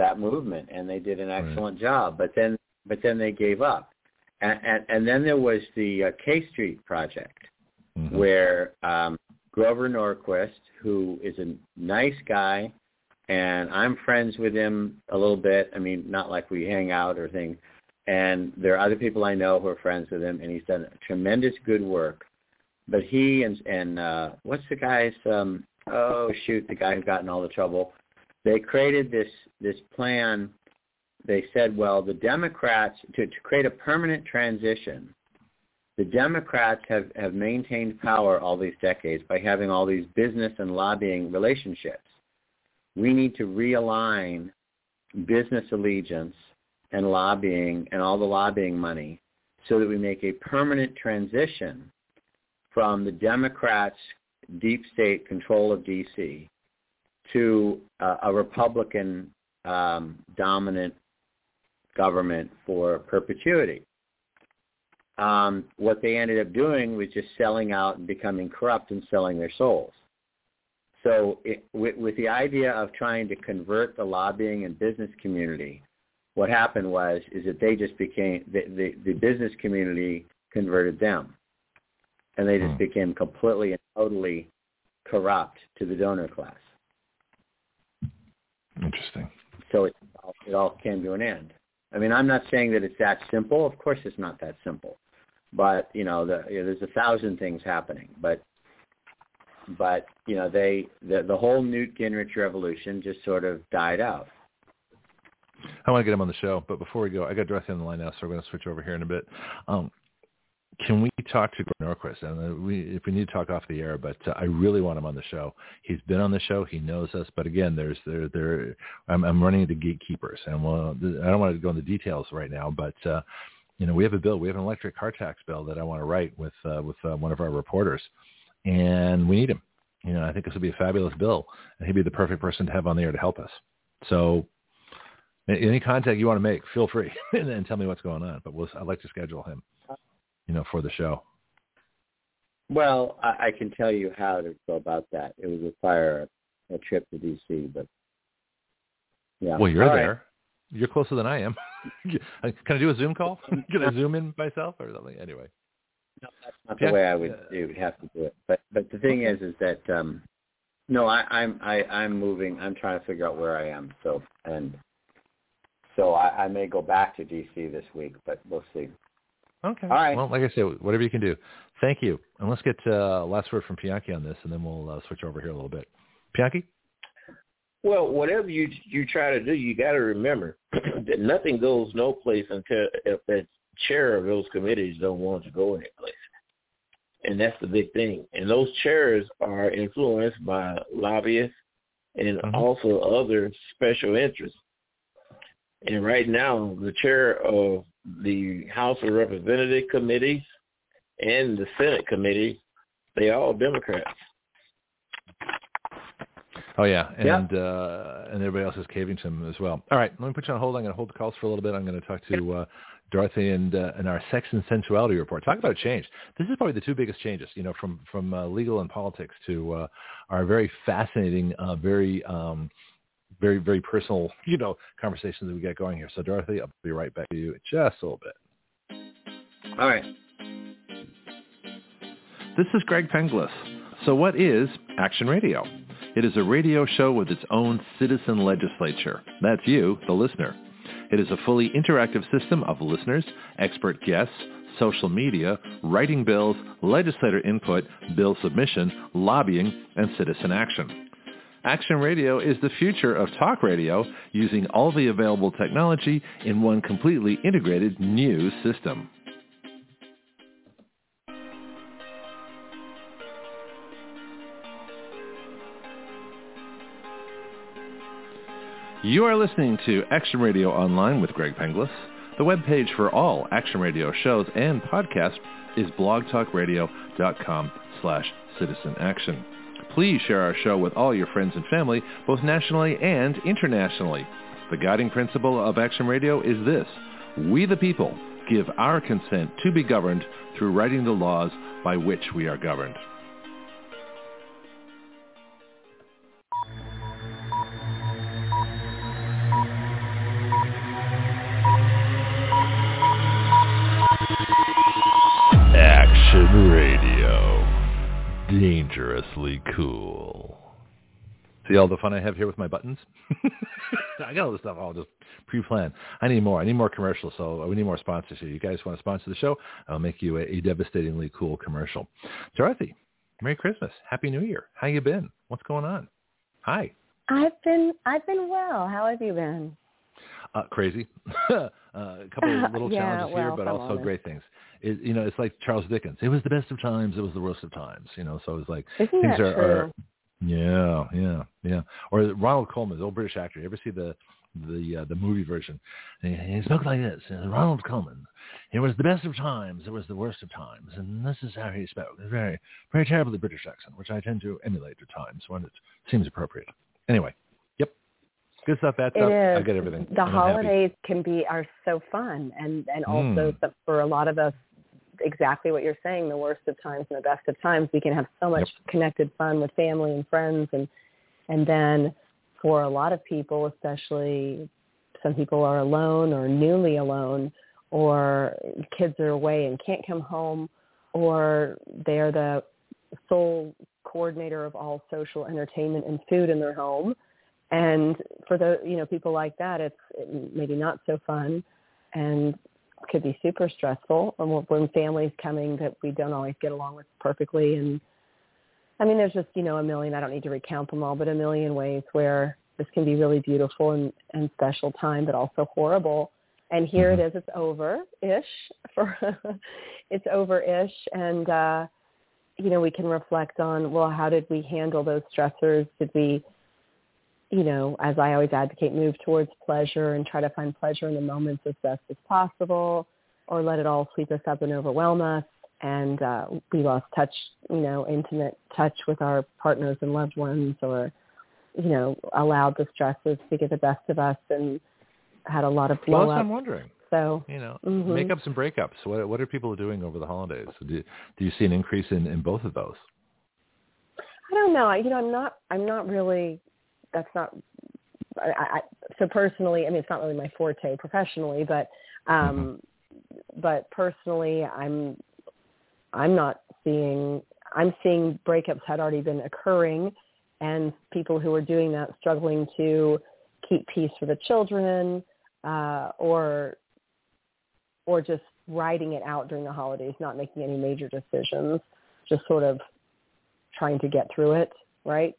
that movement, and they did an excellent right. job. But then, but then they gave up, and and, and then there was the uh, K Street project, mm-hmm. where um, Grover Norquist, who is a nice guy, and I'm friends with him a little bit. I mean, not like we hang out or things and there are other people I know who are friends with him, and he's done tremendous good work. But he and and uh, what's the guy's? Um, oh shoot, the guy who got in all the trouble. They created this this plan. They said, well, the Democrats to, to create a permanent transition. The Democrats have, have maintained power all these decades by having all these business and lobbying relationships. We need to realign business allegiance and lobbying and all the lobbying money so that we make a permanent transition from the Democrats' deep state control of D.C. to uh, a Republican um, dominant government for perpetuity. Um, what they ended up doing was just selling out and becoming corrupt and selling their souls. So it, with, with the idea of trying to convert the lobbying and business community what happened was is that they just became the the, the business community converted them, and they just hmm. became completely and totally corrupt to the donor class. Interesting. So it it all came to an end. I mean, I'm not saying that it's that simple. Of course, it's not that simple. But you know, the, you know, there's a thousand things happening. But but you know, they the the whole Newt Gingrich revolution just sort of died out. I want to get him on the show, but before we go, I got Dorothy on the line now, so we're going to switch over here in a bit. Um, can we talk to Grover Norquist? And uh, we, if we need to talk off the air, but uh, I really want him on the show. He's been on the show. He knows us. But again, there's there there. I'm, I'm running into gatekeepers, and well, I don't want to go into details right now, but. Uh, you know, we have a bill. We have an electric car tax bill that I want to write with uh, with uh, one of our reporters, and we need him. You know, I think this would be a fabulous bill, and he'd be the perfect person to have on the air to help us. So any contact you want to make, feel free and then tell me what's going on. But we'll, I'd like to schedule him, you know, for the show. Well, I, I can tell you how to go about that. It would require a, a trip to D.C., but yeah. Well, you're All there. Right. You're closer than I am. Can I do a Zoom call? Can I Zoom in myself or something? Anyway. No, that's not the way I would do, Would have to do it. But but the thing is, is that um, no, I, I'm I, I'm moving. I'm trying to figure out where I am. So and so I, I may go back to DC this week, but we'll see. Okay. All right. Well, like I said, whatever you can do. Thank you. And let's get uh, last word from Pianki on this, and then we'll uh, switch over here a little bit. Pianki? Well, whatever you you try to do, you got to remember that nothing goes no place until if the chair of those committees don't want to go any place. And that's the big thing. And those chairs are influenced by lobbyists and mm-hmm. also other special interests. And right now, the chair of the House of Representative committees and the Senate committee, they all Democrats. Oh yeah, and uh, and everybody else is caving to him as well. All right, let me put you on hold. I'm going to hold the calls for a little bit. I'm going to talk to uh, Dorothy and uh, and our sex and sensuality report. Talk about a change. This is probably the two biggest changes, you know, from from uh, legal and politics to uh, our very fascinating, uh, very um, very, very personal, you know, conversations that we get going here. So Dorothy, I'll be right back to you in just a little bit. All right. This is Greg Penglis. So what is Action Radio? It is a radio show with its own citizen legislature. That's you, the listener. It is a fully interactive system of listeners, expert guests, social media, writing bills, legislator input, bill submission, lobbying, and citizen action. Action Radio is the future of talk radio using all the available technology in one completely integrated new system. You are listening to Action Radio Online with Greg Penglis. The webpage for all Action Radio shows and podcasts is blogtalkradio.com slash citizens Please share our show with all your friends and family, both nationally and internationally. The guiding principle of Action Radio is this. We the people give our consent to be governed through writing the laws by which we are governed. Dangerously cool. See all the fun I have here with my buttons? I got all this stuff all just pre-planned. I need more. I need more commercials, so we need more sponsors here. You guys want to sponsor the show? I'll make you a, a devastatingly cool commercial. Dorothy, Merry Christmas. Happy New Year. How you been? What's going on? Hi. I've been I've been well. How have you been? Uh, crazy. uh, a couple of little yeah, challenges well, here, but also great things. It, you know, it's like Charles Dickens. It was the best of times. It was the worst of times. You know, so it's like Isn't things are, are yeah, yeah, yeah. Or Ronald Colman, the old British actor. You ever see the the uh, the movie version? He, he spoke like this. uh, Ronald Colman. It was the best of times. It was the worst of times, and this is how he spoke. A very, very terribly British accent, which I tend to emulate at times when it seems appropriate. Anyway, good stuff, bad It stuff. I get everything. The and I'm happy. holidays can be are so fun, and and also Mm. for a lot of us, exactly what you're saying. The worst of times and the best of times, we can have so much connected fun with family and friends, and and then for a lot of people, especially some people are alone or newly alone, or kids are away and can't come home, or they're the sole coordinator of all social entertainment and food in their home and for the you know people like that it's maybe not so fun and could be super stressful. And when- when families coming that we don't always get along with perfectly. And i mean there's just you know a million i don't need to recount them all but a million ways where this can be really beautiful and and special time but also horrible. And here it is it's over ish for it's over ish and uh you know we can reflect on well how did we handle those stressors? Did we you know, as I always advocate, move towards pleasure and try to find pleasure in the moments as best as possible, or let it all sweep us up and overwhelm us. And uh, we lost touch, you know, intimate touch with our partners and loved ones, or you know, allowed the stresses to get the best of us and had a lot of blow up. I'm wondering. So You know, Mhm. makeups and breakups. What what are people doing over the holidays? Do do you see an increase in in both of those? I don't know. I- You know, I'm not. I'm not really. That's not. I, I, so personally, I mean, it's not really my forte professionally, but um, but personally, I'm. I'm not seeing. I'm seeing breakups had already been occurring, and people who are doing that struggling to keep peace for the children, uh, or or just riding it out during the holidays, not making any major decisions, just sort of trying to get through it, right?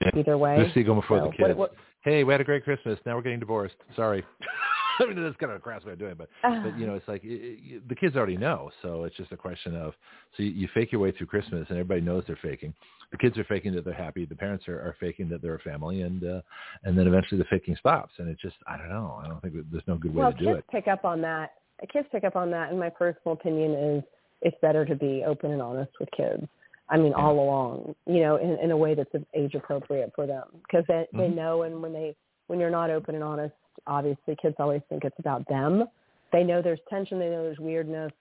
Yeah. Either way. See going before So, the what- kids. what- hey, we had a great Christmas. Now we're getting divorced. Sorry. I mean, that's kind of a crass way of doing it, but but you know, it's like it, it, the kids already know, so it's just a question of so you, you fake your way through Christmas, and everybody knows they're faking. The kids are faking that they're happy. The parents are, are faking that they're a family, and uh, and then eventually the faking stops, and it just I don't know. I don't think that there's no good way well, to do it. kids it. pick up on that. Kids pick up on that, and my personal opinion is it's better to be open and honest with kids. I mean, all along, you know, in, in a way that's age appropriate for them, because they, they Mhm. know, and when they when you're not open and honest, obviously kids always think it's about them. They know there's tension, they know there's weirdness,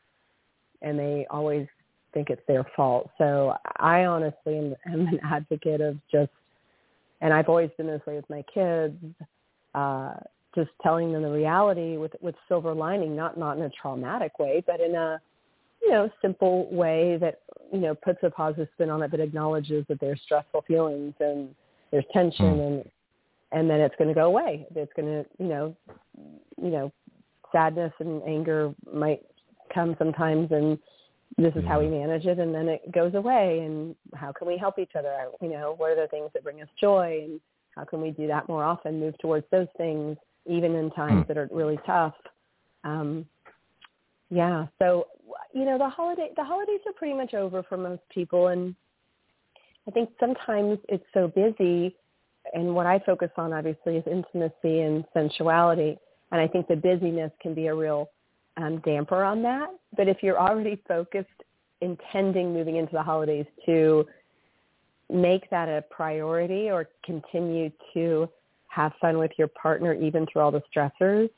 and they always think it's their fault. So I honestly am, am an advocate of just, and I've always been this way with my kids. Uh, just telling them the reality with with silver lining, not not in a traumatic way, but in a you know simple way that you know puts a positive spin on it, but acknowledges that there's stressful feelings and there's tension Mm. and and then it's going to go away. It's going to you know you know sadness and anger might come sometimes and this is how we manage it and then it goes away and how can we help each other you know what are the things that bring us joy and how can we do that more often move towards those things even in times Hmm. that are really tough um yeah so you know the holiday the holidays are pretty much over for most people and i think sometimes it's so busy and what i focus on obviously is intimacy and sensuality And I think the busyness can be a real um, damper on that. But if you're already focused, intending moving into the holidays to make that a priority or continue to have fun with your partner even through all the stressors,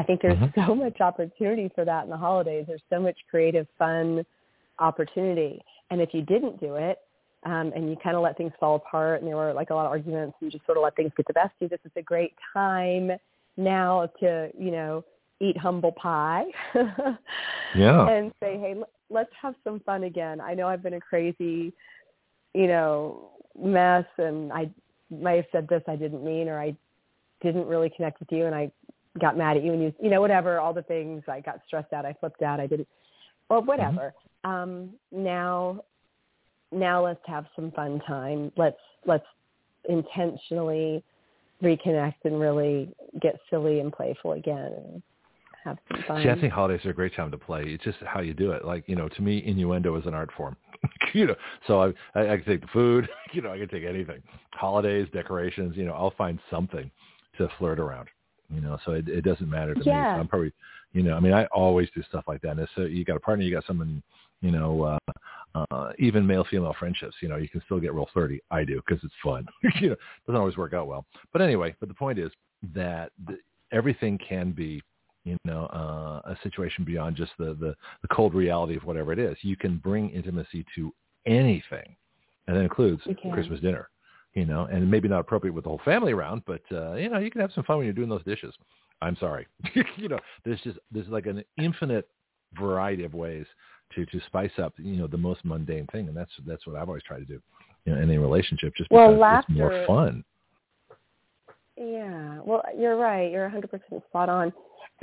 I think there's mm-hmm. so much opportunity for that in the holidays. There's so much creative, fun opportunity. And if you didn't do it, um, and you kind of let things fall apart and there were like a lot of arguments and you just sort of let things get the best of you, this is a great time now to, you know, eat humble pie. yeah. And say, hey, let's have some fun again. I know I've been a crazy, you know, mess and I might have said this I didn't mean or I didn't really connect with you and I got mad at you and you you know whatever all the things I got stressed out I flipped out I didn't or whatever mm-hmm. um now now let's have some fun time let's let's intentionally reconnect and really get silly and playful again and have some fun. See, I think holidays are a great time to play. It's just how you do it. Like, you know, to me, innuendo is an art form. you know, so I, I, I can take the food. You know, I can take anything. Holidays, decorations. You know, I'll find something to flirt around. You know, so it, it doesn't matter to yeah. me. So I'm probably, you know, I mean, I always do stuff like that. And so you got a partner, you got someone, you know, uh, uh, even male female friendships. You know, you can still get real flirty. I do because it's fun. you know, it doesn't always work out well. But anyway, but the point is that the, everything can be you know, uh, a situation beyond just the, the, the cold reality of whatever it is. You can bring intimacy to anything, and that includes Christmas dinner, you know, and maybe not appropriate with the whole family around, but, uh, you know, you can have some fun when you're doing those dishes. I'm sorry. you know, there's just, there's like an infinite variety of ways to, to spice up, you know, the most mundane thing. And that's, that's what I've always tried to do you know, in a relationship, just because well, laughter, it's more fun. Yeah. Well, you're right. You're 100% spot on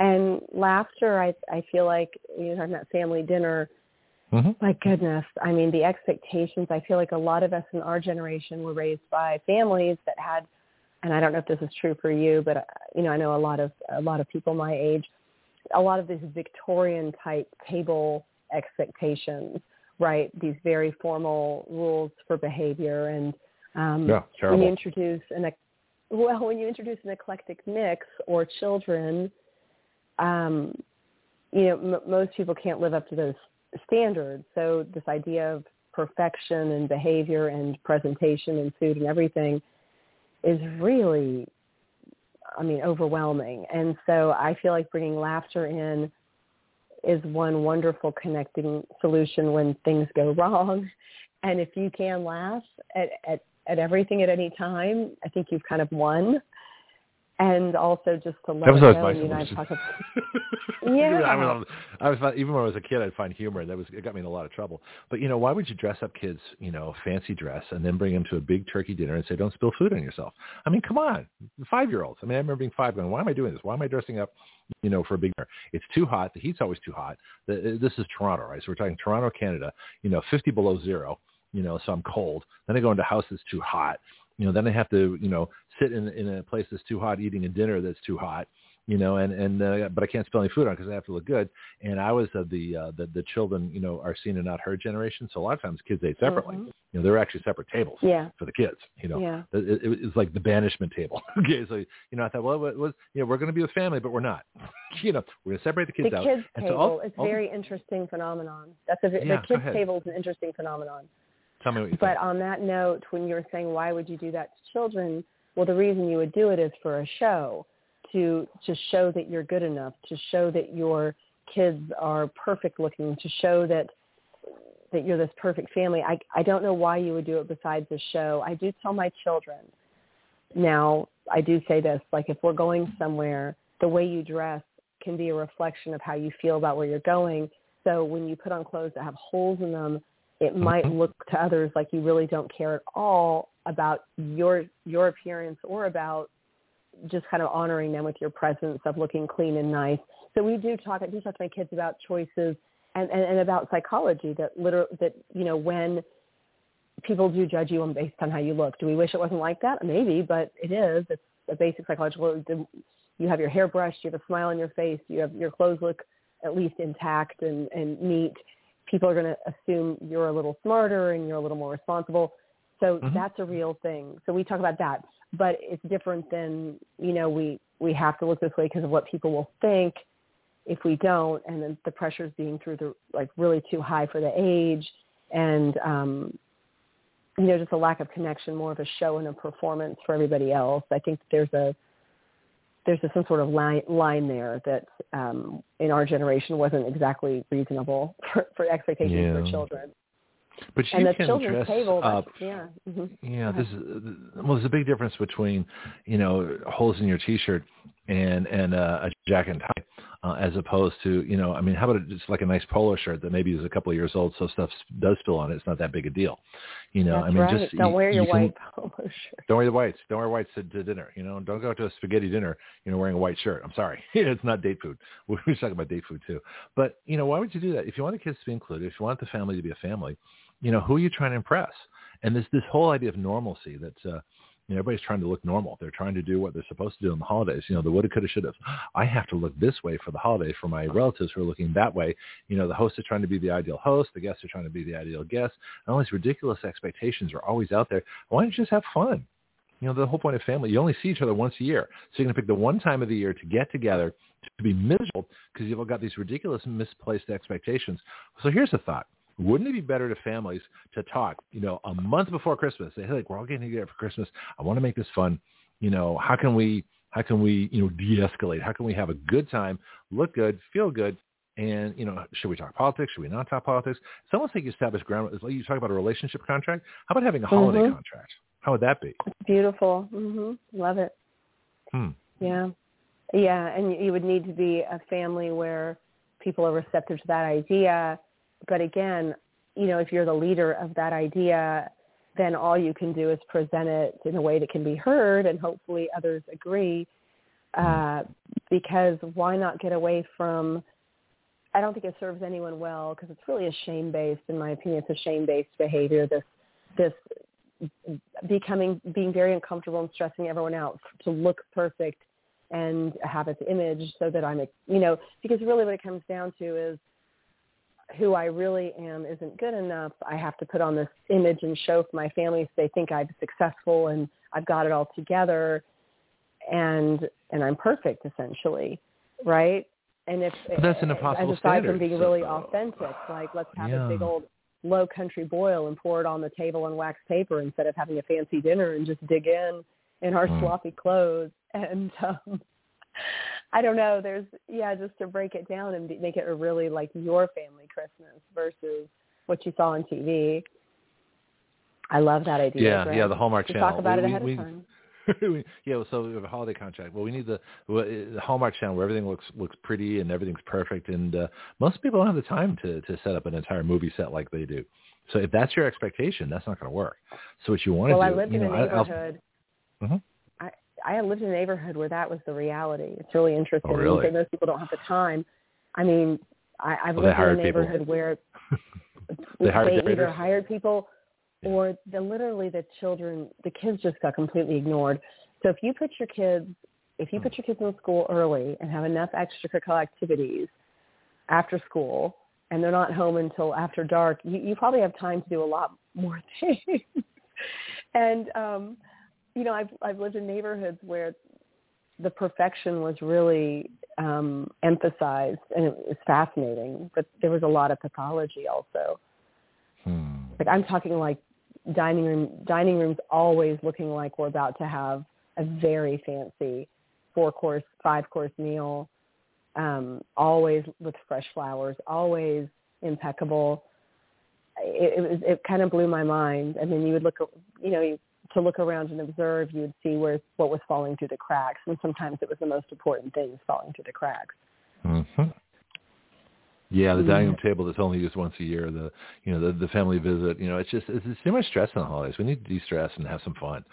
and laughter i i feel like you're talking about family dinner mm-hmm. my goodness. I mean the expectations i feel like a lot of us in our generation were raised by families that had and i don't know if this is true for you but uh, you know i know a lot of a lot of people my age a lot of these victorian type table expectations right? These very formal rules for behavior and um yeah, when you introduce an well when you introduce an eclectic mix or children um, you know, m- most people can't live up to those standards. So this idea of perfection and behavior and presentation and food and everything is really, I mean, overwhelming. And so I feel like bringing laughter in is one wonderful connecting solution when things go wrong. And if you can laugh at, at, at everything at any time, I think you've kind of won and also just to let that was go. My you know, talk about, yeah. I was, I was even when I was a kid, I'd find humor. and That was it got me in a lot of trouble. But you know, why would you dress up kids, you know, fancy dress, and then bring them to a big turkey dinner and say, "Don't spill food on yourself"? I mean, come on, five year olds. I mean, I remember being five, going, "Why am I doing this? Why am I dressing up?" You know, for a big dinner. It's too hot. The heat's always too hot. Uh, this is Toronto, right? So we're talking Toronto, Canada. You know, 50 below zero you know, so I'm cold. Then I go into house that's too hot you know, then I have to, you know, sit in in a place that's too hot, eating a dinner that's too hot, you know, and and uh, but I can't spill any food on because I have to look good. And I was of the uh, the the children, you know, are seen and not heard generation. So a lot of times kids ate separately. Mm-hmm. You know, there were actually separate tables yeah. for the kids. You know, yeah. it, it was like the banishment table. okay, so you know, I thought, well, it was you know, we're going to be with family, but we're not. you know, we're going to separate the kids the out. The kids and table so all, is all very interesting phenomenon. That's a yeah, the kids table is an interesting phenomenon. Tell me what you But think. on that note, when you're saying why would you do that to children, well, the reason you would do it is for a show, to to show that you're good enough, to show that your kids are perfect looking, to show that that you're this perfect family. I I don't know why you would do it besides a show. I do tell my children. Now, I do say this, like if we're going somewhere, the way you dress can be a reflection of how you feel about where you're going. So when you put on clothes that have holes in them, it might mm-hmm. look to others like you really don't care at all about your your appearance or about just kind of honoring them with your presence of looking clean and nice. So we do talk. I do talk to my kids about choices and, and, and about psychology. That literally that you know when people do judge you on based on how you look. Do we wish it wasn't like that? Maybe, but it is. It's a basic psychological. You have your hair brushed. You have a smile on your face. You have your clothes look at least intact and, and neat people are going to assume you're a little smarter and you're a little more responsible. So mm-hmm. that's a real thing. So we talk about that, but it's different than, you know, we, we have to look this way because of what people will think if we don't, and then the pressures being through the like really too high for the age, and um, you know just a lack of connection, more of a show and a performance for everybody else. I think there's a there's some sort of line, line there that um, in our generation wasn't exactly reasonable for, for expectations yeah. for children. But you and the can children's dress table, up. Yeah. Mm-hmm. Yeah. This is well. There's a big difference between you know holes in your T-shirt and and uh, a jacket and tie, uh, as opposed to you know. I mean, how about just like a nice polo shirt that maybe is a couple of years old, so stuff does spill on it. It's not that big a deal. You know, That's I mean, right. just don't you, wear your you white can, polo shirt. Don't wear the whites. Don't wear whites to, to dinner. You know, don't go to a spaghetti dinner. You know, wearing a white shirt. I'm sorry, it's not date food. We are talking about date food too. But you know, why would you do that? If you want the kids to be included, if you want the family to be a family, you know, who are you trying to impress? And this this whole idea of normalcy that uh, you know, everybody's trying to look normal. They're trying to do what they're supposed to do in the holidays. You know, the woulda, coulda, shoulda. I have to look this way for the holidays for my relatives who are looking that way. You know, the host is trying to be the ideal host. The guests are trying to be the ideal guest. And all these ridiculous expectations are always out there. Why don't you just have fun? You know, the whole point of family, you only see each other once a year. So you're going to pick the one time of the year to get together to be miserable because you've all got these ridiculous misplaced expectations. So here's a thought wouldn't it be better to families to talk, you know, a month before Christmas? Say, hey, like, we're all getting together for Christmas. I want to make this fun. You know, how can we, how can we, you know, de-escalate? How can we have a good time, look good, feel good, and you know, should we talk politics? Should we not talk politics? It's almost like you establish ground. Like you talk about a relationship contract. How about having a holiday mm-hmm. contract? How would that be? Beautiful. hmm Love it. Hmm. Yeah, yeah, and you would need to be a family where people are receptive to that idea but again, you know, if you're the leader of that idea, then all you can do is present it in a way that can be heard and hopefully others agree. Uh, because why not get away from, I don't think it serves anyone well because it's really a shame-based, in my opinion, it's a shame-based behavior, this, this becoming, being very uncomfortable and stressing everyone out to look perfect and have its image so that I'm, you know, because really what it comes down to is who I really am isn't good enough. I have to put on this image and show for my family so they think I'm successful and I've got it all together and and I'm perfect essentially, right? And if but that's an impossible aside standard. from being so, really authentic, like let's have yeah. a big old low country boil and pour it on the table on wax paper instead of having a fancy dinner and just dig in in our mm. sloppy clothes and um I don't know. There's yeah, just to break it down and make it a really like your family Christmas versus what you saw on TV. I love that idea. Yeah, yeah, the Hallmark to Channel. Talk about we, it ahead we, of time. yeah, so we have a holiday contract. Well, we need the, the Hallmark Channel where everything looks looks pretty and everything's perfect. And uh, most people don't have the time to to set up an entire movie set like they do. So if that's your expectation, that's not going to work. So what you want well, to do, do, I lived in know, a neighborhood. I, I lived in a neighborhood where that was the reality. It's really interesting. Oh, really? You say most people don't have the time. I mean, I, I've well, lived in a people. neighborhood where they, hired they either hired people or the literally the children, the kids just got completely ignored. So if you put your kids, if you put your kids in school early and have enough extracurricular activities after school, and they're not home until after dark, you, you probably have time to do a lot more things. and um you know, I've I've lived in neighborhoods where the perfection was really um, emphasized, and it was fascinating. But there was a lot of pathology also. Hmm. Like I'm talking like dining room dining rooms always looking like we're about to have a very fancy four course, five course meal. Um, always with fresh flowers, always impeccable. It, it was it kind of blew my mind. I mean, you would look, you know, you to look around and observe, you would see where what was falling through the cracks, and sometimes it was the most important things falling through the cracks. Mm-hmm. Yeah, the dining room table that's only used once a year. The you know the the family visit. You know, it's just it's, it's too much stress in the holidays. We need to de-stress and have some fun.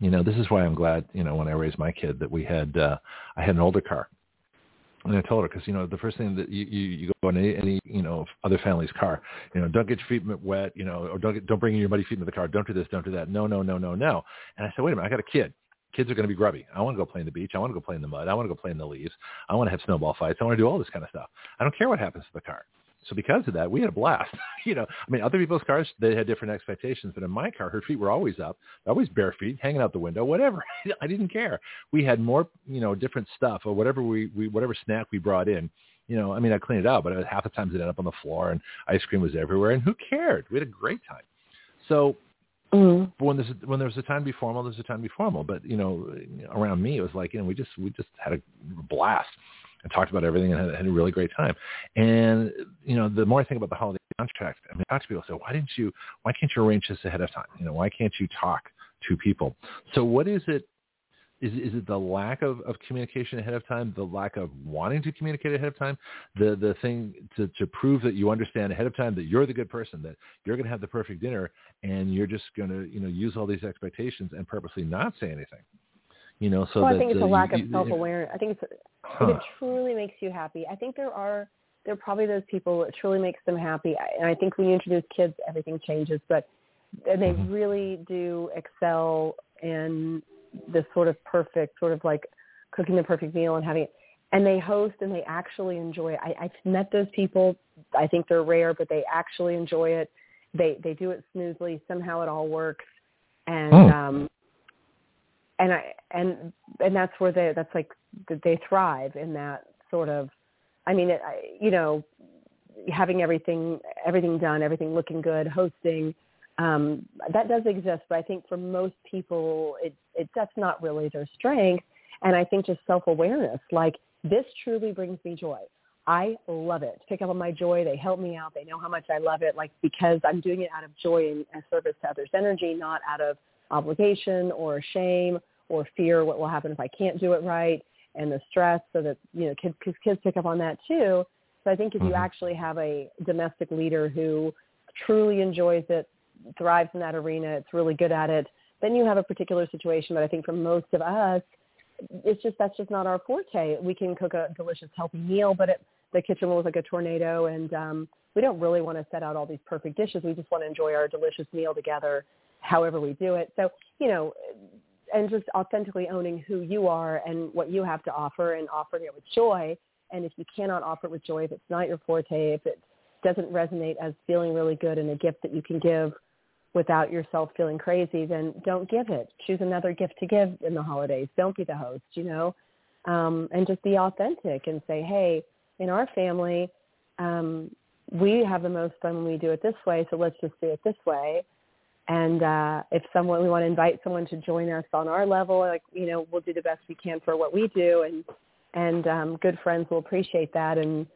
You know, this is why I'm glad. You know, when I raised my kid, that we had uh, I had an older car and I told her because you know the first thing that you you, you go in any, any you know other family's car, you know don't get your feet wet, you know, or don't get, don't bring your muddy feet into the car. Don't do this, don't do that. No, no, no, no, no. And I said, wait a minute, I got a kid. Kids are going to be grubby. I want to go play in the beach. I want to go play in the mud. I want to go play in the leaves. I want to have snowball fights. I want to do all this kind of stuff. I don't care what happens to the car. So because of that, we had a blast. you know, I mean, other people's cars they had different expectations, but in my car, her feet were always up, always bare feet, hanging out the window, whatever. I didn't care. We had more, you know, different stuff or whatever we, we whatever snack we brought in. You know, I mean, I cleaned it out, but half the times it ended up on the floor, and ice cream was everywhere, and who cared? We had a great time. So Mm-hmm. But when there's a, when there's a time to be formal, there's a time to be formal. But you know, around me, it was like you know we just we just had a blast and talked about everything and had, had a really great time. And you know, the more I think about the holiday contract, I mean, I talk to people say, why didn't you? Why can't you arrange this ahead of time? You know, why can't you talk to people? So what is it is, is it the lack of, of communication ahead of time, the lack of wanting to communicate ahead of time, the, the thing to, to prove that you understand ahead of time that you're the good person, that you're going to have the perfect dinner, and you're just going to you know use all these expectations and purposely not say anything? You know, so well, that, I think it's uh, a lack you, of self-awareness. I think it's huh. it truly makes you happy. I think there are there are probably those people it truly makes them happy. And I think when you introduce kids, everything changes. But and they mm-hmm. really do excel in this sort of perfect, sort of like cooking the perfect meal and having it. And they host and they actually enjoy it. I, I've met those people. I think they're rare, but they actually enjoy it. They they do it smoothly. Somehow it all works. And oh. um and I and and that's where they that's like they thrive in that sort of I mean you know having everything everything done everything looking good hosting um, that does exist, but I think for most people, it, it that's not really their strength. And I think just self-awareness, like this truly brings me joy. I love it. Pick up on my joy. They help me out. They know how much I love it, like because I'm doing it out of joy and service to others' energy, not out of obligation or shame or fear what will happen if I can't do it right and the stress so that, you know, kids, cause kids pick up on that too. So I think if you mm-hmm. actually have a domestic leader who truly enjoys it, thrives in that arena, it's really good at it, then you have a particular situation. But I think for most of us, it's just that's just not our forte. We can cook a delicious, healthy meal, but it, the kitchen was like a tornado, and um, we don't really want to set out all these perfect dishes. We just want to enjoy our delicious meal together, however we do it. So you know, and just authentically owning who you are and what you have to offer, and offering it with joy. And if you cannot offer it with joy, if it's not your forte, if it doesn't resonate as feeling really good and a gift that you can give without yourself feeling crazy, then don't give it. Choose another gift to give in the holidays. Don't be the host, you know, um, and just be authentic and say, hey, in our family, um, we have the most fun when we do it this way, so let's just do it this way. And uh, if someone we want to invite someone to join us on our level, like you know, we'll do the best we can for what we do, and and um, good friends will appreciate that, and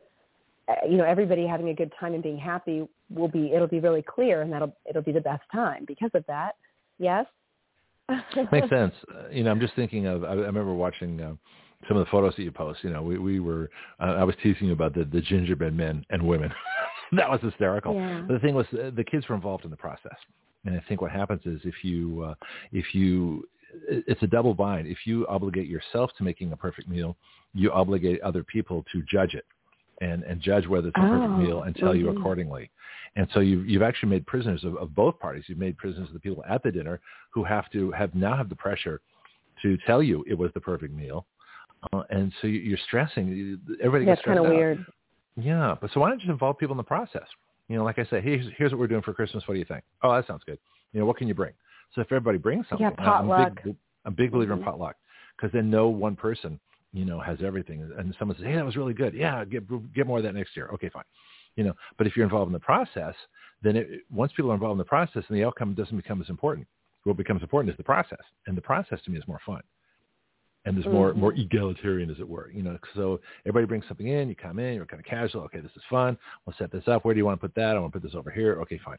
uh, you know, everybody having a good time and being happy will be, it'll be really clear and that'll, it'll be the best time because of that. Yes? Makes sense. Uh, you know, I'm just thinking of, I, I remember watching uh, some of the photos that you post. You know, we, we were, uh, I was teasing you about the, the gingerbread men and women. that was hysterical. Yeah. But the thing was, uh, the kids were involved in the process. And I think what happens is if you, uh, if you, it's a double bind. If you obligate yourself to making a perfect meal, you obligate other people to judge it and, and judge whether it's a perfect oh, meal and tell mm-hmm. you accordingly. And so you've, you've actually made prisoners of, of both parties. You've made prisoners of the people at the dinner who have to have now have the pressure to tell you it was the perfect meal. Uh, and so you're stressing. Everybody That's gets stressed out. That's kind of weird. Yeah, but so why don't you involve people in the process? You know, like I say, hey, here's, here's what we're doing for Christmas. What do you think? Oh, that sounds good. You know, what can you bring? So if everybody brings something, yeah, potluck. I'm a big, I'm a big believer mm-hmm. in potluck because then no one person you know, has everything. And someone says, hey, that was really good. Yeah, get, get more of that next year. Okay, fine. You know, but if you're involved in the process, then it, once people are involved in the process, then the outcome doesn't become as important. What becomes important is the process. And the process to me is more fun. And there's more, mm-hmm. more egalitarian, as it were. You know, so everybody brings something in. You come in. You're kind of casual. Okay, this is fun. We'll set this up. Where do you want to put that? I want to put this over here. Okay, fine.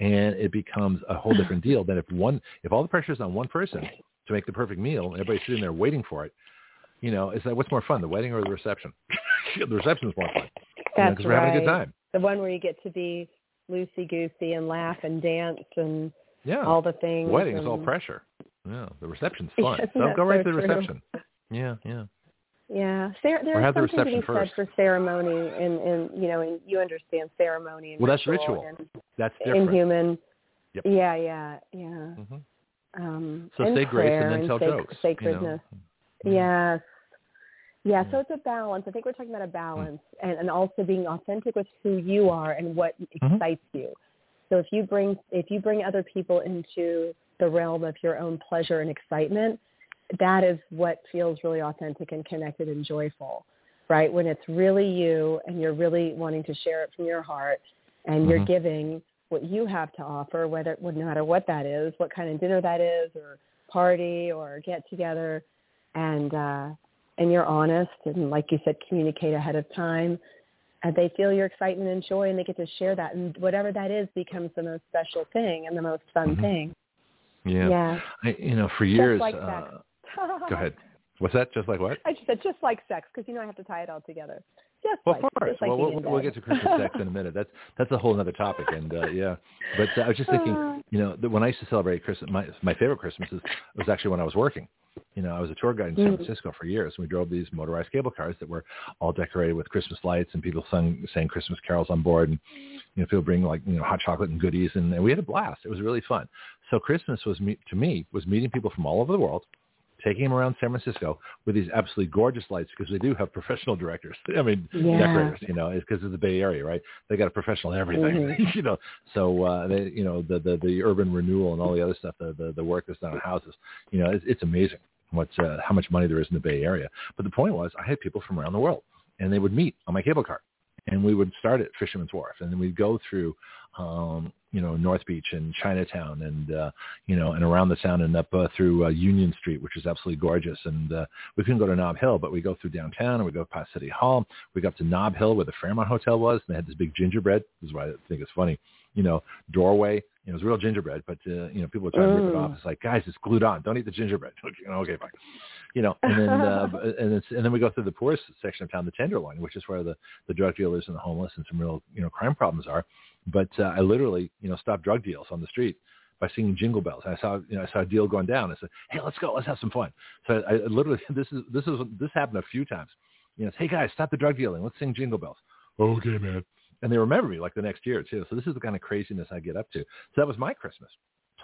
And it becomes a whole different deal than if one, if all the pressure is on one person to make the perfect meal, and everybody's sitting there waiting for it, you know, is that what's more fun, the wedding or the reception? the reception is more fun. That's because we're having a good time. The one where you get to be loosey goosey and laugh and dance and yeah. all the things. Wedding and... is all pressure. Yeah, the reception's fun. so go right so to the true. reception. Yeah, yeah. Yeah, Cer- there's something the to be first. said for ceremony, and and you know, and you understand ceremony and well, ritual that's ritual. And, that's different. Inhuman. Yep. Yeah, yeah, yeah. Mm-hmm. Um, so say grace and then tell sac- jokes. Sacredness. You know? Yes, Yeah, so it's a balance. I think we're talking about a balance mm-hmm. and, and also being authentic with who you are and what mm-hmm. excites you. So if you bring if you bring other people into the realm of your own pleasure and excitement, that is what feels really authentic and connected and joyful, right? When it's really you and you're really wanting to share it from your heart and mm-hmm. you're giving what you have to offer, whether no matter what that is, what kind of dinner that is, or party, or get together, and uh, and you're honest and like you said, communicate ahead of time. And they feel your excitement and joy, and they get to share that, and whatever that is becomes the most special thing and the most fun mm-hmm. thing. Yeah, yeah. I, you know, for years. Like uh, go ahead. What's that? Just like what? I just said just like sex because you know I have to tie it all together. Just well, like, of course. Like well, we'll, we'll get to Christmas sex in a minute. That's that's a whole other topic, and uh, yeah. But uh, I was just thinking, uh. you know, that when I used to celebrate Christmas, my my favorite Christmases was actually when I was working. You know, I was a tour guide in San mm. Francisco for years. And we drove these motorized cable cars that were all decorated with Christmas lights, and people sung sang Christmas carols on board, and you know, people bring like you know hot chocolate and goodies, and, and we had a blast. It was really fun. So Christmas was me, to me was meeting people from all over the world taking them around San Francisco with these absolutely gorgeous lights because they do have professional directors. I mean, yeah. decorators, you know, because of the Bay Area, right? They got a professional everything, mm-hmm. you know. So uh, they, you know, the, the the urban renewal and all the other stuff, the the, the work that's done on houses, you know, it's, it's amazing what uh, how much money there is in the Bay Area. But the point was, I had people from around the world, and they would meet on my cable car and we would start at Fisherman's Wharf, and then we'd go through, um, you know, North Beach and Chinatown, and uh, you know, and around the town, and up uh, through uh, Union Street, which is absolutely gorgeous. And uh, we couldn't go to Nob Hill, but we go through downtown, and we go past City Hall. We go up to Nob Hill, where the Fairmont Hotel was, and they had this big gingerbread. This is why I think it's funny, you know, doorway. You know, it was real gingerbread, but uh, you know, people were trying to rip it off. Mm. It's like, guys, it's glued on. Don't eat the gingerbread. Okay, okay fine you know, and then uh, and it's, and then we go through the poorest section of town, the Tenderloin, which is where the the drug dealers and the homeless and some real you know crime problems are. But uh, I literally you know stopped drug deals on the street by singing jingle bells. And I saw you know I saw a deal going down. I said, hey, let's go, let's have some fun. So I, I literally this is this is this happened a few times. You know, it's hey guys, stop the drug dealing. Let's sing jingle bells. Okay, man. And they remember me like the next year too. So this is the kind of craziness I get up to. So that was my Christmas.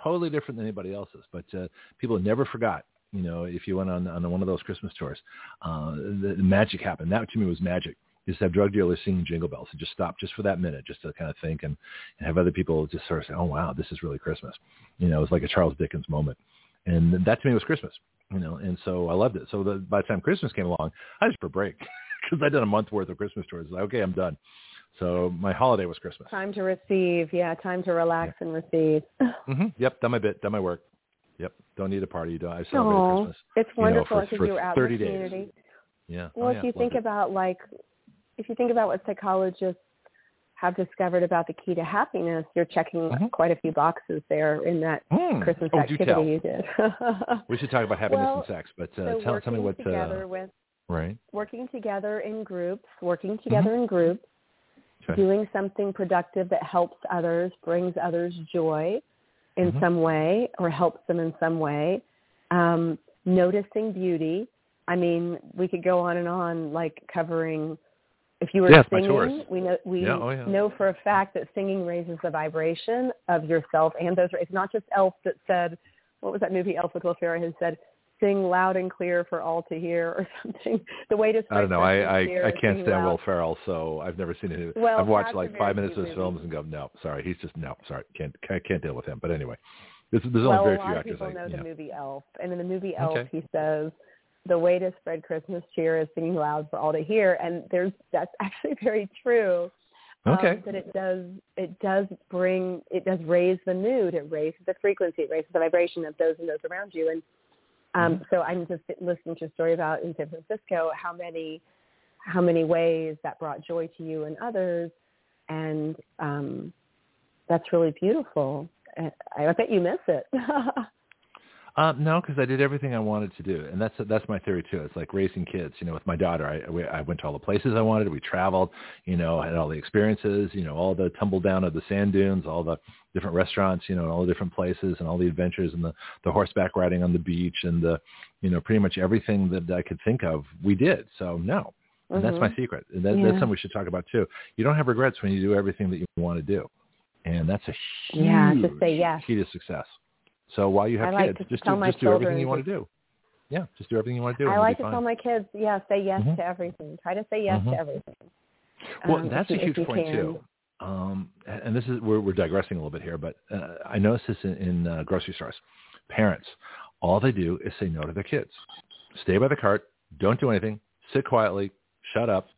Totally different than anybody else's, but uh, people never forgot you know, if you went on on one of those Christmas tours, uh, the, the magic happened. That to me was magic. To have drug dealers singing jingle bells and just stop just for that minute, just to kind of think and, and have other people just sort of say, "Oh wow, this is really Christmas." You know, it was like a Charles Dickens moment, and that to me was Christmas. You know, and so I loved it. So the, by the time Christmas came along, I just for a break because I'd done a month worth of Christmas tours. Like, okay, I'm done. So my holiday was Christmas. Time to receive, yeah. Time to relax yeah. and receive. mm-hmm. Yep, done my bit, done my work. Yep. Don't need a party. Don't, I celebrate Aww, Christmas. It's wonderful because you know, you're out 30 in the community. Yeah. Well, oh, if yeah, you think it. about like, if you think about what psychologists have discovered about the key to happiness, you're checking mm-hmm. quite a few boxes there in that mm. Christmas oh, activity you did. we should talk about happiness well, and sex, but uh, so tell, tell me what. Together uh, with, right. Working together in groups, working together mm-hmm. in groups, okay. doing something productive that helps others, brings others joy in mm-hmm. some way, or helps them in some way um, noticing beauty. I mean, we could go on and on, like covering. If you were yeah, singing, we know we yeah, oh, yeah. know for a fact that singing raises the vibration of yourself and those. It's not just Elf that said, what was that movie Elf with Will Ferrell who said, "Sing loud and clear for all to hear" or something. The way to spread it. I don't know. I I, I can't stand loud. Will Ferrell, so I've never seen it. Well, I've watched like five minutes of his films and go, no, sorry, he's just no, sorry, can't can't deal with him. But anyway, there's, there's well, only very a lot of people I, know yeah. the movie Elf, and in the movie Elf, okay. he says the way to spread Christmas cheer is singing loud for all to hear, and there's that's actually very true. Okay. Um, that it does it does bring it does raise the mood, it raises the frequency, it raises the vibration of those and those around you, and um, mm-hmm. so I'm just listening to a story about in San Francisco how many how many ways that brought joy to you and others, and um, that's really beautiful. I I bet you miss it. Uh, no, because I did everything I wanted to do, and that's that's my theory too. It's like raising kids. You know, with my daughter, I I went to all the places I wanted. We traveled. You know, had all the experiences. You know, all the tumble down of the sand dunes, all the different restaurants. You know, and all the different places, and all the adventures, and the the horseback riding on the beach, and the you know pretty much everything that I could think of. We did. So no, mm-hmm. that's my secret. And that, yeah. that's something we should talk about too. You don't have regrets when you do everything that you want to do and that's a huge yeah, just say yes. key to success. So while you have I like kids, just do, just do everything you want to do. Yeah, just do everything you want to do. I like to fine. tell my kids, yeah, say yes mm-hmm. to everything. Try to say yes mm-hmm. to everything. Well, um, that's a huge point can. too. Um, and this is we're, we're digressing a little bit here, but uh, I notice this in, in uh, grocery stores. Parents, all they do is say no to their kids. Stay by the cart. Don't do anything. Sit quietly. Shut up.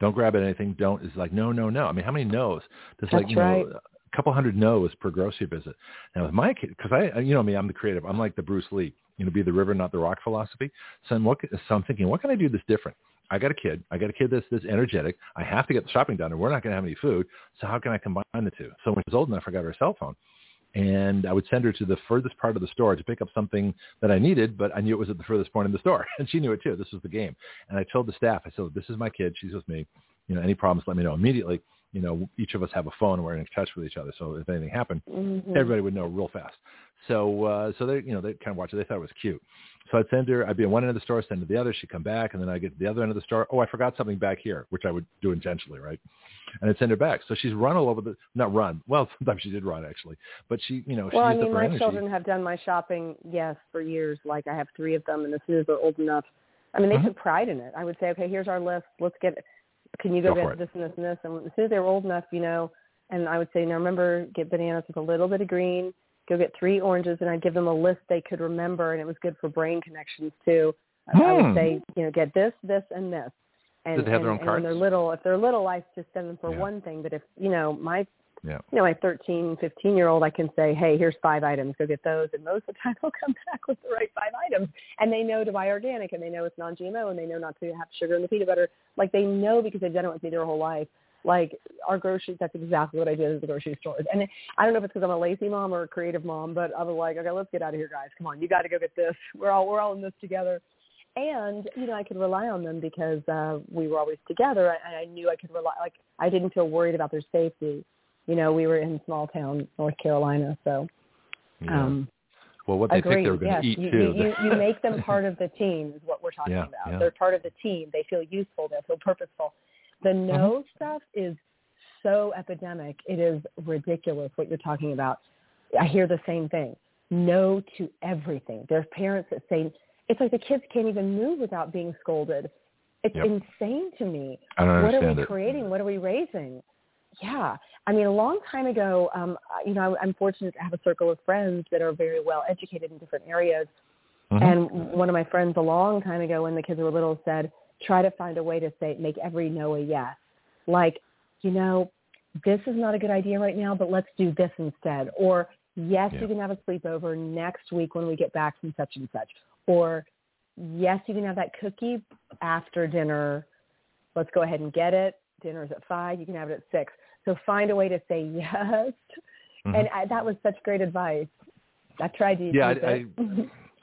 Don't grab at anything. Don't. It's like no, no, no. I mean, how many no's? There's That's like you right. know a couple hundred no's per grocery visit. Now with my kid, because I, you know I me, I'm the creative. I'm like the Bruce Lee. You know, be the river, not the rock philosophy. So I'm, what, so I'm thinking, what can I do this different? I got a kid. I got a kid that's this energetic. I have to get the shopping done, and we're not going to have any food. So how can I combine the two? So when she's old enough, I got her cell phone, and I would send her to the furthest part of the store to pick up something that I needed, but I knew it was at the furthest point in the store, and she knew it too. This was the game, and I told the staff, I said, "This is my kid. She's with me. You know, any problems, let me know immediately." You know, each of us have a phone, and we're in touch with each other. So if anything happened, mm-hmm. everybody would know real fast. So, uh, so they, you know, they kind of watched it. They thought it was cute. So I'd send her, I'd be at one end of the store, send her to the other. She'd come back, and then I'd get to the other end of the store. Oh, I forgot something back here, which I would do intentionally, right? And I'd send her back. So she's run all over the, not run. Well, sometimes she did run actually, but she, you know, she well, I mean, my energy. children have done my shopping, yes, for years. Like I have three of them, and as soon as they're old enough, I mean, they Mhm. took pride in it. I would say, okay, here's our list. Let's get. Can you go, Go get this and this and this? And as soon as they were old enough, you know, and I would say, now remember, get bananas with a little bit of green. Go get three oranges, and I'd give them a list they could remember, and it was good for brain connections too. I- I Hmm. would say, you know, get this, this, and this. And, Did they have and, their own and when cards? they're little, if they're little, I just send them for Yeah. one thing. But if you know, my Yeah. you know, my 13, 15 year old, I can say, hey, here's five items, go get those. And most of the time they'll come back with the right five items. And they know to buy organic and they know it's non-GMO and they know not to have sugar in the peanut butter. Like they know because they've done it with me their whole life. Like our groceries, that's exactly what I did at the grocery stores. And I don't know if it's because I'm a lazy mom or a creative mom, but I was like, okay, let's get out of here, guys. Come on, you got to go get this. We're all we're all in this together. And you know, I could rely on them because uh, we were always together, and I knew I could rely. Like I didn't feel worried about their safety you know, we were in small town North Carolina, so Yeah. um well, what they agreed. think they were going yes. to eat you, too. You, you, make them part of the team is what we're talking Yeah, about. yeah. They're part of the team. They feel useful. They feel purposeful. The no Mm-hmm. stuff is so epidemic. It is ridiculous what you're talking about. I hear the same thing. No to everything. There's parents that say it's like the kids can't even move without being scolded. It's Yep. insane to me. I don't what are we it. creating? What are we raising? Yeah. I mean, a long time ago, um, you know, I'm fortunate to have a circle of friends that are very well educated in different areas. Mhm. And one of my friends a long time ago when the kids were little said, try to find a way to say, make every no a yes. Like, you know, this is not a good idea right now, but let's do this instead. Or, yes, Yeah. you can have a sleepover next week when we get back from such and such. Or, yes, you can have that cookie after dinner. Let's go ahead and get it. Dinner's at five. You can have it at six. So find a way to say yes. Mhm. And I, that was such great advice. I tried to use Yeah, it. I,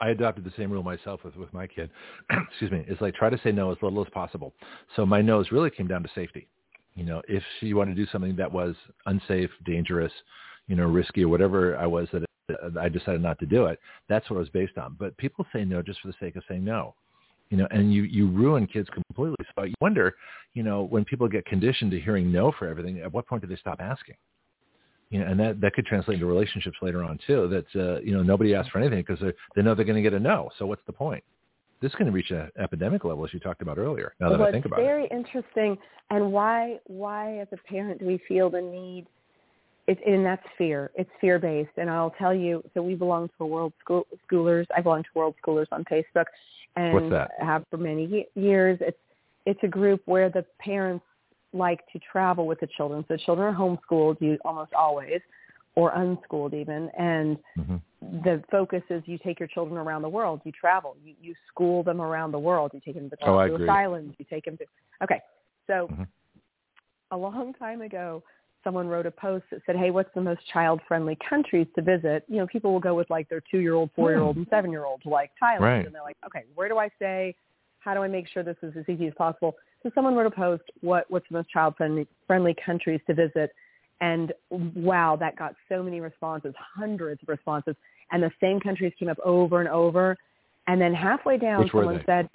I adopted the same rule myself with with my kid. Excuse me. It's like try to say no as little as possible. So my no's really came down to safety. You know, if she wanted to do something that was unsafe, dangerous, you know, risky or whatever I was that I decided not to do it. That's what it was based on. But people say no just for the sake of saying no. You know, and you you ruin kids completely. So you wonder, you know, when people get conditioned to hearing no for everything, at what point do they stop asking? You know, and that that could translate into relationships later on too. That uh, you know nobody asks for anything because they know they're going to get a no. So what's the point? This is going to reach an epidemic level, as you talked about earlier. Now that well, I think about it, very interesting. And why why as a parent do we feel the need? It's and that's fear. It's fear based. And I'll tell you. So we belong to a World School Schoolers. I belong to World Schoolers on Facebook, and have for many ye- years. It's it's a group where the parents like to travel with the children. So children are homeschooled you almost always, or unschooled even, and hmm the focus is you take your children around the world. You travel. You, you school them around the world. You take them to Oh, Galapagos agree. Islands. You take them to. Okay, so Mhm. a long time ago, someone wrote a post that said, "Hey, what's the most child-friendly countries to visit?" You know, people will go with like their two-year-old, four-year-old, and seven-year-old to like Thailand, Hmm. Right. and they're like, "Okay, where do I stay? How do I make sure this is as easy as possible?" So someone wrote a post, "What what's the most child-friendly friendly countries to visit?" And wow, that got so many responses, hundreds of responses, and the same countries came up over and over. And then halfway down, Which someone said,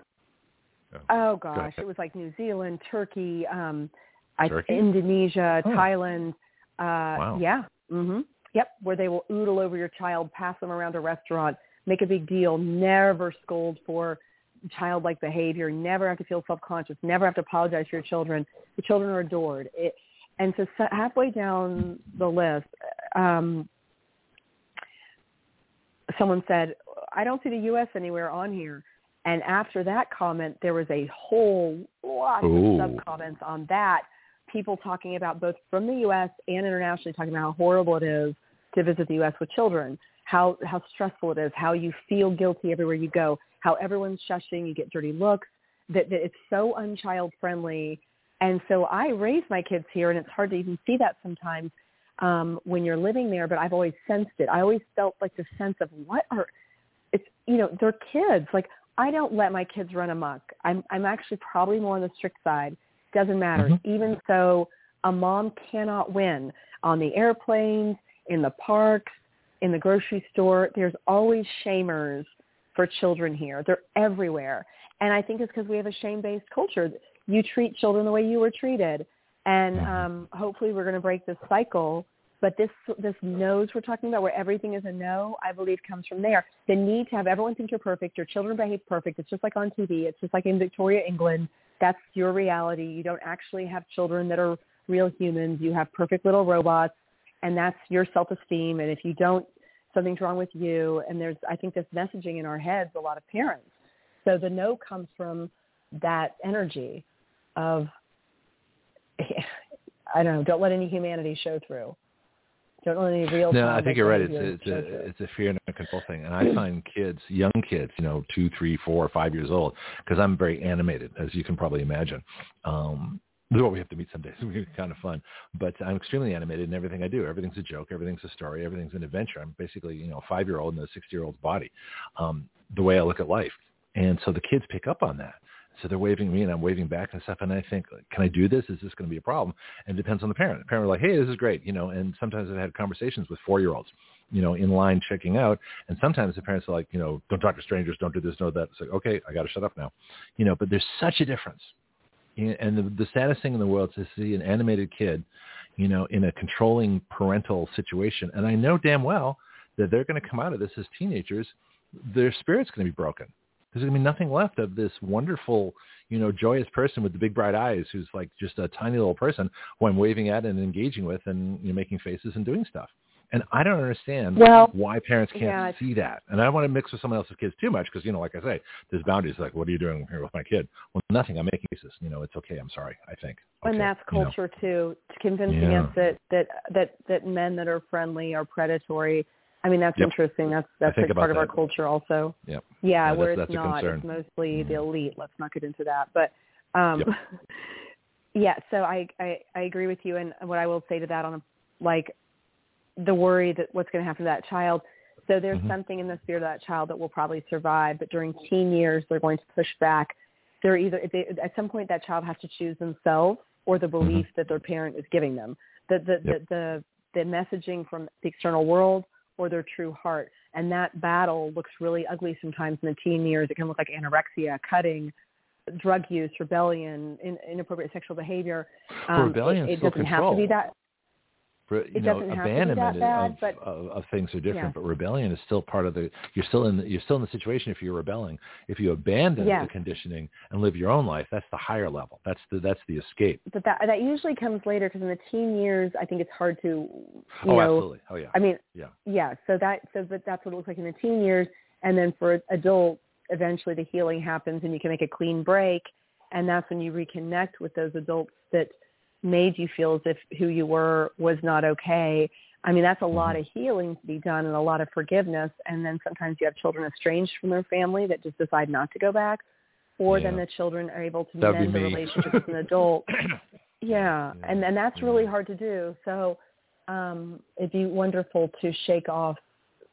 Oh, "Oh go gosh, it was like New Zealand, Turkey, um, I, Indonesia, Oh. Thailand. Uh, Wow. Yeah. hmm Yep. Where they will oodle over your child, pass them around a restaurant, make a big deal, never scold for childlike behavior, never have to feel self-conscious, never have to apologize for your children. The children are adored. It, and so halfway down the list, um, someone said, I don't see the U.S. anywhere on here. And after that comment, there was a whole lot Ooh. of sub-comments on that. People talking about both from the U.S. and internationally talking about how horrible it is to visit the U.S. with children, how how stressful it is, how you feel guilty everywhere you go, how everyone's shushing, you get dirty looks, that, that it's so unchild friendly. And so I raise my kids here, and it's hard to even see that sometimes um, when you're living there. But I've always sensed it. I always felt like the sense of what are it's you know they're kids. Like I don't let my kids run amok. I'm I'm actually probably more on the strict side. Doesn't matter. Mm-hmm. Even so, a mom cannot win on the airplanes, in the parks, in the grocery store. There's always shamers for children here. They're everywhere. And I think it's because we have a shame-based culture. You treat children the way you were treated. And mm-hmm. um, hopefully we're going to break this cycle. But this this no's we're talking about, where everything is a no, I believe comes from there. The need to have everyone think you're perfect, your children behave perfect. It's just like on TV. It's just like in Victorian, England. That's your reality. You don't actually have children that are real humans. You have perfect little robots and that's your self-esteem. And if you don't, something's wrong with you. And there's, I think, this messaging in our heads, a lot of parents. So the no comes from that energy of, I don't know, don't let any humanity show through. Don't let any real. No, I think you're right. It's it's a it's a fear and a control thing, and I find kids, young kids, you know, two, three, four, five years old, because I'm very animated, as you can probably imagine. Um, well, we have to meet someday. It's be kind of fun. But I'm extremely animated in everything I do. Everything's a joke. Everything's a story. Everything's an adventure. I'm basically, you know, a five-year-old in a 60-year-old's body, um, the way I look at life. And so the kids pick up on that. So they're waving me and I'm waving back and stuff. And I think, can I do this? Is this going to be a problem? And it depends on the parent. The parent will like, hey, this is great. You know, and sometimes I've had conversations with four-year-olds, you know, in line checking out. And sometimes the parents are like, you know, don't talk to strangers. Don't do this, no that. It's like, okay, I got to shut up now. You know, but there's such a difference and the, the saddest thing in the world is to see an animated kid, you know, in a controlling parental situation. And I know damn well that they're going to come out of this as teenagers. Their spirit's going to be broken. There's going to be nothing left of this wonderful, you know, joyous person with the big bright eyes who's like just a tiny little person who I'm waving at and engaging with and you know, making faces and doing stuff. And I don't understand well, why parents can't yeah. see that. And I don't want to mix with someone else's kids too much because, you know, like I say, there's boundaries. Like, what are you doing here with my kid? Well, nothing. I'm making faces. You know, it's okay. I'm sorry. I think. Okay. And that's culture you know? too, convincing yeah. us that that that that men that are friendly are predatory. I mean, that's yep. interesting. That's that's a part of our culture also. Yep. Yeah, yeah where it's not. It's mostly mm. the elite. Let's not get into that. But um yep. yeah, so I, I I agree with you. And what I will say to that on a like the worry that what's going to happen to that child. So there's mm-hmm. something in the spirit of that child that will probably survive, but during teen years, they're going to push back. They're either they, at some point that child has to choose themselves or the mm-hmm. belief mm-hmm. that their parent is giving them. The the, yep. the the the messaging from the external world or their true heart. And that battle looks really ugly sometimes in the teen years. It can look like anorexia, cutting, drug use, rebellion, in, inappropriate sexual behavior. Um, rebellion it, it doesn't control. have to be that you know, abandonment bad, of, but, of, of, things are different, yeah. but rebellion is still part of the. You're still in. The, you're still in the situation if you're rebelling. If you abandon yes. the conditioning and live your own life, that's the higher level. That's the that's the escape. But that that usually comes later because in the teen years, I think it's hard to. You oh, know, absolutely. Oh, yeah. I mean, yeah, yeah. So that so but that's what it looks like in the teen years, and then for adults, eventually the healing happens, and you can make a clean break, and that's when you reconnect with those adults that made you feel as if who you were was not okay. I mean, that's a lot mm-hmm. of healing to be done and a lot of forgiveness. And then sometimes you have children estranged from their family that just decide not to go back. Or yeah. then the children are able to That'd mend the relationship with an adult. Yeah. yeah. And and that's really hard to do. So um, it'd be wonderful to shake off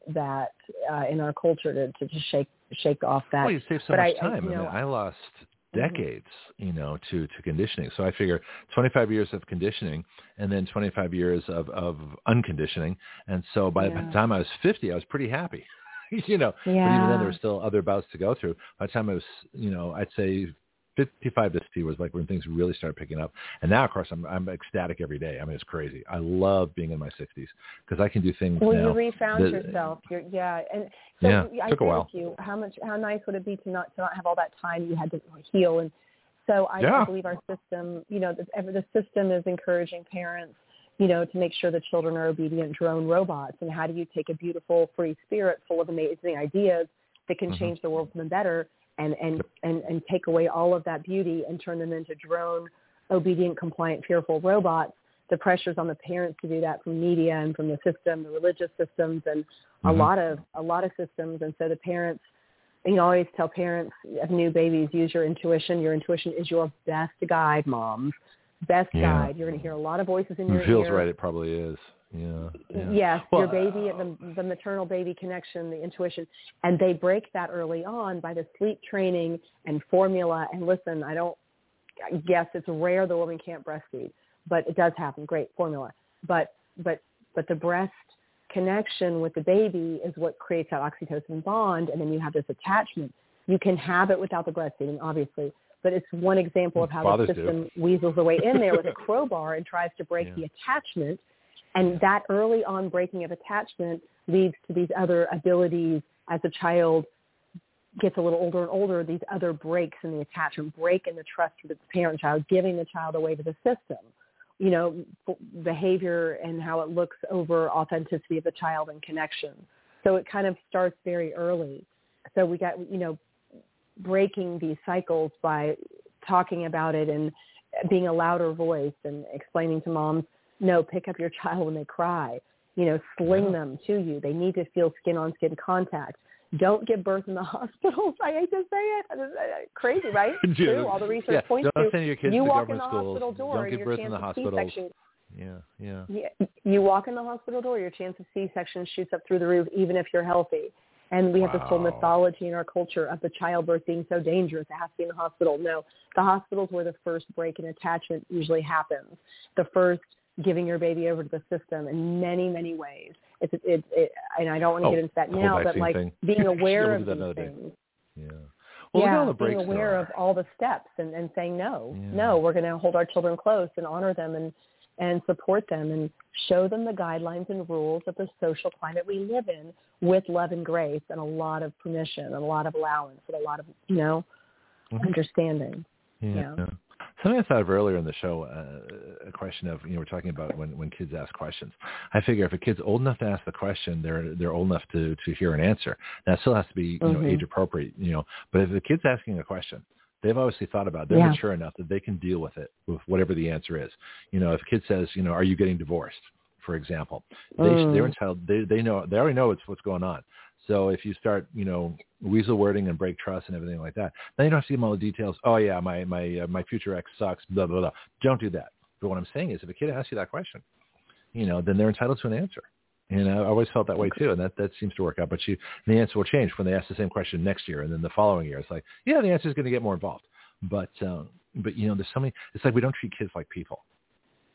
that uh, in our culture to, to just shake shake off that. Well, you save so but much I, time. I, you know, I, mean, I lost Mm-hmm. Decades, mm-hmm. you know, to, to conditioning. So I figure 25 years of conditioning and then 25 years of, of unconditioning. And so by yeah. the time I was 50, I was pretty happy, you know, yeah. but even then there were still other bouts to go through. By the time I was, you know, I'd say 55 to 60 was like when things really started picking up. And now, of course, I'm I'm ecstatic every day. I mean, it's crazy. I love being in my 60s because I can do things. Well, now you refound that, yourself. You're, yeah, and so Yeah, I took a while. you. How much? How nice would it be to not to not have all that time you had to heal? And so I, Yeah. I believe our system, you know, the, the system is encouraging parents, you know, to make sure the children are obedient drone robots. And how do you take a beautiful, free spirit full of amazing ideas that can Mhm. change the world for the better and and and and take away all of that beauty and turn them into drone obedient compliant fearful robots the pressures on the parents to do that from media and from the system the religious systems and a Mhm. lot of a lot of systems and so the parents you know I always tell parents of new babies use your intuition your intuition is your best guide moms best Yeah. guide you're going to hear a lot of voices in your It feels ear right. It probably is. Yeah. yeah. Yes, Well, your baby, the, the maternal baby connection, the intuition, and they break that early on by the sleep training and formula. And listen, I don't. guess it's rare the woman can't breastfeed, but it does happen. Great formula, but but but the breast connection with the baby is what creates that oxytocin bond, and then you have this attachment. You can have it without the breastfeeding, obviously, but it's one example of how Fathers the do. system weasels their way in there with a crowbar and tries to break Yeah. the attachment and that early on breaking of attachment leads to these other abilities as a child gets a little older and older, these other breaks in the attachment, break in the trust with the parent child, giving the child away to the system. You know, behavior and how it looks over authenticity of the child and connection. So it kind of starts very early. So we got, you know, breaking these cycles by talking about it and being a louder voice and explaining to moms, no, pick up your child when they cry. You know, sling Yeah. them to you. They need to feel skin on skin contact. Don't give birth in the hospital. I hate to say it. Crazy, right? Yeah. true. All the research Yeah, points don't to send your kids you to walk in the schools. hospital door Don't and give your birth in chance the. C-section Yeah. Yeah. yeah, you walk in the hospital door, your chance of C-section shoots up through the roof, even if you're healthy. And we have this whole mythology in our culture of the childbirth being so dangerous. It has to be in the hospital. No, the hospital's where the first break in attachment usually happens. The first giving your baby over to the system in many, many ways. It's, it's, it, and I don't want to Oh, get into that now, but like thing. being aware of these things. Yeah. Well, yeah, all the being aware of all the steps and, and saying no, Yeah. no, we're going to hold our children close and honor them and and support them and show them the guidelines and rules of the social climate we live in with love and grace and a lot of permission and a lot of allowance and a lot of you know Mhm. understanding. Yeah. Yeah. Something I thought of earlier in the show, uh, a question of, you know, we're talking about when, when kids ask questions. I figure if a kid's old enough to ask the question, they're they're old enough to to hear an answer. Now, still has to be, you know, Mhm. age appropriate, you know. But if the kid's asking a question, they've obviously thought about it. They're Yeah. mature enough that they can deal with it, with whatever the answer is. You know, if a kid says, you know, are you getting divorced, for example, they Mm. they're entitled. They they know they already know what's what's going on. So if you start, you know, weasel wording and break trust and everything like that, then you don't have to give them all the details. Oh yeah, my my uh, my future ex sucks. Blah blah blah. Don't do that. But what I'm saying is, if a kid asks you that question, you know, then they're entitled to an answer. And I always felt that way too, and that that seems to work out. But you, the answer will change when they ask the same question next year, and then the following year, it's like, yeah, the answer is going to get more involved. But um, but you know, there's so many. It's like we don't treat kids like people.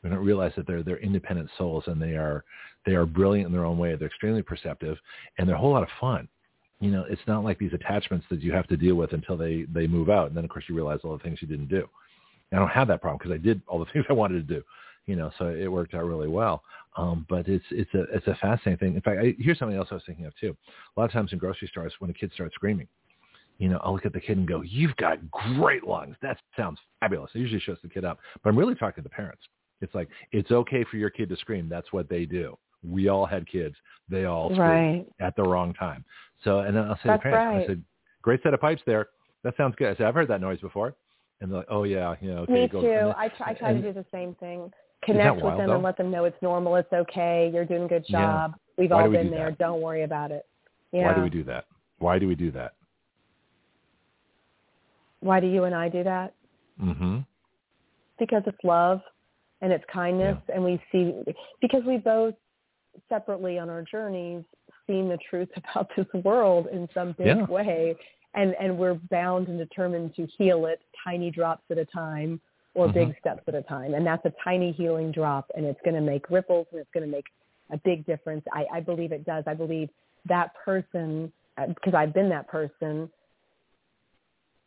We don't realize that they're they're independent souls, and they are they are brilliant in their own way. They're extremely perceptive, and they're a whole lot of fun. You know, it's not like these attachments that you have to deal with until they they move out, and then of course you realize all the things you didn't do. I don't have that problem because I did all the things I wanted to do. You know, so it worked out really well. Um, but it's it's a it's a fascinating thing. In fact, I, here's something else I was thinking of too. A lot of times in grocery stores, when a kid starts screaming, you know, I'll look at the kid and go, "You've got great lungs. That sounds fabulous." It usually shows the kid up, but I'm really talking to the parents. It's like it's okay for your kid to scream. That's what they do. We all had kids. They all scream Right. at the wrong time. So, and then I'll say That's to parents, right. I said, "Great set of pipes there. That sounds good." I said, "I've heard that noise before." And they're like, "Oh yeah, yeah, okay." Me go- too. then- I try, I try to do the same thing. Connect with wild, them though? and let them know it's normal. It's okay. You're doing a good Yeah. job. We've Why all we been do there. that? Don't worry about it. Yeah. Why do we do that? Why do we do that? Why do you and I do that? Mm-hmm. because it's love and it's kindness and we see because we both separately on our journeys seen the truth about this world in some big Yeah. way and and we're bound and determined to heal it tiny drops at a time or Mhm. big steps at a time and that's a tiny healing drop and it's going to make ripples and it's going to make a big difference i i believe it does i believe that person because i've been that person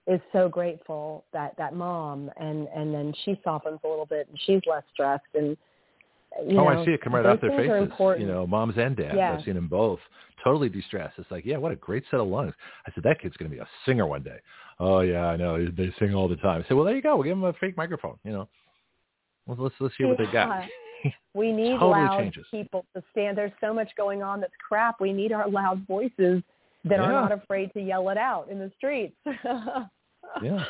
is so grateful that that mom and and then she softens a little bit and she's less stressed and you oh, know, I see it come right off their faces. You know, moms and dads. Yeah. I've seen them both totally de-stressed. It's like, yeah, what a great set of lungs. I said that kid's going to be a singer one day. Oh yeah, I know they sing all the time. I said, well, there you go. We'll give them a fake microphone. You know, well, let's let's hear what they got. We need Totally loud changes. people to stand. There's so much going on that's crap. We need our loud voices that are not afraid to yell it out in the streets. Yeah.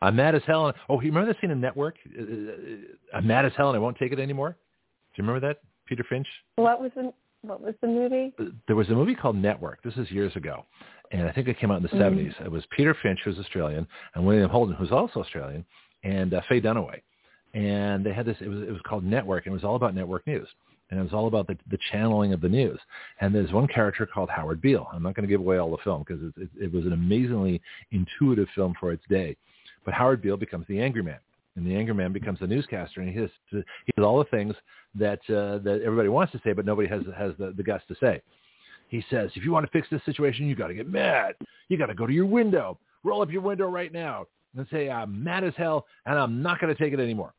I'm mad as hell. And, oh, you remember that scene in Network? Uh, uh, I'm mad as hell and I won't take it anymore. Do you remember that, Peter Finch? What was the what was the movie? there was a movie called Network. This is years ago, and I think it came out in the Mhm. 70s. It was Peter Finch, who's Australian, and William Holden, who's also Australian, and uh, Faye Dunaway. And they had this. It was it was called Network, and it was all about network news, and it was all about the, the channeling of the news. And there's one character called Howard Beale. I'm not going to give away all the film because it, it, it was an amazingly intuitive film for its day. But Howard Beale becomes the angry man, and the angry man becomes the newscaster, and he has he does all the things that uh, that everybody wants to say, but nobody has has the, the guts to say. He says, if you want to fix this situation, you got to get mad. You got to go to your window, roll up your window right now, and say, I'm mad as hell, and I'm not going to take it anymore.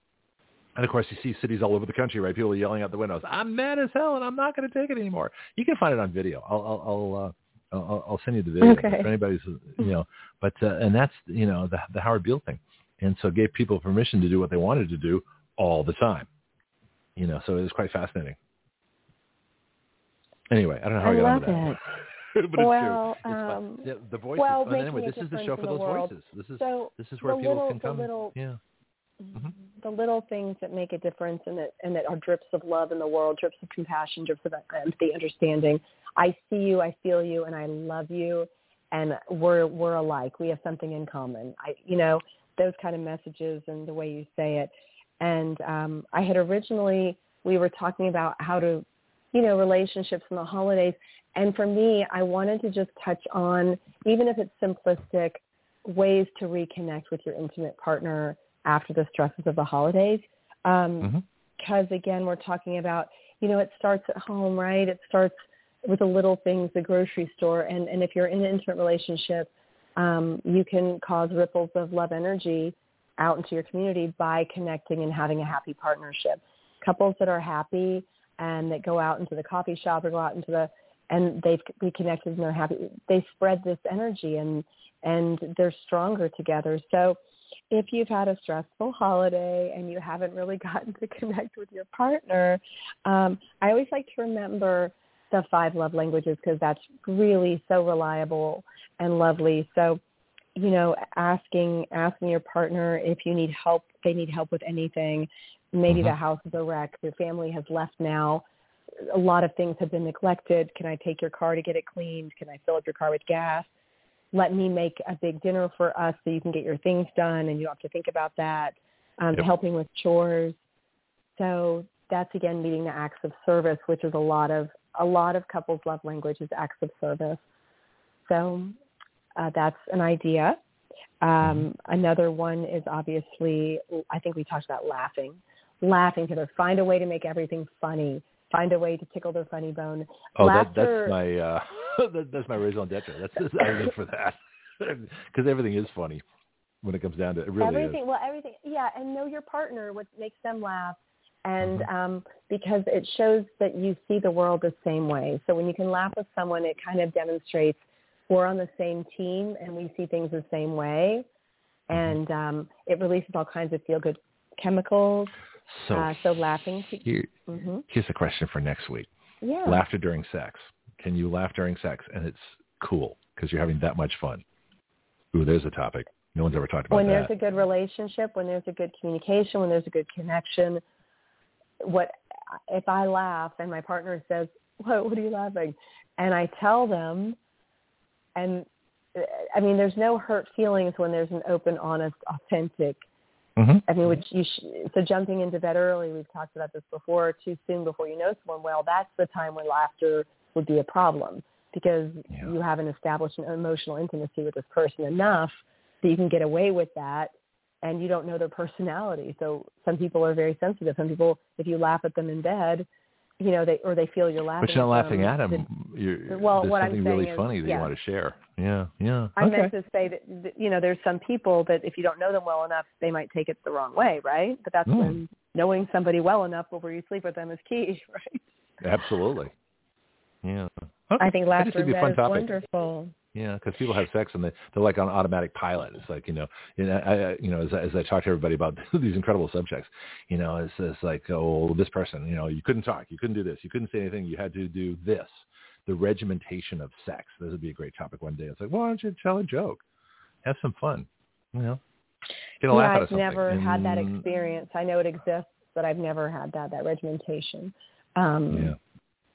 And of course, you see cities all over the country, right? People yelling out the windows, "I'm mad as hell, and I'm not going to take it anymore." You can find it on video. I'll I'll I'll, uh, I'll, I'll send you the video Okay. if anybody's you know. But uh, and that's you know the the Howard Beale thing, and so it gave people permission to do what they wanted to do all the time. You know, so it was quite fascinating. Anyway, I don't know how I I, got onto that. but Well, it's true. It's um, Yeah, the voices. well, anyway, this is the show for the those world. voices. This is So this is where people little, can come. little, yeah. Mhm. the little things that make a difference and that and that are drips of love in the world, drips of compassion, drips of empathy, understanding. I see you, I feel you, and I love you, and we're we're alike. We have something in common. I, you know, those kind of messages and the way you say it. And um, I had originally we were talking about how to, you know, relationships in the holidays. And for me, I wanted to just touch on, even if it's simplistic, ways to reconnect with your intimate partner after the stresses of the holidays. Um, Because again, we're talking about, you know, it starts at home, right? It starts with the little things, the grocery store. And, and if you're in an intimate relationship, um, you can cause ripples of love energy out into your community by connecting and having a happy partnership. Couples that are happy and that go out into the coffee shop or go out into the and they've reconnected and they're happy. They spread this energy and and they're stronger together. So if you've had a stressful holiday and you haven't really gotten to connect with your partner, um, I always like to remember the five love languages because that's really so reliable and lovely. So, you know, asking asking your partner if you need help, they need help with anything. Maybe Mhm. the house is a wreck, your family has left now. A lot of things have been neglected. Can I take your car to get it cleaned? Can I fill up your car with gas? Let me make a big dinner for us so you can get your things done and you don't have to think about that. Um, Yep. Helping with chores. So that's again meeting the acts of service, which is a lot of a lot of couples' love language is acts of service. So uh, that's an idea. Um, another one is obviously, I think we talked about laughing. Laughing together. Find a way to make everything funny. Find a way to tickle their funny bone. Oh, that, that's my uh, that, that's my raison d'etre. That's, that's I live for that because everything is funny when it comes down to it. It really everything. is. Well, everything. Yeah, and know your partner. What makes them laugh, and Mm-hmm. um, because it shows that you see the world the same way. So when you can laugh with someone, it kind of demonstrates we're on the same team and we see things the same way, Mm-hmm. and um, it releases all kinds of feel good chemicals. So, uh, so laughing. To, here, hmm here's a question for next week: Yeah. Laughter during sex. Can you laugh during sex and it's cool because you're having that much fun? Ooh, there's a topic. No one's ever talked about when that. there's a good relationship, when there's a good communication, when there's a good connection, what if I laugh and my partner says, "What? What are you laughing?" and I tell them, and I mean, there's no hurt feelings when there's an open, honest, authentic. Hmm I mean, which you sh- so jumping into bed early. We've talked about this before. Too soon before you know someone well. That's the time when laughter would be a problem because Yeah. you haven't established an emotional intimacy with this person enough that you can get away with that and you don't know their personality. So some people are very sensitive. Some people, if you laugh at them in bed, you know, they or they feel you're laughing. But you're not laughing at them. You're, well, there's what something I'm saying really is, funny that yeah. you want to share. Yeah, yeah. I okay. meant to say that, you know there's some people that if you don't know them well enough, they might take it the wrong way, right? But that's Mm. when knowing somebody well enough before you sleep with them is key, right? Absolutely. Yeah. Okay. I think laughter would in bed is topic. wonderful. Yeah, because people have sex and they they're like on automatic pilot. It's like you know, you know, I, I- you know, as, I- as I talk to everybody about these incredible subjects, you know, it's, it's like, oh, this person, you know, you couldn't talk, you couldn't do this, you couldn't say anything, you had to do this. The regimentation of sex. This would be a great topic one day. It's like, why don't you tell a joke, have some fun, you know, get a yeah, laugh out of I've something. never had that experience. I know it exists, but I've never had that that regimentation. Um, Yeah.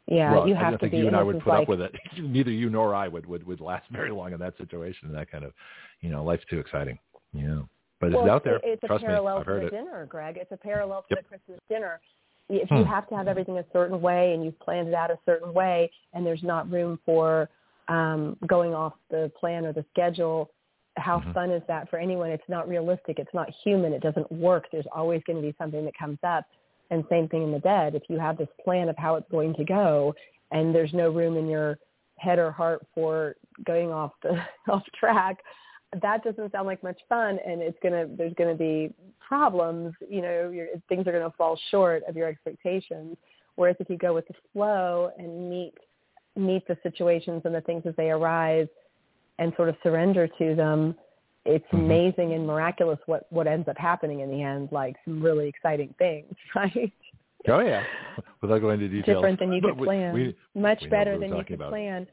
Yeah, well, you I don't to think be. you and I would put like, up with it. Neither you nor I would, would would last very long in that situation. That kind of, you know, life's too exciting. Yeah, but well, it's out there. It's Trust a me, parallel I've heard to the it. dinner, Greg. It's a parallel to Yep. the Christmas dinner. If Hmm. you have to have everything a certain way and you've planned it out a certain way, and there's not room for um, going off the plan or the schedule, how Mhm. fun is that for anyone? It's not realistic. It's not human. It doesn't work. There's always going to be something that comes up. And same thing in the dead. If you have this plan of how it's going to go, and there's no room in your head or heart for going off the off track, that doesn't sound like much fun. And it's gonna there's gonna be problems. You know, things are gonna fall short of your expectations. Whereas if you go with the flow and meet meet the situations and the things as they arise, and sort of surrender to them, it's Mhm. amazing and miraculous what what ends up happening in the end. Like some really exciting things, right? Oh yeah, without going into details. different than you could we- plan. we- Much we better than you could about. plan.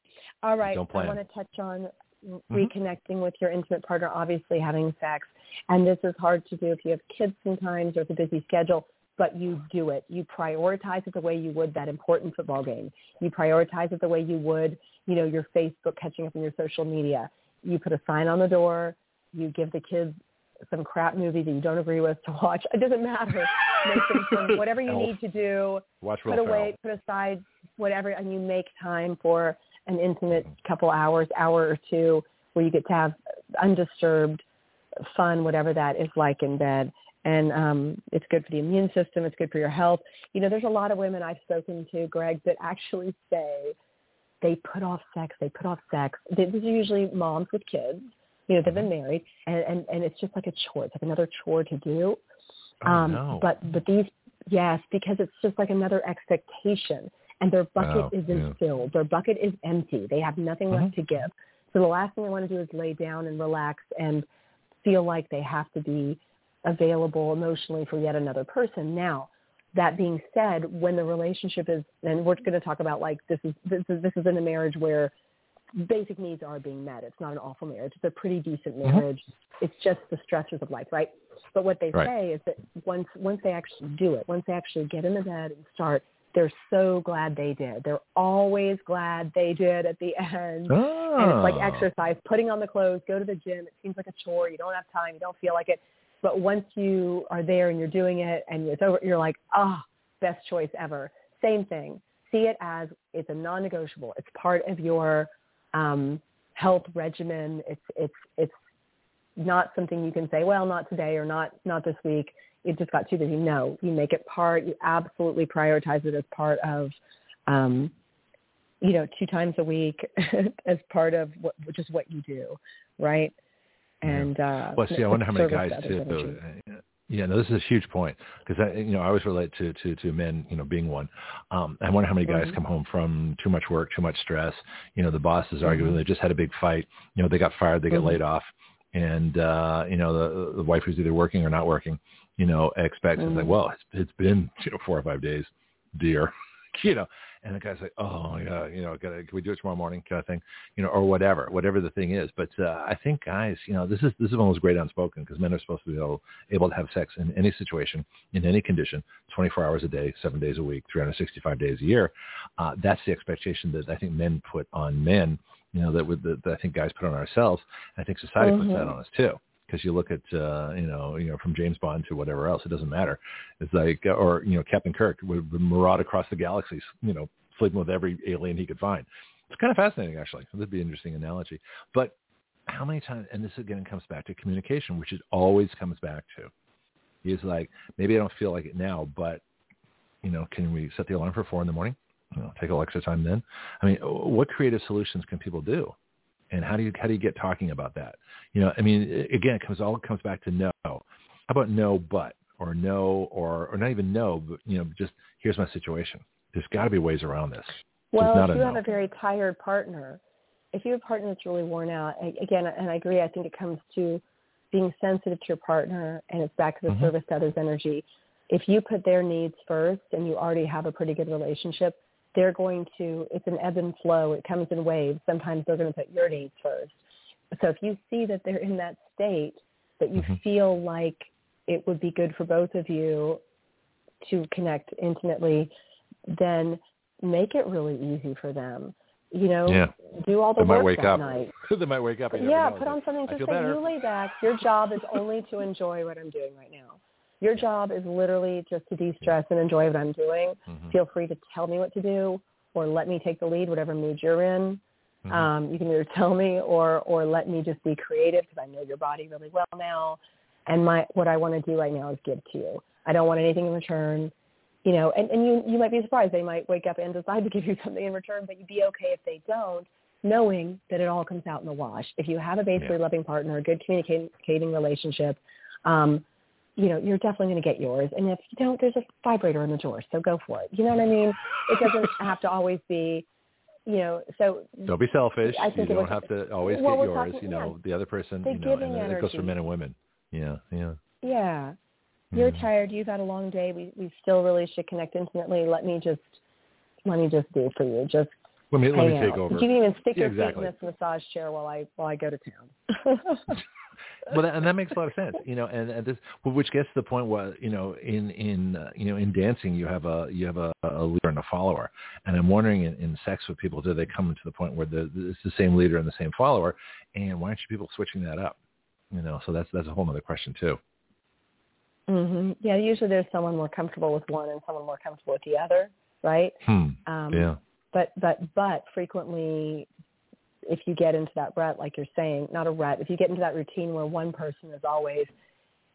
All right, Don't plan. I want to touch on Mm-hmm. reconnecting with your intimate partner, obviously having sex. And this is hard to do if you have kids sometimes or it's a busy schedule, but you do it. You prioritize it the way you would that important football game. You prioritize it the way you would, you know, your Facebook catching up on your social media. You put a sign on the door. You give the kids some crap movie that you don't agree with to watch. It doesn't matter. Make them some, whatever you Elf. need to do Watch put away, put aside whatever, and you make time for an intimate couple hours, hour or two, where you get to have undisturbed fun, whatever that is like in bed. And um, it's good for the immune system. It's good for your health. You know, there's a lot of women I've spoken to, Greg, that actually say they put off sex. They put off sex. These are usually moms with kids. You know, they've been married, and, and and it's just like a chore. It's like another chore to do. Oh, um, no. But but these yes, because it's just like another expectation, and their bucket Wow, isn't yeah. filled. Their bucket is empty. They have nothing Mhm. left to give. So the last thing they want to do is lay down and relax and feel like they have to be available emotionally for yet another person. Now, that being said, when the relationship is, and we're going to talk about like this is this is this is in a marriage where basic needs are being met. It's not an awful marriage. It's a pretty decent Mhm. marriage. It's just the stressors of life, right? But what they Right. say is that once once they actually do it, once they actually get in the bed and start, they're so glad they did. They're always glad they did at the end. Oh. And it's like exercise, putting on the clothes, go to the gym. It seems like a chore. You don't have time. You don't feel like it. But once you are there and you're doing it and it's over, you're like, ah, best choice ever. Same thing. See it as it's a non-negotiable. It's part of your um, health regimen. It's it's it's not something you can say, well, not today or not not this week. It just got too busy. No, you make it part. You absolutely prioritize it as part of, um, you know, two times a week as part of what, which is what you do, right? And uh, Well, see, I wonder how many guys others, too. energy. Though, yeah, no, this is a huge point because I, you know, I always relate to to to men, you know, being one. Um, I wonder how many guys Mhm. come home from too much work, too much stress. You know, the boss is arguing. Mhm. They just had a big fight. You know, they got fired. They get Mhm. laid off, and uh, you know, the the wife who's either working or not working, you know, expects it's like, Mhm. well, it's, it's been you know four or five days, dear. You know, and the guy's like, oh yeah, you know, gotta, can we do it tomorrow morning, kind of thing, you know, or whatever, whatever the thing is. But uh, I think guys, you know, this is this is one those great unspoken because men are supposed to be able, able to have sex in any situation, in any condition, 24 hours a day, seven days a week, 365 days a year. Uh, that's the expectation that I think men put on men. You know, that, would, that, that I think guys put on ourselves. I think society puts that Mhm. on us too because you look at uh, you know you know from James Bond to whatever else, it doesn't matter. It's like or you know Captain Kirk would, maraud across the galaxies, you know, sleeping with every alien he could find. It's kind of fascinating actually. That'd be an interesting analogy. But how many times? And this again comes back to communication, which it always comes back to. He's like, maybe I don't feel like it now, but You know, can we set the alarm for four in the morning? You know, take a extra time then. I mean, what creative solutions can people do? And how do you how do you get talking about that? You know, I mean, again, it comes all comes back to no. How about no, but or no, or or not even no, but you know, just here's my situation. There's got to be ways around this. Well, if you no. have a very tired partner, if you have a partner that's really worn out, again, and I agree, I think it comes to being sensitive to your partner, and it's back to the mm-hmm. service to others energy. If you put their needs first, and you already have a pretty good relationship, they're going to. It's an ebb and flow. It comes in waves. Sometimes they're going to put your needs first. So if you see that they're in that state, that you mm-hmm. feel like it would be good for both of you to connect intimately, then make it really easy for them. You know, yeah. do all the they work might wake that up. night. they might wake up. yeah, put on something. Just say, better. you lay back. Your job is only to enjoy what I'm doing right now. Your job is literally just to de-stress and enjoy what I'm doing. Mm-hmm. Feel free to tell me what to do or let me take the lead, whatever mood you're in. Mm-hmm. Um, you can either tell me or or let me just be creative because I know your body really well now. And my what I want to do right now is give to you. I don't want anything in return you know, and, and you, you might be surprised. They might wake up and decide to give you something in return, but you'd be okay if they don't, knowing that it all comes out in the wash. If you have a basically yeah. loving partner, a good communicating relationship, um, you know, you're definitely going to get yours. And if you don't, there's a vibrator in the drawer, so go for it. You know what I mean? It doesn't have to always be, you know, so. Don't be selfish. I think you don't was, have to always well, get yours. Talking, you know, yeah, the other person, the you know, giving and it goes for men and women. Yeah, yeah. Yeah. You're mm. tired. You've had a long day. We we still really should connect intimately. Let me just let me just do for you. Just let me let me out. take over. You can even stick yeah, your exactly. feet in this massage chair while I while I go to town. well, that, and that makes a lot of sense, you know, and, and this, which gets to the point where, you know, in in uh, you know in dancing you have a you have a, a leader and a follower, and I'm wondering in, in sex with people, do they come to the point where the, it's the same leader and the same follower, and why aren't you people switching that up, you know? So that's that's a whole other question too. hmm Yeah, usually there's someone more comfortable with one and someone more comfortable with the other, right? Hmm. Um, yeah. But but but frequently, if you get into that rut, like you're saying, not a rut, if you get into that routine where one person is always,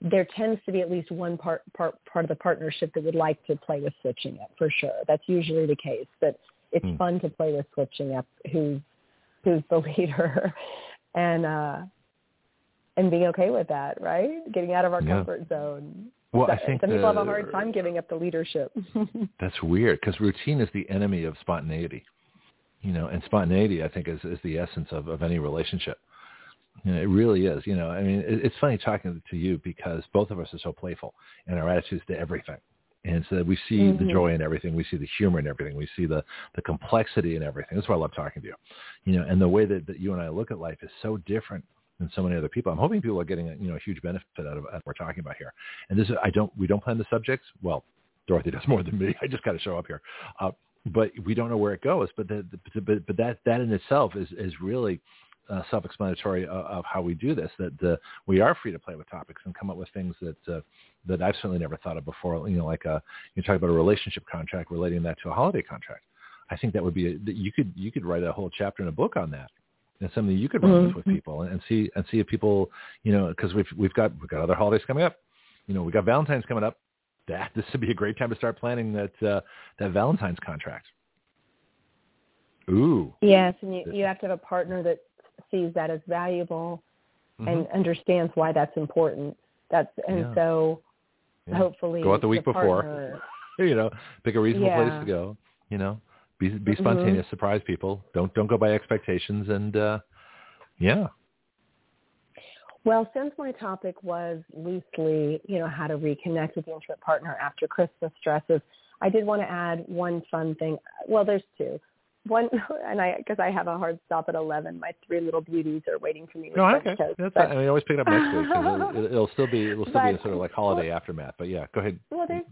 there tends to be at least one part part part of the partnership that would like to play with switching up for sure. That's usually the case. But it's Hmm. fun to play with switching up. Who's who's the leader, and uh and being okay with that, right? Getting out of our Yeah. comfort zone. Well, So- I think some the, people have a hard time giving up the leadership. That's weird because routine is the enemy of spontaneity. You know, and spontaneity, I think, is, is the essence of, of any relationship. You know, it really is. You know, I mean, it, it's funny talking to you because both of us are so playful in our attitudes to everything. And so we see Mm-hmm. the joy in everything. We see the humor in everything. We see the, the complexity in everything. That's why I love talking to you. You know, and the way that, that you and I look at life is so different than so many other people. I'm hoping people are getting a, you know a huge benefit out of, what we're talking about here. And this is I don't we don't plan the subjects. Well, Dorothy does more than me. I just got to show up here. Uh, but we don't know where it goes. But the, the, but but that that in itself is is really uh, self-explanatory of, of how we do this. That uh, we are free to play with topics and come up with things that uh, that I've certainly never thought of before. You know, like a, you talk about a relationship contract, relating that to a holiday contract. I think that would be a, you could you could write a whole chapter in a book on that. It's something you could run Mm-hmm. with with people and, and see and see if people you know because we've we've got we've got other holidays coming up. You know, we got Valentine's coming up. That this would be a great time to start planning that uh, that Valentine's contract. Ooh. Yes, and you, you have to have a partner that sees that as valuable Mm-hmm. and understands why that's important. That's and Yeah. so Yeah. hopefully Go out the week before. partner- you know, pick a reasonable place to go. You know, be be Mhm. spontaneous, surprise people. Don't don't go by expectations, and uh, yeah, Well, since my topic was loosely, you know, how to reconnect with the intimate partner after Christmas stresses, I did want to add one fun thing. Well, there's two. One, and I because I have a hard stop at eleven. My three little beauties are waiting for me. no, okay. toast, That's but- I mean, always pick it up next week it'll, it'll still be it'll still be a sort of like holiday aftermath. But yeah, go ahead. Well, there's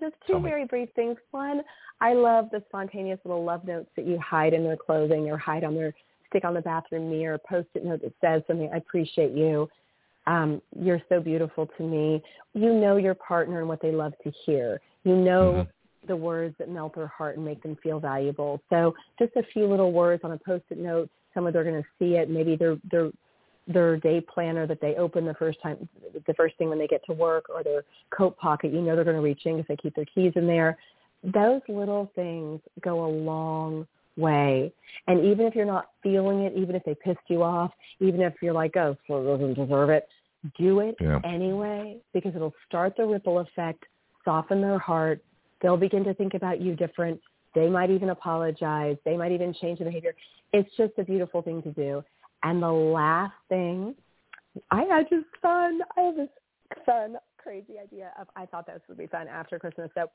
there's Tell two me. very brief things. One, I love the spontaneous little love notes that you hide in their clothing or hide on their stick on the bathroom mirror, a post-it note that says something. I appreciate you. Um, you're so beautiful to me. You know your partner and what they love to hear. You know Mhm. the words that melt their heart and make them feel valuable. So just a few little words on a post-it note. Some of they're going to see it. Maybe their their their day planner that they open the first time, the first thing when they get to work, or their coat pocket. You know they're going to reach in because they keep their keys in there. those little things go a long way. And even if you're not feeling it, even if they pissed you off, even if you're like, oh, so it doesn't deserve it, do it Yeah. anyway because it'll start the ripple effect, soften their heart. They'll begin to think about you different. They might even apologize. They might even change their behavior. It's just a beautiful thing to do. And the last thing, I had just fun. I have this fun, crazy idea of I thought this would be fun after Christmas. So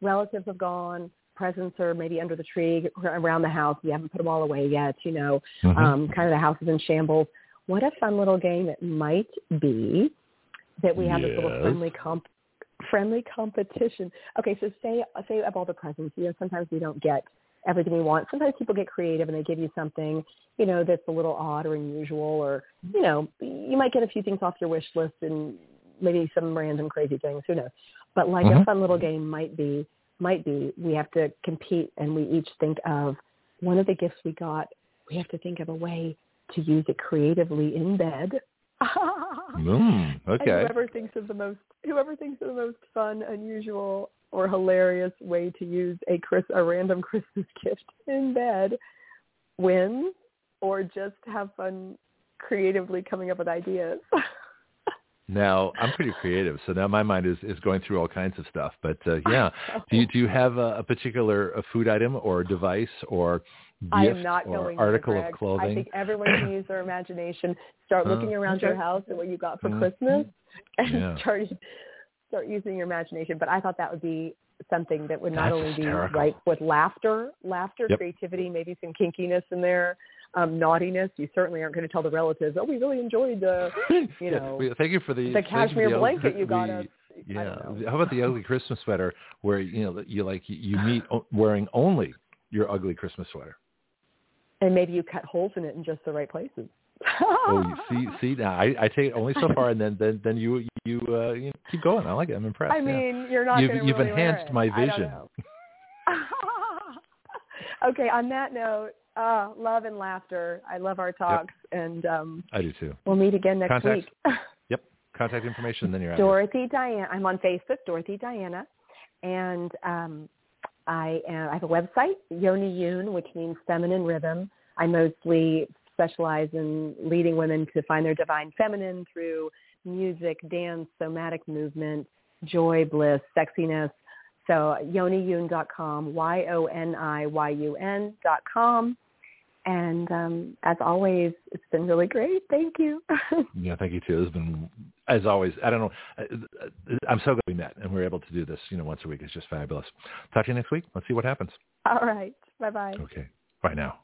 relatives have gone, presents are maybe under the tree around the house. We haven't put them all away yet, you know. Mhm. Um, kind of the house is in shambles. What a fun little game it might be that we have this little friendly comp friendly competition. Okay, so say say of all the presents, you know, sometimes we don't get everything we want. Sometimes people get creative and they give you something, you know, that's a little odd or unusual or, you know, you might get a few things off your wish list and maybe some random crazy things, who knows. But like a Mhm. fun little game might be might be we have to compete and we each think of one of the gifts we got, we have to think of a way to use it creatively in bed. Mm, And okay. whoever thinks of the most whoever thinks of the most fun, unusual, or hilarious way to use a Chris a random Christmas gift in bed wins, or just have fun creatively coming up with ideas. Now I'm pretty creative, so now my mind is, is going through all kinds of stuff. But uh, yeah, do you do you have a, a particular a food item or device or I gift am not or going article there, Greg. of clothing? I think everyone can use their imagination. Start Uh, looking around your house at what you got for Mhm. Christmas, and Yeah. start start using your imagination. But I thought that would be something that would not That's only hysterical. be ripe with laughter, laughter, Yep. creativity, maybe some kinkiness in there, um, naughtiness. You certainly aren't going to tell the relatives, "Oh, we really enjoyed the, you know, well, thank you for the the cashmere the blanket you got us." Yeah. How about the ugly Christmas sweater where you know you like you meet wearing only your ugly Christmas sweater? And maybe you cut holes in it in just the right places. Oh, you see, see now I, I take it only so far, and then then then you you uh, you keep going. I like it. I'm impressed. I yeah. mean, you're not You've- you've really enhanced my vision. okay, on that note, uh, love and laughter. I love our talks, and um, I do too. we'll meet again next Contact. week. Yep. Contact information, then you're out. here. Dorothy Diana. I'm on Facebook, Dorothy Diana, and um, I, uh, I have a website, Yoni Yun, which means feminine rhythm. I mostly specialize in leading women to find their divine feminine through music, dance, somatic movement, joy, bliss, sexiness. So yoniyun.com, Y-O-N-I-Y-U-N dot com. And um, as always, it's been really great. Thank you. Yeah, thank you too. It's been, as always, I don't know. uh, I'm so glad we met and we're able to do this, you know, once a week. It's just fabulous. Talk to you next week. Let's see what happens. All right. Bye-bye. Okay. Bye now.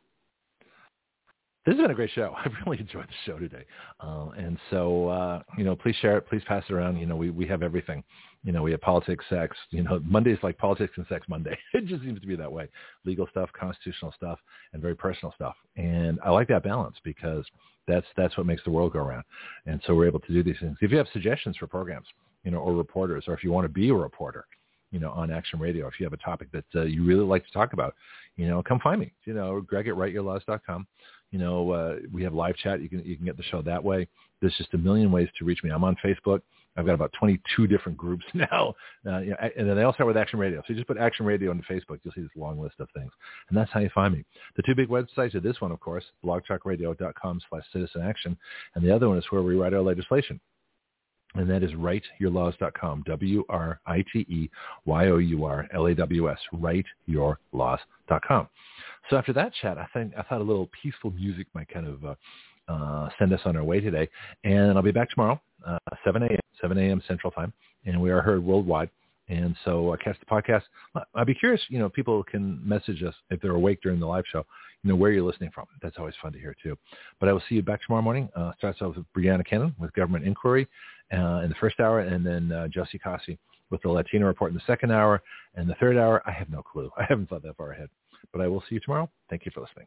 This has been a great show. I've really enjoyed the show today. Uh, and so, uh, you know, please share it. Please pass it around. You know, we, we have everything. You know, we have politics, sex. You know, Monday's like politics and sex Monday. it just seems to be that way. Legal stuff, constitutional stuff, and very personal stuff. And I like that balance because that's that's what makes the world go around. And so we're able to do these things. If you have suggestions for programs, you know, or reporters, or if you want to be a reporter, you know, on Action Radio, if you have a topic that uh, you really like to talk about, you know, come find me. You know, Greg at writeyourlaws.com. You know, uh, we have live chat. You can you can get the show that way. There's just a million ways to reach me. I'm on Facebook. I've got about 22 different groups now, uh, you know, and then they all start with Action Radio. So you just put Action Radio on Facebook, you'll see this long list of things, and that's how you find me. The two big websites are this one, of course, blogtalkradio.com slash citizen action, and the other one is where we write our legislation and that is writeyourlaws.com, W-R-I-T-E-Y-O-U-R-L-A-W-S, writeyourlaws.com. So after that chat, I think I thought a little peaceful music might kind of uh, uh, send us on our way today. And I'll be back tomorrow, uh, 7 a.m., 7 a.m. Central Time, and we are heard worldwide. And so uh, catch the podcast. I'd be curious, you know, people can message us if they're awake during the live show, you know, where you're listening from. That's always fun to hear too. But I will see you back tomorrow morning. Uh, starts off with Brianna Cannon with Government Inquiry uh, in the first hour, and then uh, Josie Kasi with the Latino Report in the second hour. And the third hour, I have no clue. I haven't thought that far ahead. But I will see you tomorrow. Thank you for listening.